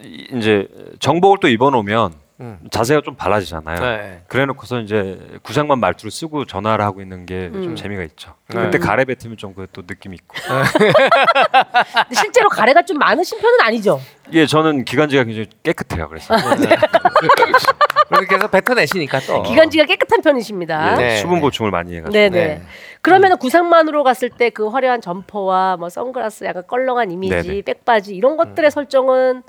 이- 이제 정복을 또 입어놓으면 음. 자세가 좀 달라지잖아요. 네. 그래놓고서 이제 구상만 말투를 쓰고 전화를 하고 있는 게좀 음. 재미가 있죠. 네. 그때 가래 뱉으면 좀 그 또 느낌이 있고. 근데 실제로 가래가 좀 많으신 편은 아니죠. 예, 저는 기관지가 굉장히 깨끗해요. 그래서 그렇게 해서 뱉어내시니까 또 기관지가 깨끗한 편이십니다. 예. 네. 수분 보충을 많이 해가지고. 네네. 네. 그러면 구상만으로 갔을 때 그 화려한 점퍼와 뭐 선글라스 약간 껄렁한 이미지, 네네. 백바지 이런 것들의 설정은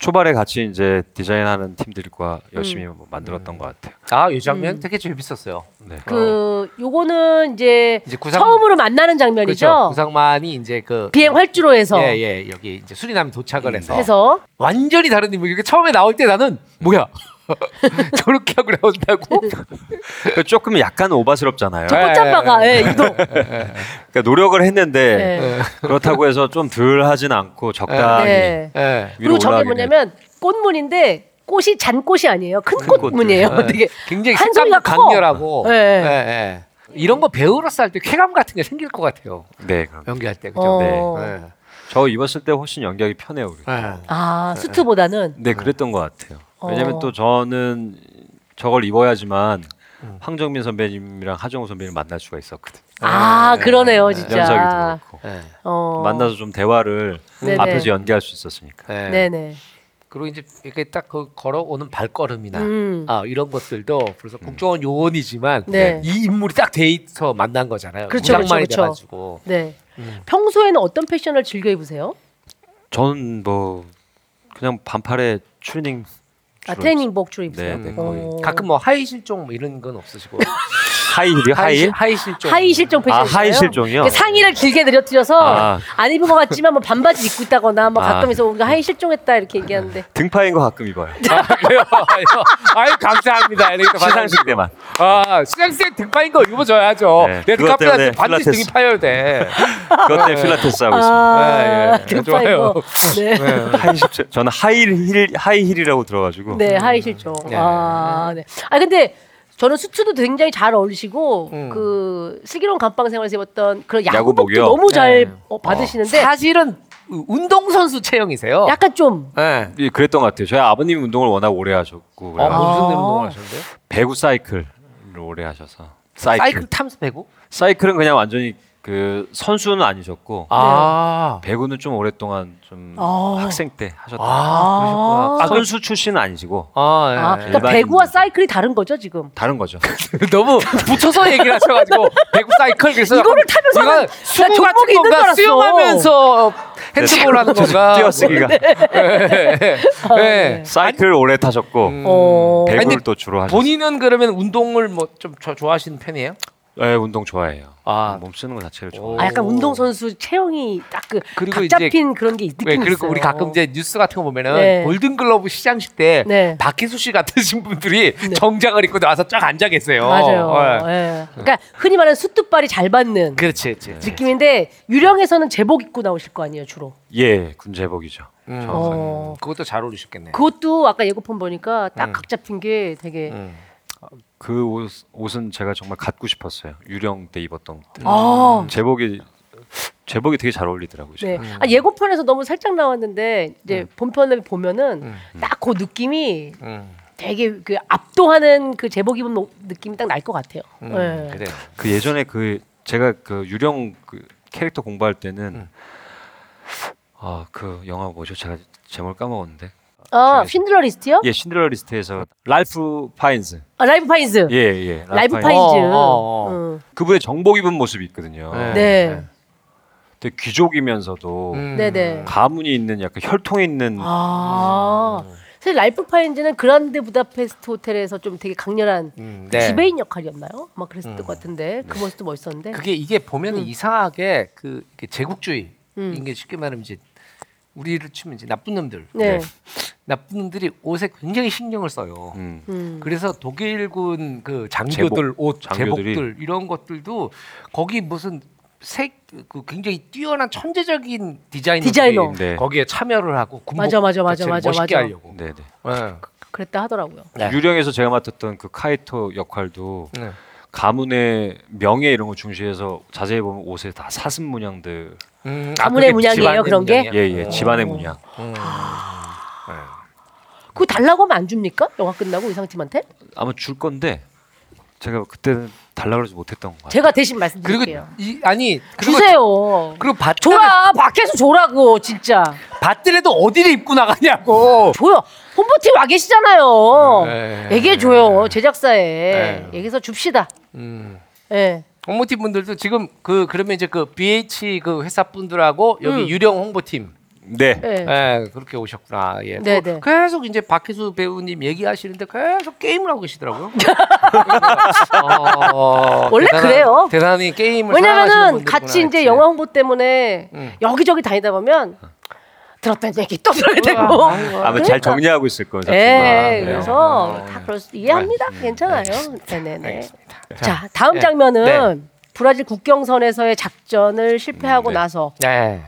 초반에 같이 이제 디자인하는 팀들과 열심히 뭐 만들었던 것 같아요. 아, 이 장면 음. 되게 재밌었어요. 네. 그 요거는 이제, 이제 구상- 처음으로 만나는 장면이죠. 그렇죠. 구상만이 이제 그 비행 활주로에서 예, 예, 여기 이제 수리남에 도착을 해서 해서 완전히 다른 인물. 이게 처음에 나올 때 나는 뭐야? 저렇게 하고 나온다고? 그 조금 약간 오바스럽잖아요. 저 꽃잠바가 예, 이동. 그러니까 노력을 했는데 네. 그렇다고 해서 좀 덜 하진 않고 적당히 네. 예. 위로 그리고 저게 뭐냐면 꽃무늬인데 꽃이 잔꽃이 아니에요. 큰큰 꽃무늬예요. 예. 되게 굉장히 한 색감도 소리가 커. 강렬하고 예. 예, 예. 이런 거 배우로서 할 때 쾌감 같은 게 생길 것 같아요. 네, 그럼. 연기할 때 그죠? 어. 네. 저 입었을 때 훨씬 연기하기 편해요, 우리. 예. 아 수트보다는 네, 그랬던 것 같아요. 왜냐면 어. 또 저는 저걸 입어야지만 음. 황정민 선배님이랑 하정우 선배님 만날 수가 있었거든요. 아 그러네요 연석이도 진짜. 그렇고 예. 어. 만나서 좀 대화를 네네. 앞에서 연기할 수 있었으니까. 예. 네네. 그리고 이제 이렇게 딱 그 걸어오는 발걸음이나 음. 아 이런 것들도 그래서 국정원 요원이지만 네. 이 인물이 딱 데이터 만난 거잖아요. 그렇죠, 그렇죠, 그렇죠. 네. 음. 평소에는 어떤 패션을 즐겨 입으세요? 저는 뭐 그냥 반팔에 추리닝 아 트레이닝복 주로 입으세요? 네, 네, 거의. 어. 가끔 뭐 하의 실종 뭐 이런 건 없으시고 하이힐이요? 하이힐? 하의 실종 하의 실종 패션. 아, 하의 실종이요? 상의를 길게 늘어뜨려서 아. 안 입은 것 같지만 뭐 반바지 입고 있다거나 뭐 아. 가끔에서 우리가 하의 실종했다 이렇게 얘기하는데 등파인 거 가끔 입어요. 아, 그래요? 아유 감사합니다. 이렇게 시상식 때만. 아 시상식 등 파인 거 입어줘야죠. 네, 내 그것 때문에 등카페한테 반드시 필라테스. 등이 파여야 돼. 그것 때문에 필라테스 하고 있습니다. 아, 예, 예. 등파 좋아요. 입고. 네. 하이 실 저는 하이 힐 하이 힐이라고 들어가지고 네, 하의 실종. 네. 아, 네. 아 근데 저는 수트도 굉장히 잘 어울리시고 음. 그 슬기로운 감방 생활에서 입었던 그런 야구복도 야구복이요? 너무 잘 네. 어, 받으시는데 사실은 운동 선수 체형이세요. 약간 좀 네. 예, 그랬던 것 같아요. 저희 아버님이 운동을 워낙 오래 하셨고 어, 그래가지고 무슨 아. 운동을 하셨는데요? 배구 사이클을 오래 하셔서 사이클. 사이클 탐스 배구? 사이클은 그냥 완전히 그 선수는 아니셨고 아. 배구는 좀 오랫동안 좀 아. 학생 때 하셨던 아, 그러셨구나. 아, 선수 출신은 아니시고 아, 아, 예. 그러니까 일반인 배구와 분들. 사이클이 다른 거죠 지금. 다른 거죠. 너무 붙여서 얘기를 하셔가지고 배구 사이클 그래서 이거를 타면서 이건 하는 수영 종목이 같은 있는 줄 건가 알았어. 수영하면서 핸드볼 하는 건가 띄어쓰기가 네. 사이클 오래 타셨고 음. 어. 배구를 또 주로 하셨어요. 본인은 그러면 운동을 뭐 좀 좋아하시는 편이에요? 네, 운동 좋아해요. 아. 몸 쓰는 거 자체를 오. 좋아해요. 아 약간 운동 선수 체형이 딱그 그리고 각 이제- 잡힌 그런 게 느낌이 왜 그리고 있어요. 우리 가끔 이제 뉴스 같은 거 보면은 네. 골든글러브 시상식 때 네. 박희수 씨 같으신 분들이 정장을 입고 나와서 쫙 앉아 계세요. 맞아요. 네. 예. 그러니까 흔히 말하는 수트발이 잘 받는 그렇지, 그렇지. 느낌인데 유령에서는 제복 입고 나오실 거 아니에요 주로. 예, 군제복이죠. 음. 어. 그것도 잘 어울리셨겠네. 그것도 아까 예고편 보니까 딱 음. 각 잡힌 게 되게 음. 그 옷, 옷은 제가 정말 갖고 싶었어요. 유령 때 입었던 옷들. 아. 제복이 제복이 되게 잘 어울리더라고요. 네. 제가. 아, 예고편에서 너무 살짝 나왔는데 이제 본편을 보면은 음. 딱 그 느낌이 음. 되게 그 압도하는 그 제복 입은 옷 느낌이 딱 날 것 같아요. 음. 네. 그래요. 그 예전에 그 제가 그 유령 그 캐릭터 공부할 때는 음. 아그 영화 뭐죠? 제가 제목을 까먹었는데. 아, 쉰들러 리스트요? 예, 쉰들러 리스트에서 랄프 파인즈. 아, 레이프 파인즈. 예, 예. 레이프 파인즈. 파인즈. 어, 어, 어. 음. 그분의 정복 입은 모습이 있거든요. 네. 네. 되게 귀족이면서도 음. 네네. 가문이 있는 약간 혈통이 있는 아. 사실 레이프 파인즈는 그란드 부다페스트 호텔에서 좀 되게 강렬한 음, 그 네. 지배인 역할이었나요? 아마 그랬을 음. 것 같은데 그 모습도 멋있었는데. 그게 이게 보면 은 음. 이상하게 그 이게 제국주의 음. 이게 쉽게 말하면 이제 우리를 치면 이제 나쁜 놈들 네. 네. 나쁜 놈들이 옷에 굉장히 신경을 써요. 음. 음. 그래서 독일군 그 장교들 옷 장교들이. 제복들 이런 것들도 거기 무슨 색 그 굉장히 뛰어난 천재적인 디자이너. 네. 거기에 참여를 하고 군복 맞아, 맞아, 맞아, 맞아, 멋있게 맞아. 하려고. 네, 네. 네. 그랬다 하더라고요. 네. 유령에서 제가 맡았던 그 카이토 역할도 네. 가문의 명예 이런 거 중시해서 자세히 보면 옷에 다 사슴 문양들 음, 가문의 그게 문양이에요, 그런 게? 문양이야? 예예 어. 집안의 문양 음. 네. 그거 달라고 하면 안 줍니까? 영화 끝나고 의상팀한테? 아마 줄 건데 제가 그때는 달라 그러지 못했던 것 같아요. 제가 대신 그리고 말씀드릴게요. 이 아니 그리고 주세요. 그리고 밭 줘라 밖에서 줘라고 진짜 밭들에도 어디를 입고 나가냐고. 줘요. 홍보팀 와 계시잖아요. 네. 얘기해 줘요 제작사에 네. 얘기해서 줍시다. 음. 예. 홍보팀 분들도 지금 그 그러면 이제 그 BH 그 회사 분들하고 여기 음. 유령 홍보팀 네. 네. 예, 그렇게 오셨구나. 예. 네, 또 네. 계속 이제 박혜수 배우님 얘기하시는데 계속 게임을 하고 계시더라고요. 어, 원래 대단한- 그래요. 대단히 게임을 사랑하시는 왜냐면은 분들구나 같이 이제 했지. 영화 홍보 때문에 음. 여기저기 다니다 보면 들었던 얘기 또 들어야 되고. 아마 잘 그러니까. 정리하고 있을 거예요. 예, 네. 그래서 아, 다 그럴 수 이해합니다. 음, 괜찮아요. 네네네. 알겠습니다. 자, 다음 네. 장면은 브라질 국경선에서의 작전을 실패하고 음, 네. 나서 네.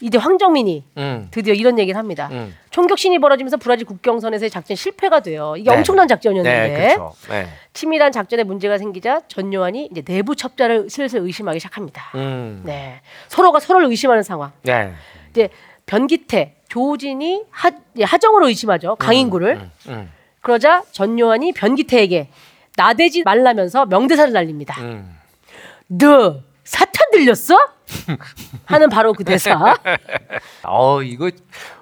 이제 황정민이 음. 드디어 이런 얘기를 합니다. 음. 총격신이 벌어지면서 브라질 국경선에서의 작전 실패가 돼요. 이게 네. 엄청난 작전이었는데 네, 그렇죠. 네. 치밀한 작전에 문제가 생기자 전요한이 이제 내부 첩자를 슬슬 의심하기 시작합니다. 음. 네, 서로가 서로를 의심하는 상황. 네. 이제 변기태, 조진이 하, 예, 하정으로 의심하죠. 강인구를. 음. 음. 그러자 전요한이 변기태에게 나대지 말라면서 명대사를 날립니다. 음. 너 사탄 들렸어? 하는 바로 그 대사. 어, 이거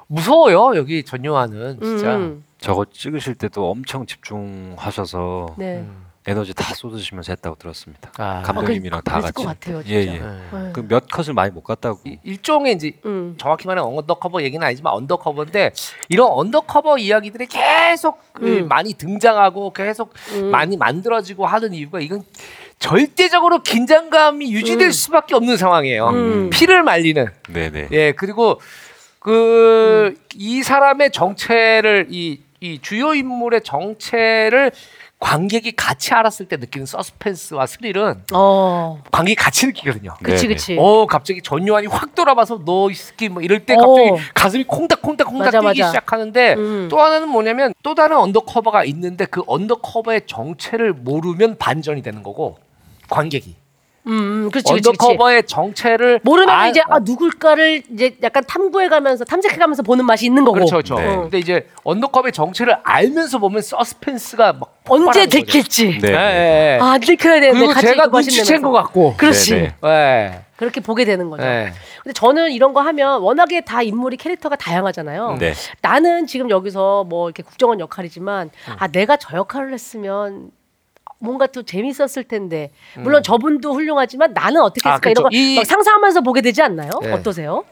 무서워요. 여기 전요한은 진짜. 음, 저거 찍으실 때도 엄청 집중하셔서 네. 에너지 다 쏟으시면서 했다고 들었습니다. 아. 감독님이랑 아, 그- 다 그랬을 같이. 것 같아요, 예, 진짜. 예. 네. 그 몇 컷을 많이 못 갔다고. 이- 일종의 이제 음. 정확히 말하면 undercover 얘기는 아니지만 undercover인데 이런 undercover 이야기들이 계속 그 음. 많이 등장하고 계속 음. 많이 만들어지고 하는 이유가 이건 절대적으로 긴장감이 유지될 음. 수밖에 없는 상황이에요. 음. 피를 말리는 네네. 예 그리고 그 이 사람의 정체를 이, 이 주요 인물의 정체를 관객이 같이 알았을 때 느끼는 서스펜스와 스릴은 어, 관객이 같이 느끼거든요. 그치 네네. 그치. 어 갑자기 전요한이 확 돌아봐서 너 이 새끼 뭐 이럴 때 갑자기 어. 가슴이 콩닥콩닥 콩닥 맞아, 뛰기 맞아. 시작하는데 음. 또 하나는 뭐냐면 또 다른 undercover가 있는데 그 undercover의 정체를 모르면 반전이 되는 거고 관객이 음, 음, 그렇지 그렇지. 그렇지. undercover의 정체를 모르면 알- 이제 아 누굴까를 이제 약간 탐구해가면서 탐색해가면서 보는 맛이 있는 거고. 그렇죠 그렇죠. 네. 근데 이제 undercover의 정체를 알면서 보면 서스펜스가 막 언제. 들킬지. 네. 예, 예. 아 들켜야 되는데 그리고 같이 제가 그 눈치챈 것. 같고 그렇지. 네네. 예. 그렇게 보게 되는 거죠. 예. 근데 저는 이런 거 하면 워낙에 다 인물이 캐릭터가 다양하잖아요. 네. 나는 지금 여기서 뭐 이렇게 국정원 역할이지만 음. 아 내가 저 역할을 했으면 뭔가 또 재밌었을 텐데 물론 저분도 훌륭하지만 나는 어떻게 음. 아, 했을까 이런 거 그렇죠. 이- 막 상상하면서 보게 되지 않나요? 네. 어떠세요?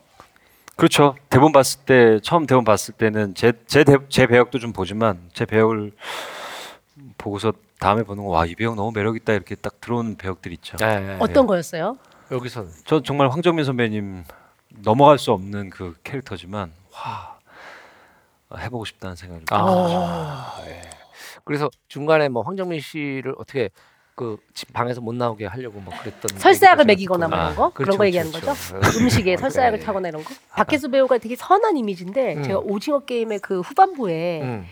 그렇죠. 대본 봤을 때 처음 대본 봤을 때는 제제 제 배역도 좀 보지만 제 배역을 보고서 다음에 보는 거 와 이 배역 너무 매력 있다 이렇게 딱 들어오는 배역들 있죠. 예, 예. 어떤 거였어요? 여기서는 저 정말 황정민 선배님 넘어갈 수 없는 그 캐릭터지만 와 해보고 싶다는 생각이 좀 아, 예. 그래서 중간에 뭐 황정민 씨를 어떻게 그 집 방에서 못 나오게 하려고 뭐 그랬던 설사약을 먹이거나 뭐. 이런 거 그렇죠, 그런 거 얘기하는 그렇죠, 거죠? 그렇죠. 음식에 네. 설사약을 타거나 이런 거. 박혜수 배우가 되게 선한 이미지인데 음. 제가 오징어 게임의 그 후반부에 음,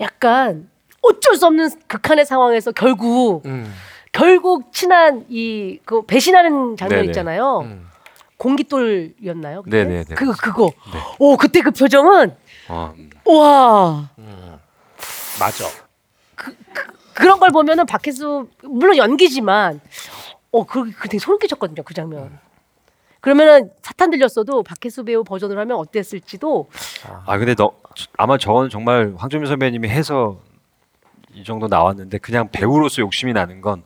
약간 어쩔 수 없는 극한의 상황에서 결국 음, 결국 친한 이 그 배신하는 장면 네네. 있잖아요. 음. 공깃돌이었나요? 그때? 네네네. 그 그거. 네. 오 그때 그 표정은 어, 음. 와 맞아. 그런 걸 보면은 박혜수 물론 연기지만 어그 그 되게 소름 끼쳤거든요 그 장면. 그러면은 사탄 들렸어도 박혜수 배우 버전으로 하면 어땠을지도. 아 근데 너 아마 저건 정말 황정민 선배님이 해서 이 정도 나왔는데 그냥 배우로서 욕심이 나는 건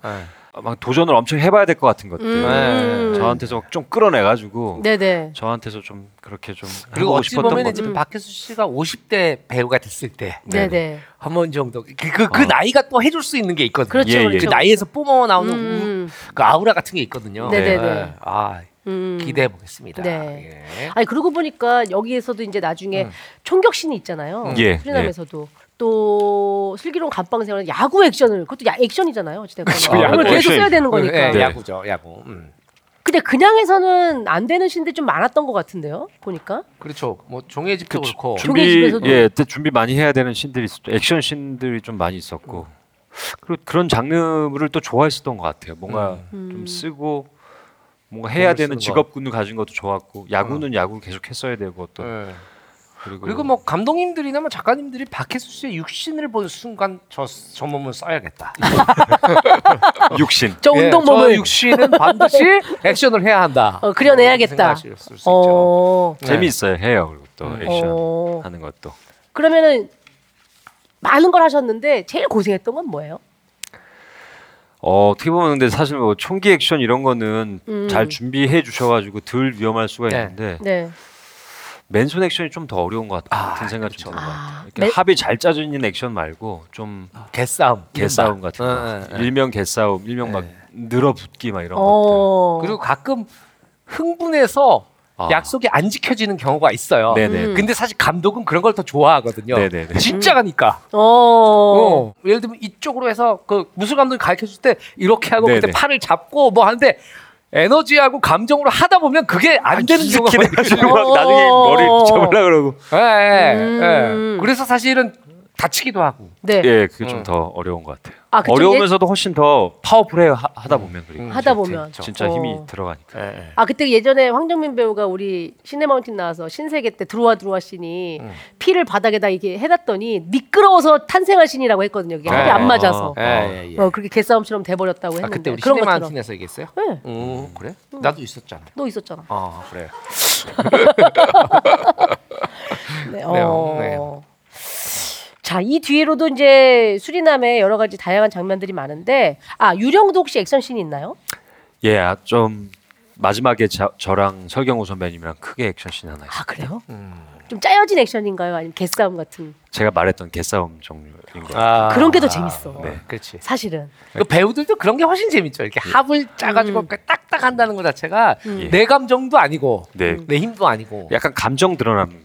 막 도전을 엄청 해봐야 될 것 같은 것들 음. 저한테서 좀 끌어내가지고 네네. 저한테서 좀 그렇게 좀 그리고 어찌 싶었던 보면 것 이제 음. 박혜수 씨가 50대 배우가 됐을 때 네네. 한번 정도 그, 그, 그 어. 나이가 또 해줄 수 있는 게 있거든요. 그렇죠, 예, 예. 그렇죠. 그 나이에서 뿜어 나오는 음. 우- 그 아우라 같은 게 있거든요. 네네네. 예. 아 음. 기대해 보겠습니다. 네. 예. 아니 그러고 보니까 여기에서도 이제 나중에 음. 총격신이 있잖아요. 예, 수리남에서도 또 슬기로운 감방 생활은 야구 액션을 그것도 야, 액션이잖아요. 어찌됐건 그렇죠, 야구 계속 액션. 써야 되는 거니까. 예, 네. 야구죠, 야구. 음. 근데 그냥 해서는 안 되는 신들 좀 많았던 것 같은데요. 보니까. 그렇죠. 뭐 종의 집도 그쵸. 그렇고. 종의 준비 집에서도. 예 그때 준비 많이 해야 되는 신들이 있었죠 액션 신들이 좀 많이 있었고 그리고 그런 장르를 또 좋아했었던 것 같아요 뭔가 음. 좀 쓰고 뭔가 해야 되는 직업군을 가진 것도 좋았고 야구는 야구를 계속 했어야 되고 또 예. 그리고, 그리고 뭐 감독님들이나 뭐 작가님들이 박혜수 씨의 육신을 본 순간 저 저 몸을 써야겠다. 육신 저 예, 운동 저 몸을 육신은 반드시 액션을 해야 한다. 어, 그려내야겠다. 있죠. 어. 네. 재미있어요 해요 그리고 또 음. 액션 어. 하는 것도 그러면은 많은 걸 하셨는데 제일 고생했던 건 뭐예요? 어, 어떻게 보면 근데 사실 뭐 총기 액션 이런 거는 음. 잘 준비해 주셔가지고 덜 위험할 수가 네. 있는데 네. 맨손 액션이 좀 더 어려운 것 같은 아, 생각이 그렇죠. 좀 드는 것 아, 같아요. 이렇게 맨- 합이 잘 있는 액션 말고 좀 개싸움, 개싸움 이른바. 같은 어, 거, 어, 어. 일명 개싸움, 일명 막 네. 늘어붙기 막 이런 것들. 어. 그리고 가끔 흥분해서 아. 약속이 안 지켜지는 경우가 있어요. 네네. 음. 근데 사실 감독은 그런 걸 더 좋아하거든요. 네네네. 진짜 가니까. 어. 어. 예를 들면 이쪽으로 해서 그 무술 감독이 가르쳐 줄 때 이렇게 하고 그때 네네. 팔을 잡고 뭐 하는데 에너지하고 감정으로 하다 보면 그게 안 되는 경우가. 막 나중에 어. 머리를 잡으려 그러고. 예, 예, 음. 예. 그래서 사실은 다치기도 하고. 네. 예, 그게 음. 좀더 어려운 것 같아요. 아, 어려우면서도 훨씬 더 파워풀해요 하, 하다 보면 그리고 음. 하다 보면. 진짜 어. 힘이 들어가니까. 예, 예. 아 그때 예전에 황정민 배우가 우리 시네마운틴 나와서 신세계 때 들어와 들어와 씬이 음. 피를 바닥에다 이게 해놨더니 미끄러워서 탄생한 씬이라고 했거든요. 이게 합이 네. 안 맞아서. 예, 예, 예. 어 그렇게 개싸움처럼 돼버렸다고 아, 했는데 그때 우리 그런 것처럼. 시네마한틴에서 얘기했어요? 네, 음, 그래? 나도 있었잖아. 너 있었잖아. 아, 그래. 네. 네, 어. 자, 이 뒤로도 이제 수리남의 여러 가지 다양한 장면들이 많은데 아 유령도 혹시 액션씬이 있나요? 예, 아, 좀 마지막에 자, 저랑 설경호 선배님이랑 크게 액션씬 하나 있어요. 아 그래요? 음. 좀 짜여진 액션인가요? 아니면 개싸움 같은 제가 말했던 개싸움 종류인 거. 아, 그런 게 더 재밌어. 네. 그렇지. 사실은. 그 배우들도 그런 게 훨씬 재밌죠. 이렇게 합을 짜가지고 음. 딱딱 한다는 것 자체가 음. 내 감정도 아니고 네, 내 힘도 아니고. 약간 감정 드러나는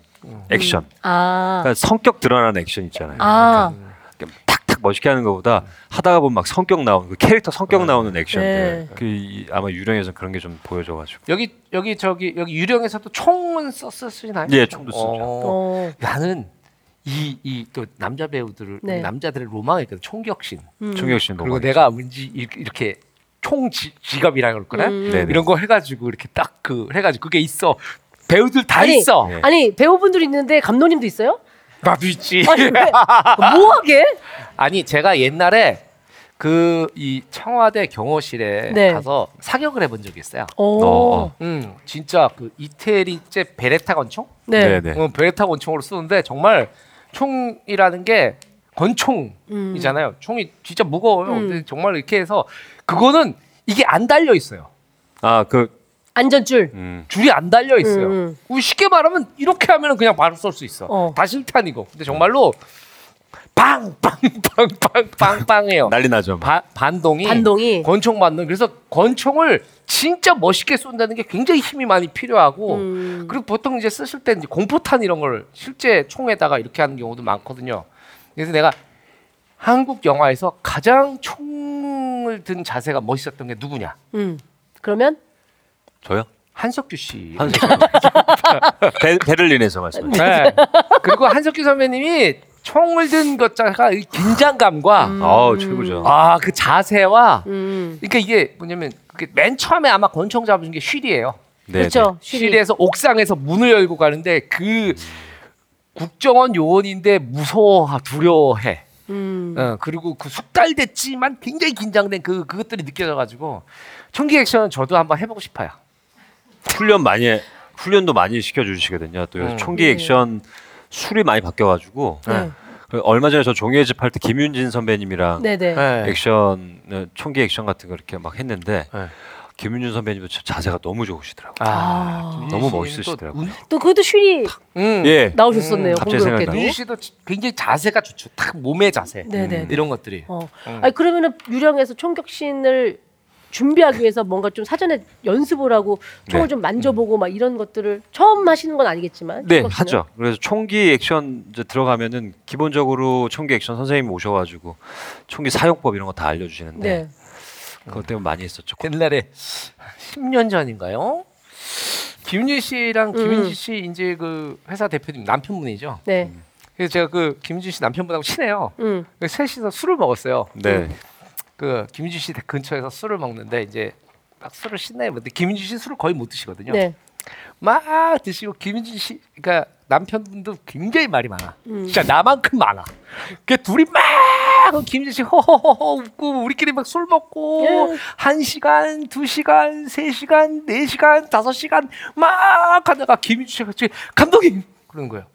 액션. 아, 그러니까 성격 드러나는 액션 있잖아요. 아, 그러니까 탁탁 멋있게 하는 것보다 하다가 보면 막 성격 나오는 그 캐릭터 성격 나오는 액션들. 네. 그 이- 아마 유령에서 그런 게 좀 보여져가지고. 여기 여기 저기 여기 유령에서도 총은 썼으시나요? 예, 총도 쓰죠. 어, 어, 나는 이 이 또 남자 배우들을 네. 남자들의 로망이거든. 총격신. 음. 총격신 그리고 너무 내가 왠지 이렇게, 이렇게 총 지, 지갑이라 그럴거나 음. 네네. 이런 거 해가지고 이렇게 딱 그 해가지고 그게 있어. 배우들 다 아니, 있어. 네. 아니 배우분들 있는데 감독님도 있어요? 나도 있지. 아니 왜? 뭐하게? 아니 제가 옛날에 그 이 청와대 경호실에 네. 가서 사격을 해본 적이 있어요. 오, 어. 음 진짜 그 이태리제 베레타 권총? 네. 네네. 어, 베레타 권총으로 쓰는데 정말 총이라는 게 권총이잖아요. 총이 진짜 무거워요. 음. 근데 정말 이렇게 해서 그거는 이게 안 달려 있어요. 아 그 안전줄. 음, 줄이 안 달려 있어요. 음. 쉽게 말하면 이렇게 하면 그냥 바로 쏠 수 있어. 어. 다 실탄이고. 근데 정말로 빵빵빵빵빵빵해요. 난리 나죠. 막. 바- 반동이 반동이. 권총 반동. 그래서 권총을 진짜 멋있게 쏜다는 게 굉장히 힘이 많이 필요하고 음. 그리고 보통 이제 쓰실 때 이제 공포탄 이런 걸 실제 총에다가 이렇게 하는 경우도 많거든요. 그래서 내가 한국 영화에서 가장 총을 든 자세가 멋있었던 게 누구냐? 음. 그러면 저요? 한석규 씨. 한석규. 베, 베를린에서 말씀. 네. 그리고 한석규 선배님이 총을 든 것자가 이 긴장감과 음. 아우 최고죠. 아 그 자세와 음. 그러니까 이게 뭐냐면 그게 맨 처음에 아마 권총 잡으신 게 쉴이에요. 네, 그렇죠. 쉬리. 쉴에서 옥상에서 문을 열고 가는데 그 국정원 요원인데 무서워 두려워해. 음. 어, 그리고 그 숙달됐지만 굉장히 긴장된 그 그것들이 느껴져 가지고 총기 액션은 저도 한번 해보고 싶어요. 훈련 많이 해- 훈련도 많이 시켜주시거든요. 또 음. 총기 네. 액션 술이 많이 바뀌어가지고 네. 그 얼마 전에 저 종이의 집 할 때 김윤진 선배님이랑 네네. 네. 액션 어, 총기 액션 같은 거 이렇게 막 했는데 네. 김윤준 선배님도 자세가 너무 좋으시더라고요. 아. 김민희 너무 멋있으시더라고요. 또 운- 또 그것도 쉬리 음. 예. 나오셨었네요. 갑자기 공교롭게도. 민희 씨도 굉장히 자세가 좋죠. 딱 몸의 자세. 네네. 이런 것들이. 어. 음. 아니 그러면은 유령에서 총격신을 준비하기 위해서 뭔가 좀 사전에 연습을 하고 총을 네. 좀 만져보고 막 이런 것들을 처음 하시는 건 아니겠지만 네? 하죠. 그래서 총기 액션 이제 들어가면은 기본적으로 총기 액션 선생님 오셔가지고 총기 사용법 이런 거 다 알려주시는데 네. 그것 때문에 많이 했었죠. 옛날에 10년 전인가요? 김윤지 씨랑 음. 김윤지 씨 이제 그 회사 대표님 남편분이죠. 네. 그래서 제가 그 김윤지 씨 남편분하고 친해요. 음. 그래서 셋이서 술을 먹었어요. 네. 그 김윤지 씨 근처에서 술을 먹는데 이제 막 술을 신나게 먹는데 김윤지 씨 술을 거의 못 드시거든요. 네. 막 드시고 김윤지 씨 그러니까 남편분도 굉장히 말이 많아. 음. 진짜 나만큼 많아. 그 둘이 막 김윤지 씨 호호호호 웃고 우리끼리 막 술 먹고 예. 한 시간, 두 시간, 세 시간, 네 시간, 다섯 시간 막 하다가 김윤지 씨가 갑자기 감독님 그러는 거예요.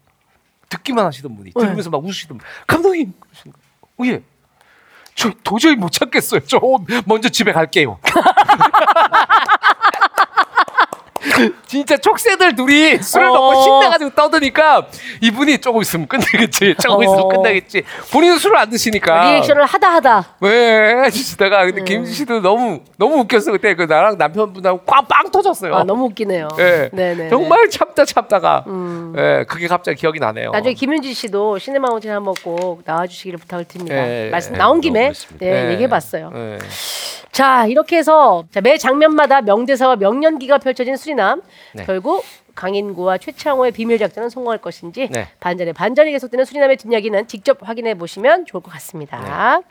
듣기만 하시던 분이 들으면서 막 웃으시던 분. 감독님 그러시는 거예요. 어, 예. 저 도저히 못 참겠어요. 저 먼저 집에 갈게요. 진짜 촉새들 둘이 술을 어. 먹고 신나가지고 떠드니까 이분이 조금 있으면 끝나겠지. 조금 있으면 어. 끝나겠지. 본인은 술을 안 드시니까. 리액션을 하다 하다. 왜 해주시다가 근데 음. 김지 씨도 너무 너무 웃겼어 그때 그 나랑 남편분하고 꽝빵 터졌어요. 아 너무 웃기네요. 예. 네네. 정말 참다 참다가 음. 예, 그게 갑자기 기억이 나네요. 나중에 김윤지 씨도 시네마운틴 한번 꼭 나와주시기를 부탁을 드립니다. 예, 말씀 예, 나온 너무 김에. 네, 예. 얘기해봤어요. 예. 자 이렇게 해서 자, 매 장면마다 명대사와 명연기가 펼쳐진 수리남 네. 결국 강인구와 최창호의 비밀 작전은 성공할 것인지 네. 반전에 반전이 계속되는 수리남의 뒷이야기는 직접 확인해 보시면 좋을 것 같습니다. 네.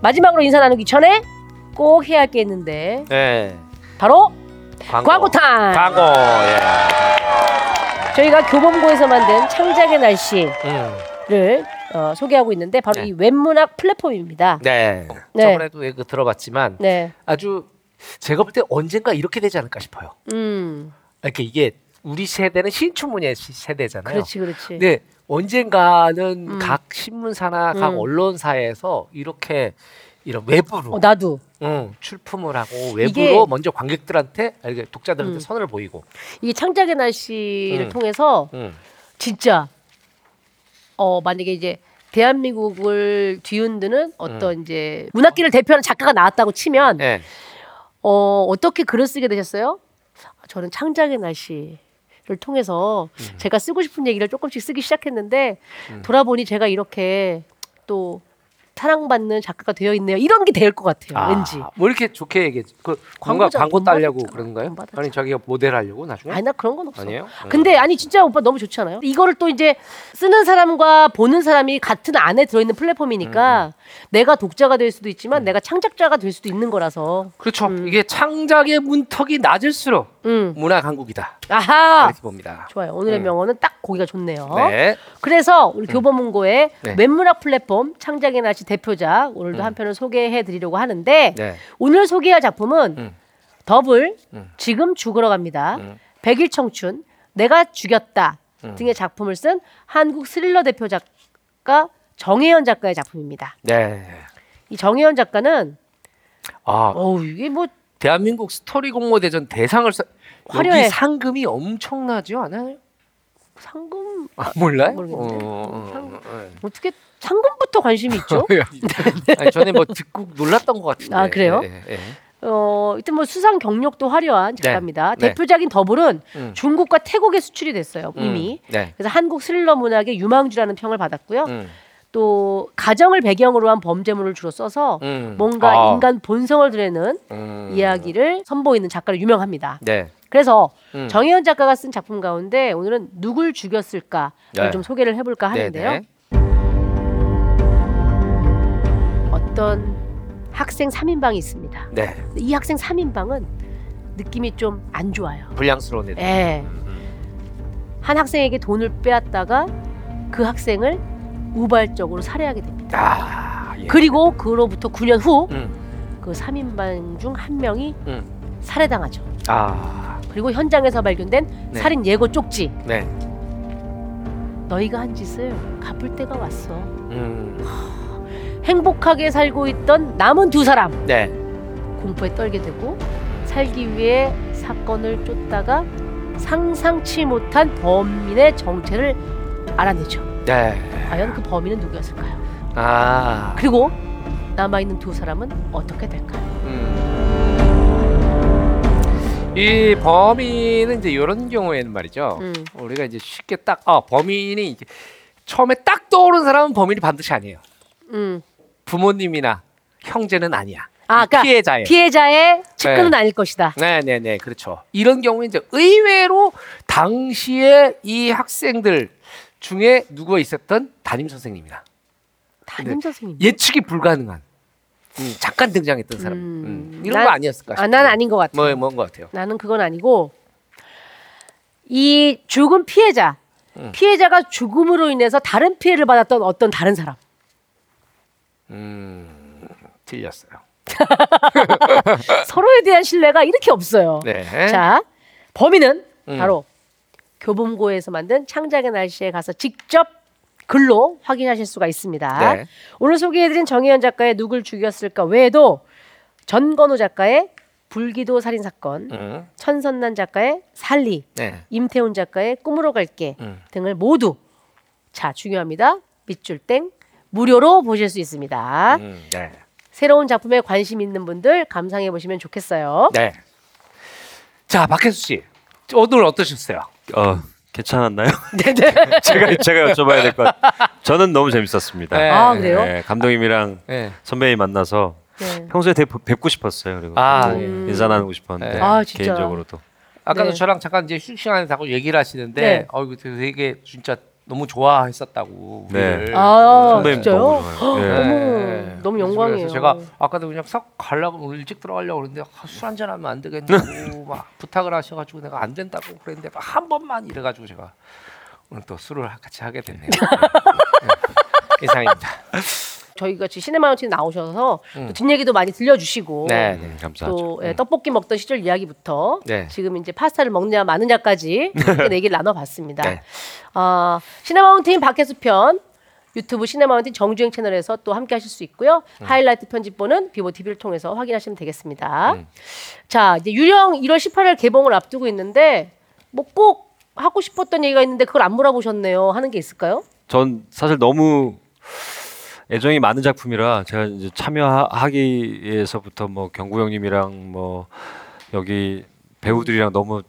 마지막으로 인사 나누기 전에 꼭 해야 할 게 있는데 예. 바로 광고. 광고 타임. 광고. 예. 저희가 교보문고에서 만든 창작의 날씨를 음. 어, 소개하고 있는데 바로 네. 이 웹문학 플랫폼입니다. 네. 네. 저번에도 그 들어봤지만 네, 아주 제가 볼 때 언젠가 이렇게 되지 않을까 싶어요. 음, 이렇게 이게 우리 세대는 신춘문예 시- 세대잖아요. 그렇지, 그렇지. 네, 언젠가는 음. 각 신문사나 각 음. 언론사에서 이렇게 이런 외부로 어, 나도 응, 출품을 하고 외부로 먼저 관객들한테 그 독자들한테 음. 선을 보이고. 이게 창작의 날씨를 음. 통해서 응. 진짜 어 만약에 이제 대한민국을 뒤흔드는 어떤 이제 문학계를 대표하는 작가가 나왔다고 치면 네. 어 어떻게 글을 쓰게 되셨어요? 저는 창작의 날씨 를 통해서 음. 제가 쓰고 싶은 얘기를 조금씩 쓰기 시작했는데 돌아보니 제가 이렇게 또 사랑받는 작가가 되어 있네요. 이런 게 될 것 같아요. 아, 왠지. 뭐 이렇게 좋게 얘기해. 그 광고 돈 따려고 받았잖아. 그런 거예요? 돈 받았잖아. 아니 자기가 모델 하려고 나중에? 아니 나 그런 건 없어. 아니에요? 근데 아니 진짜 오빠 너무 좋지 않아요? 이거를 또 이제 쓰는 사람과 보는 사람이 같은 안에 들어 있는 플랫폼이니까 내가 독자가 될 수도 있지만 내가 창작자가 될 수도 있는 거라서. 그렇죠. 이게 창작의 문턱이 낮을수록 음. 문화 강국이다. 아하. 이렇게 봅니다. 좋아요. 오늘의 음. 명언은 딱 고기가 좋네요. 네. 그래서 우리 교보문고의 네. 웹문학 플랫폼 창작의 날씨 대표작 오늘도 한 편을 소개해 드리려고 하는데 네. 오늘 소개할 작품은 음. 더블 음. 지금 죽으러 갑니다. 음. 백일 청춘 내가 죽였다 음. 등의 작품을 쓴 한국 스릴러 대표 작가 정혜연 작가의 작품입니다. 네. 이 정혜연 작가는 아, 어우 이게 뭐 대한민국 스토리 공모 대전 대상을 사... 화려해. 여기 상금이 엄청나죠, 않아요? 상금 아, 몰라요? 모르겠는데. 어, 상금. 어, 어, 어떻게 상금부터 관심이 있죠? 어. 아니, 전에 뭐 듣고 놀랐던 것 같은데. 아, 그래요? 예, 예, 예. 어, 일단 뭐 수상 경력도 화려한 작가입니다. 네. 대표작인 더블은 음. 중국과 태국에 수출이 됐어요 이미. 음, 네. 그래서 한국 스릴러 문학의 유망주라는 평을 받았고요. 음, 또 가정을 배경으로 한 범죄물을 주로 써서 음. 뭔가 아, 인간 본성을 드러내는 음. 이야기를 선보이는 작가로 유명합니다. 네. 그래서 음. 정혜연 작가가 쓴 작품 가운데 오늘은 누굴 죽였을까를 네. 좀 소개를 해볼까 네, 하는데요. 네. 어떤 학생 3인방이 있습니다. 네. 이 학생 3인방은 느낌이 좀 안 좋아요. 불량스러운 애들. 예. 한 학생에게 돈을 빼앗다가 그 학생을 우발적으로 살해하게 됩니다. 아, 예. 그리고 그로부터 9년 후 그 음. 3인방 중 한 명이 음. 살해당하죠. 아, 그리고 현장에서 발견된 네. 살인 예고 쪽지. 네. 너희가 한 짓을 갚을 때가 왔어. 음. 행복하게 살고 있던 남은 두 사람 네. 공포에 떨게 되고 살기 위해 사건을 쫓다가 상상치 못한 범인의 정체를 알아내죠. 네. 과연 그 범인은 누구였을까요? 아. 그리고 남아 있는 두 사람은 어떻게 될까요? 음. 이 범인은 이제 이런 경우에는 말이죠. 음. 우리가 이제 쉽게 딱 아, 범인이 이제 처음에 딱 떠오른 사람은 범인이 반드시 아니에요. 음. 부모님이나 형제는 아니야. 아, 그러니까 피해자예요. 피해자의 측근은 아닐 것이다. 네, 네, 네, 그렇죠. 이런 경우에 이제 의외로 당시에 이 학생들 중에 누가 있었던 담임 선생님이다. 담임 선생님. 예측이 불가능한 음, 잠깐 등장했던 사람. 음, 음, 이런 난- 거 아니었을까? 아, 난 아닌 것 같아. 뭐, 뭔것 같아요. 나는 그건 아니고 이 죽은 피해자, 음. 피해자가 죽음으로 인해서 다른 피해를 받았던 어떤 다른 사람. 음, 틀렸어요. 서로에 대한 신뢰가 이렇게 없어요. 네. 자, 범인은 음. 바로 교보문고에서 만든 창작의 날씨에 가서 직접 글로 확인하실 수가 있습니다. 네. 오늘 소개해드린 정혜연 작가의 누굴 죽였을까 외에도 전건우 작가의 불기도 살인 사건, 음. 천선난 작가의 살리, 네. 임태훈 작가의 꿈으로 갈게 음. 등을 모두 자 중요합니다. 밑줄 땡 무료로 보실 수 있습니다. 음. 네. 새로운 작품에 관심 있는 분들 감상해 보시면 좋겠어요. 네. 자, 박혜수 씨. 오늘 어떠셨어요? 어 괜찮았나요? 네네. 제가 제가 여쭤봐야 될 것. 같아요. 저는 너무 재밌었습니다. 네. 아 그래요? 네, 감독님이랑 네. 선배님 만나서 네. 평소에 되게 뵙고 싶었어요. 그리고 아, 음. 인사 나누고 싶었는데 네. 아, 진짜. 개인적으로도 아까도 네. 저랑 잠깐 이제 휴식 시간에 자꾸 얘기를 하시는데 네. 어 이거 되게 진짜 너무 좋아했었다고. 네. 우리를. 아, 선배님 진짜요? 너무 좋아요. 네. 어머, 너무 영광이에요. 제가 아까도 그냥 싹 가려고 오늘 일찍 들어가려고 그랬는데 아, 술 한잔 하면 안 되겠냐고 막 부탁을 하셔가지고 내가 안 된다고 그랬는데 막 한 번만 이래가지고 제가 오늘 또 술을 같이 하게 됐네요. 네. 이상입니다. 저희 같이 시네마운틴 나오셔서 음. 또 뒷 얘기도 많이 들려주시고 네, 음, 네. 감사하죠. 또 예, 떡볶이 먹던 시절 이야기부터 네. 지금 이제 파스타를 먹냐 마느냐까지 이렇게 얘기를 나눠봤습니다. 네. 어, 시네마운틴 박혜수 편 유튜브 시네마운틴 정주행 채널에서 또 함께 하실 수 있고요. 음. 하이라이트 편집본은 비보 TV를 통해서 확인하시면 되겠습니다. 음. 자, 이제 유령 1월 18일 개봉을 앞두고 있는데 뭐 꼭 하고 싶었던 얘기가 있는데 그걸 안 물어보셨네요. 하는 게 있을까요? 전 사실 너무 애정이 많은 작품이라 제가 이제 참여하기에서부터 뭐 경구 형님이랑 뭐 여기 배우들이랑 너무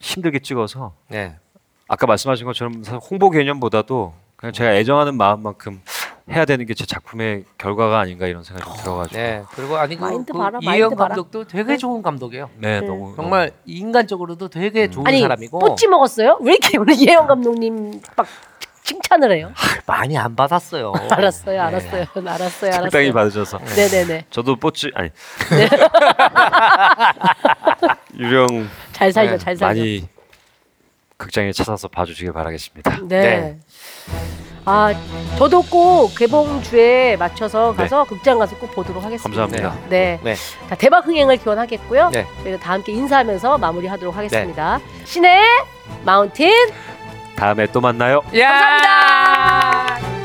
힘들게 찍어서 네. 아까 말씀하신 것처럼 홍보 개념보다도 그냥 제가 애정하는 마음만큼 해야 되는 게 제 작품의 결과가 아닌가 이런 생각이 좀 들어가지고 네, 네. 그리고 아니 그, 마인드 그 봐라, 이혜영 마인드 봐라. 감독도 되게 좋은 감독이에요. 네. 너무 정말 인간적으로도 되게 좋은 아니 사람이고 뽀찌 먹었어요? 왜 이렇게 우리 예영 감독님 막 칭찬을 해요? 많이 안 받았어요. 알았어요, 네. 알았어요, 알았어요, 알았어요. 적당히 받으셔서 네 네 네. 저도 뽀찌 아니 유령 잘 살죠, 네, 잘 살죠. 많이 극장에 찾아서 봐주시길 바라겠습니다. 네. 네. 아, 저도 꼭 개봉 주에 맞춰서 네. 가서 극장 가서 꼭 보도록 하겠습니다. 감사합니다. 네. 네. 자, 대박 흥행을 기원하겠고요. 네. 저희가 다 함께 인사하면서 마무리하도록 하겠습니다. 신의 마운틴 다음에 또 만나요. 야! 감사합니다.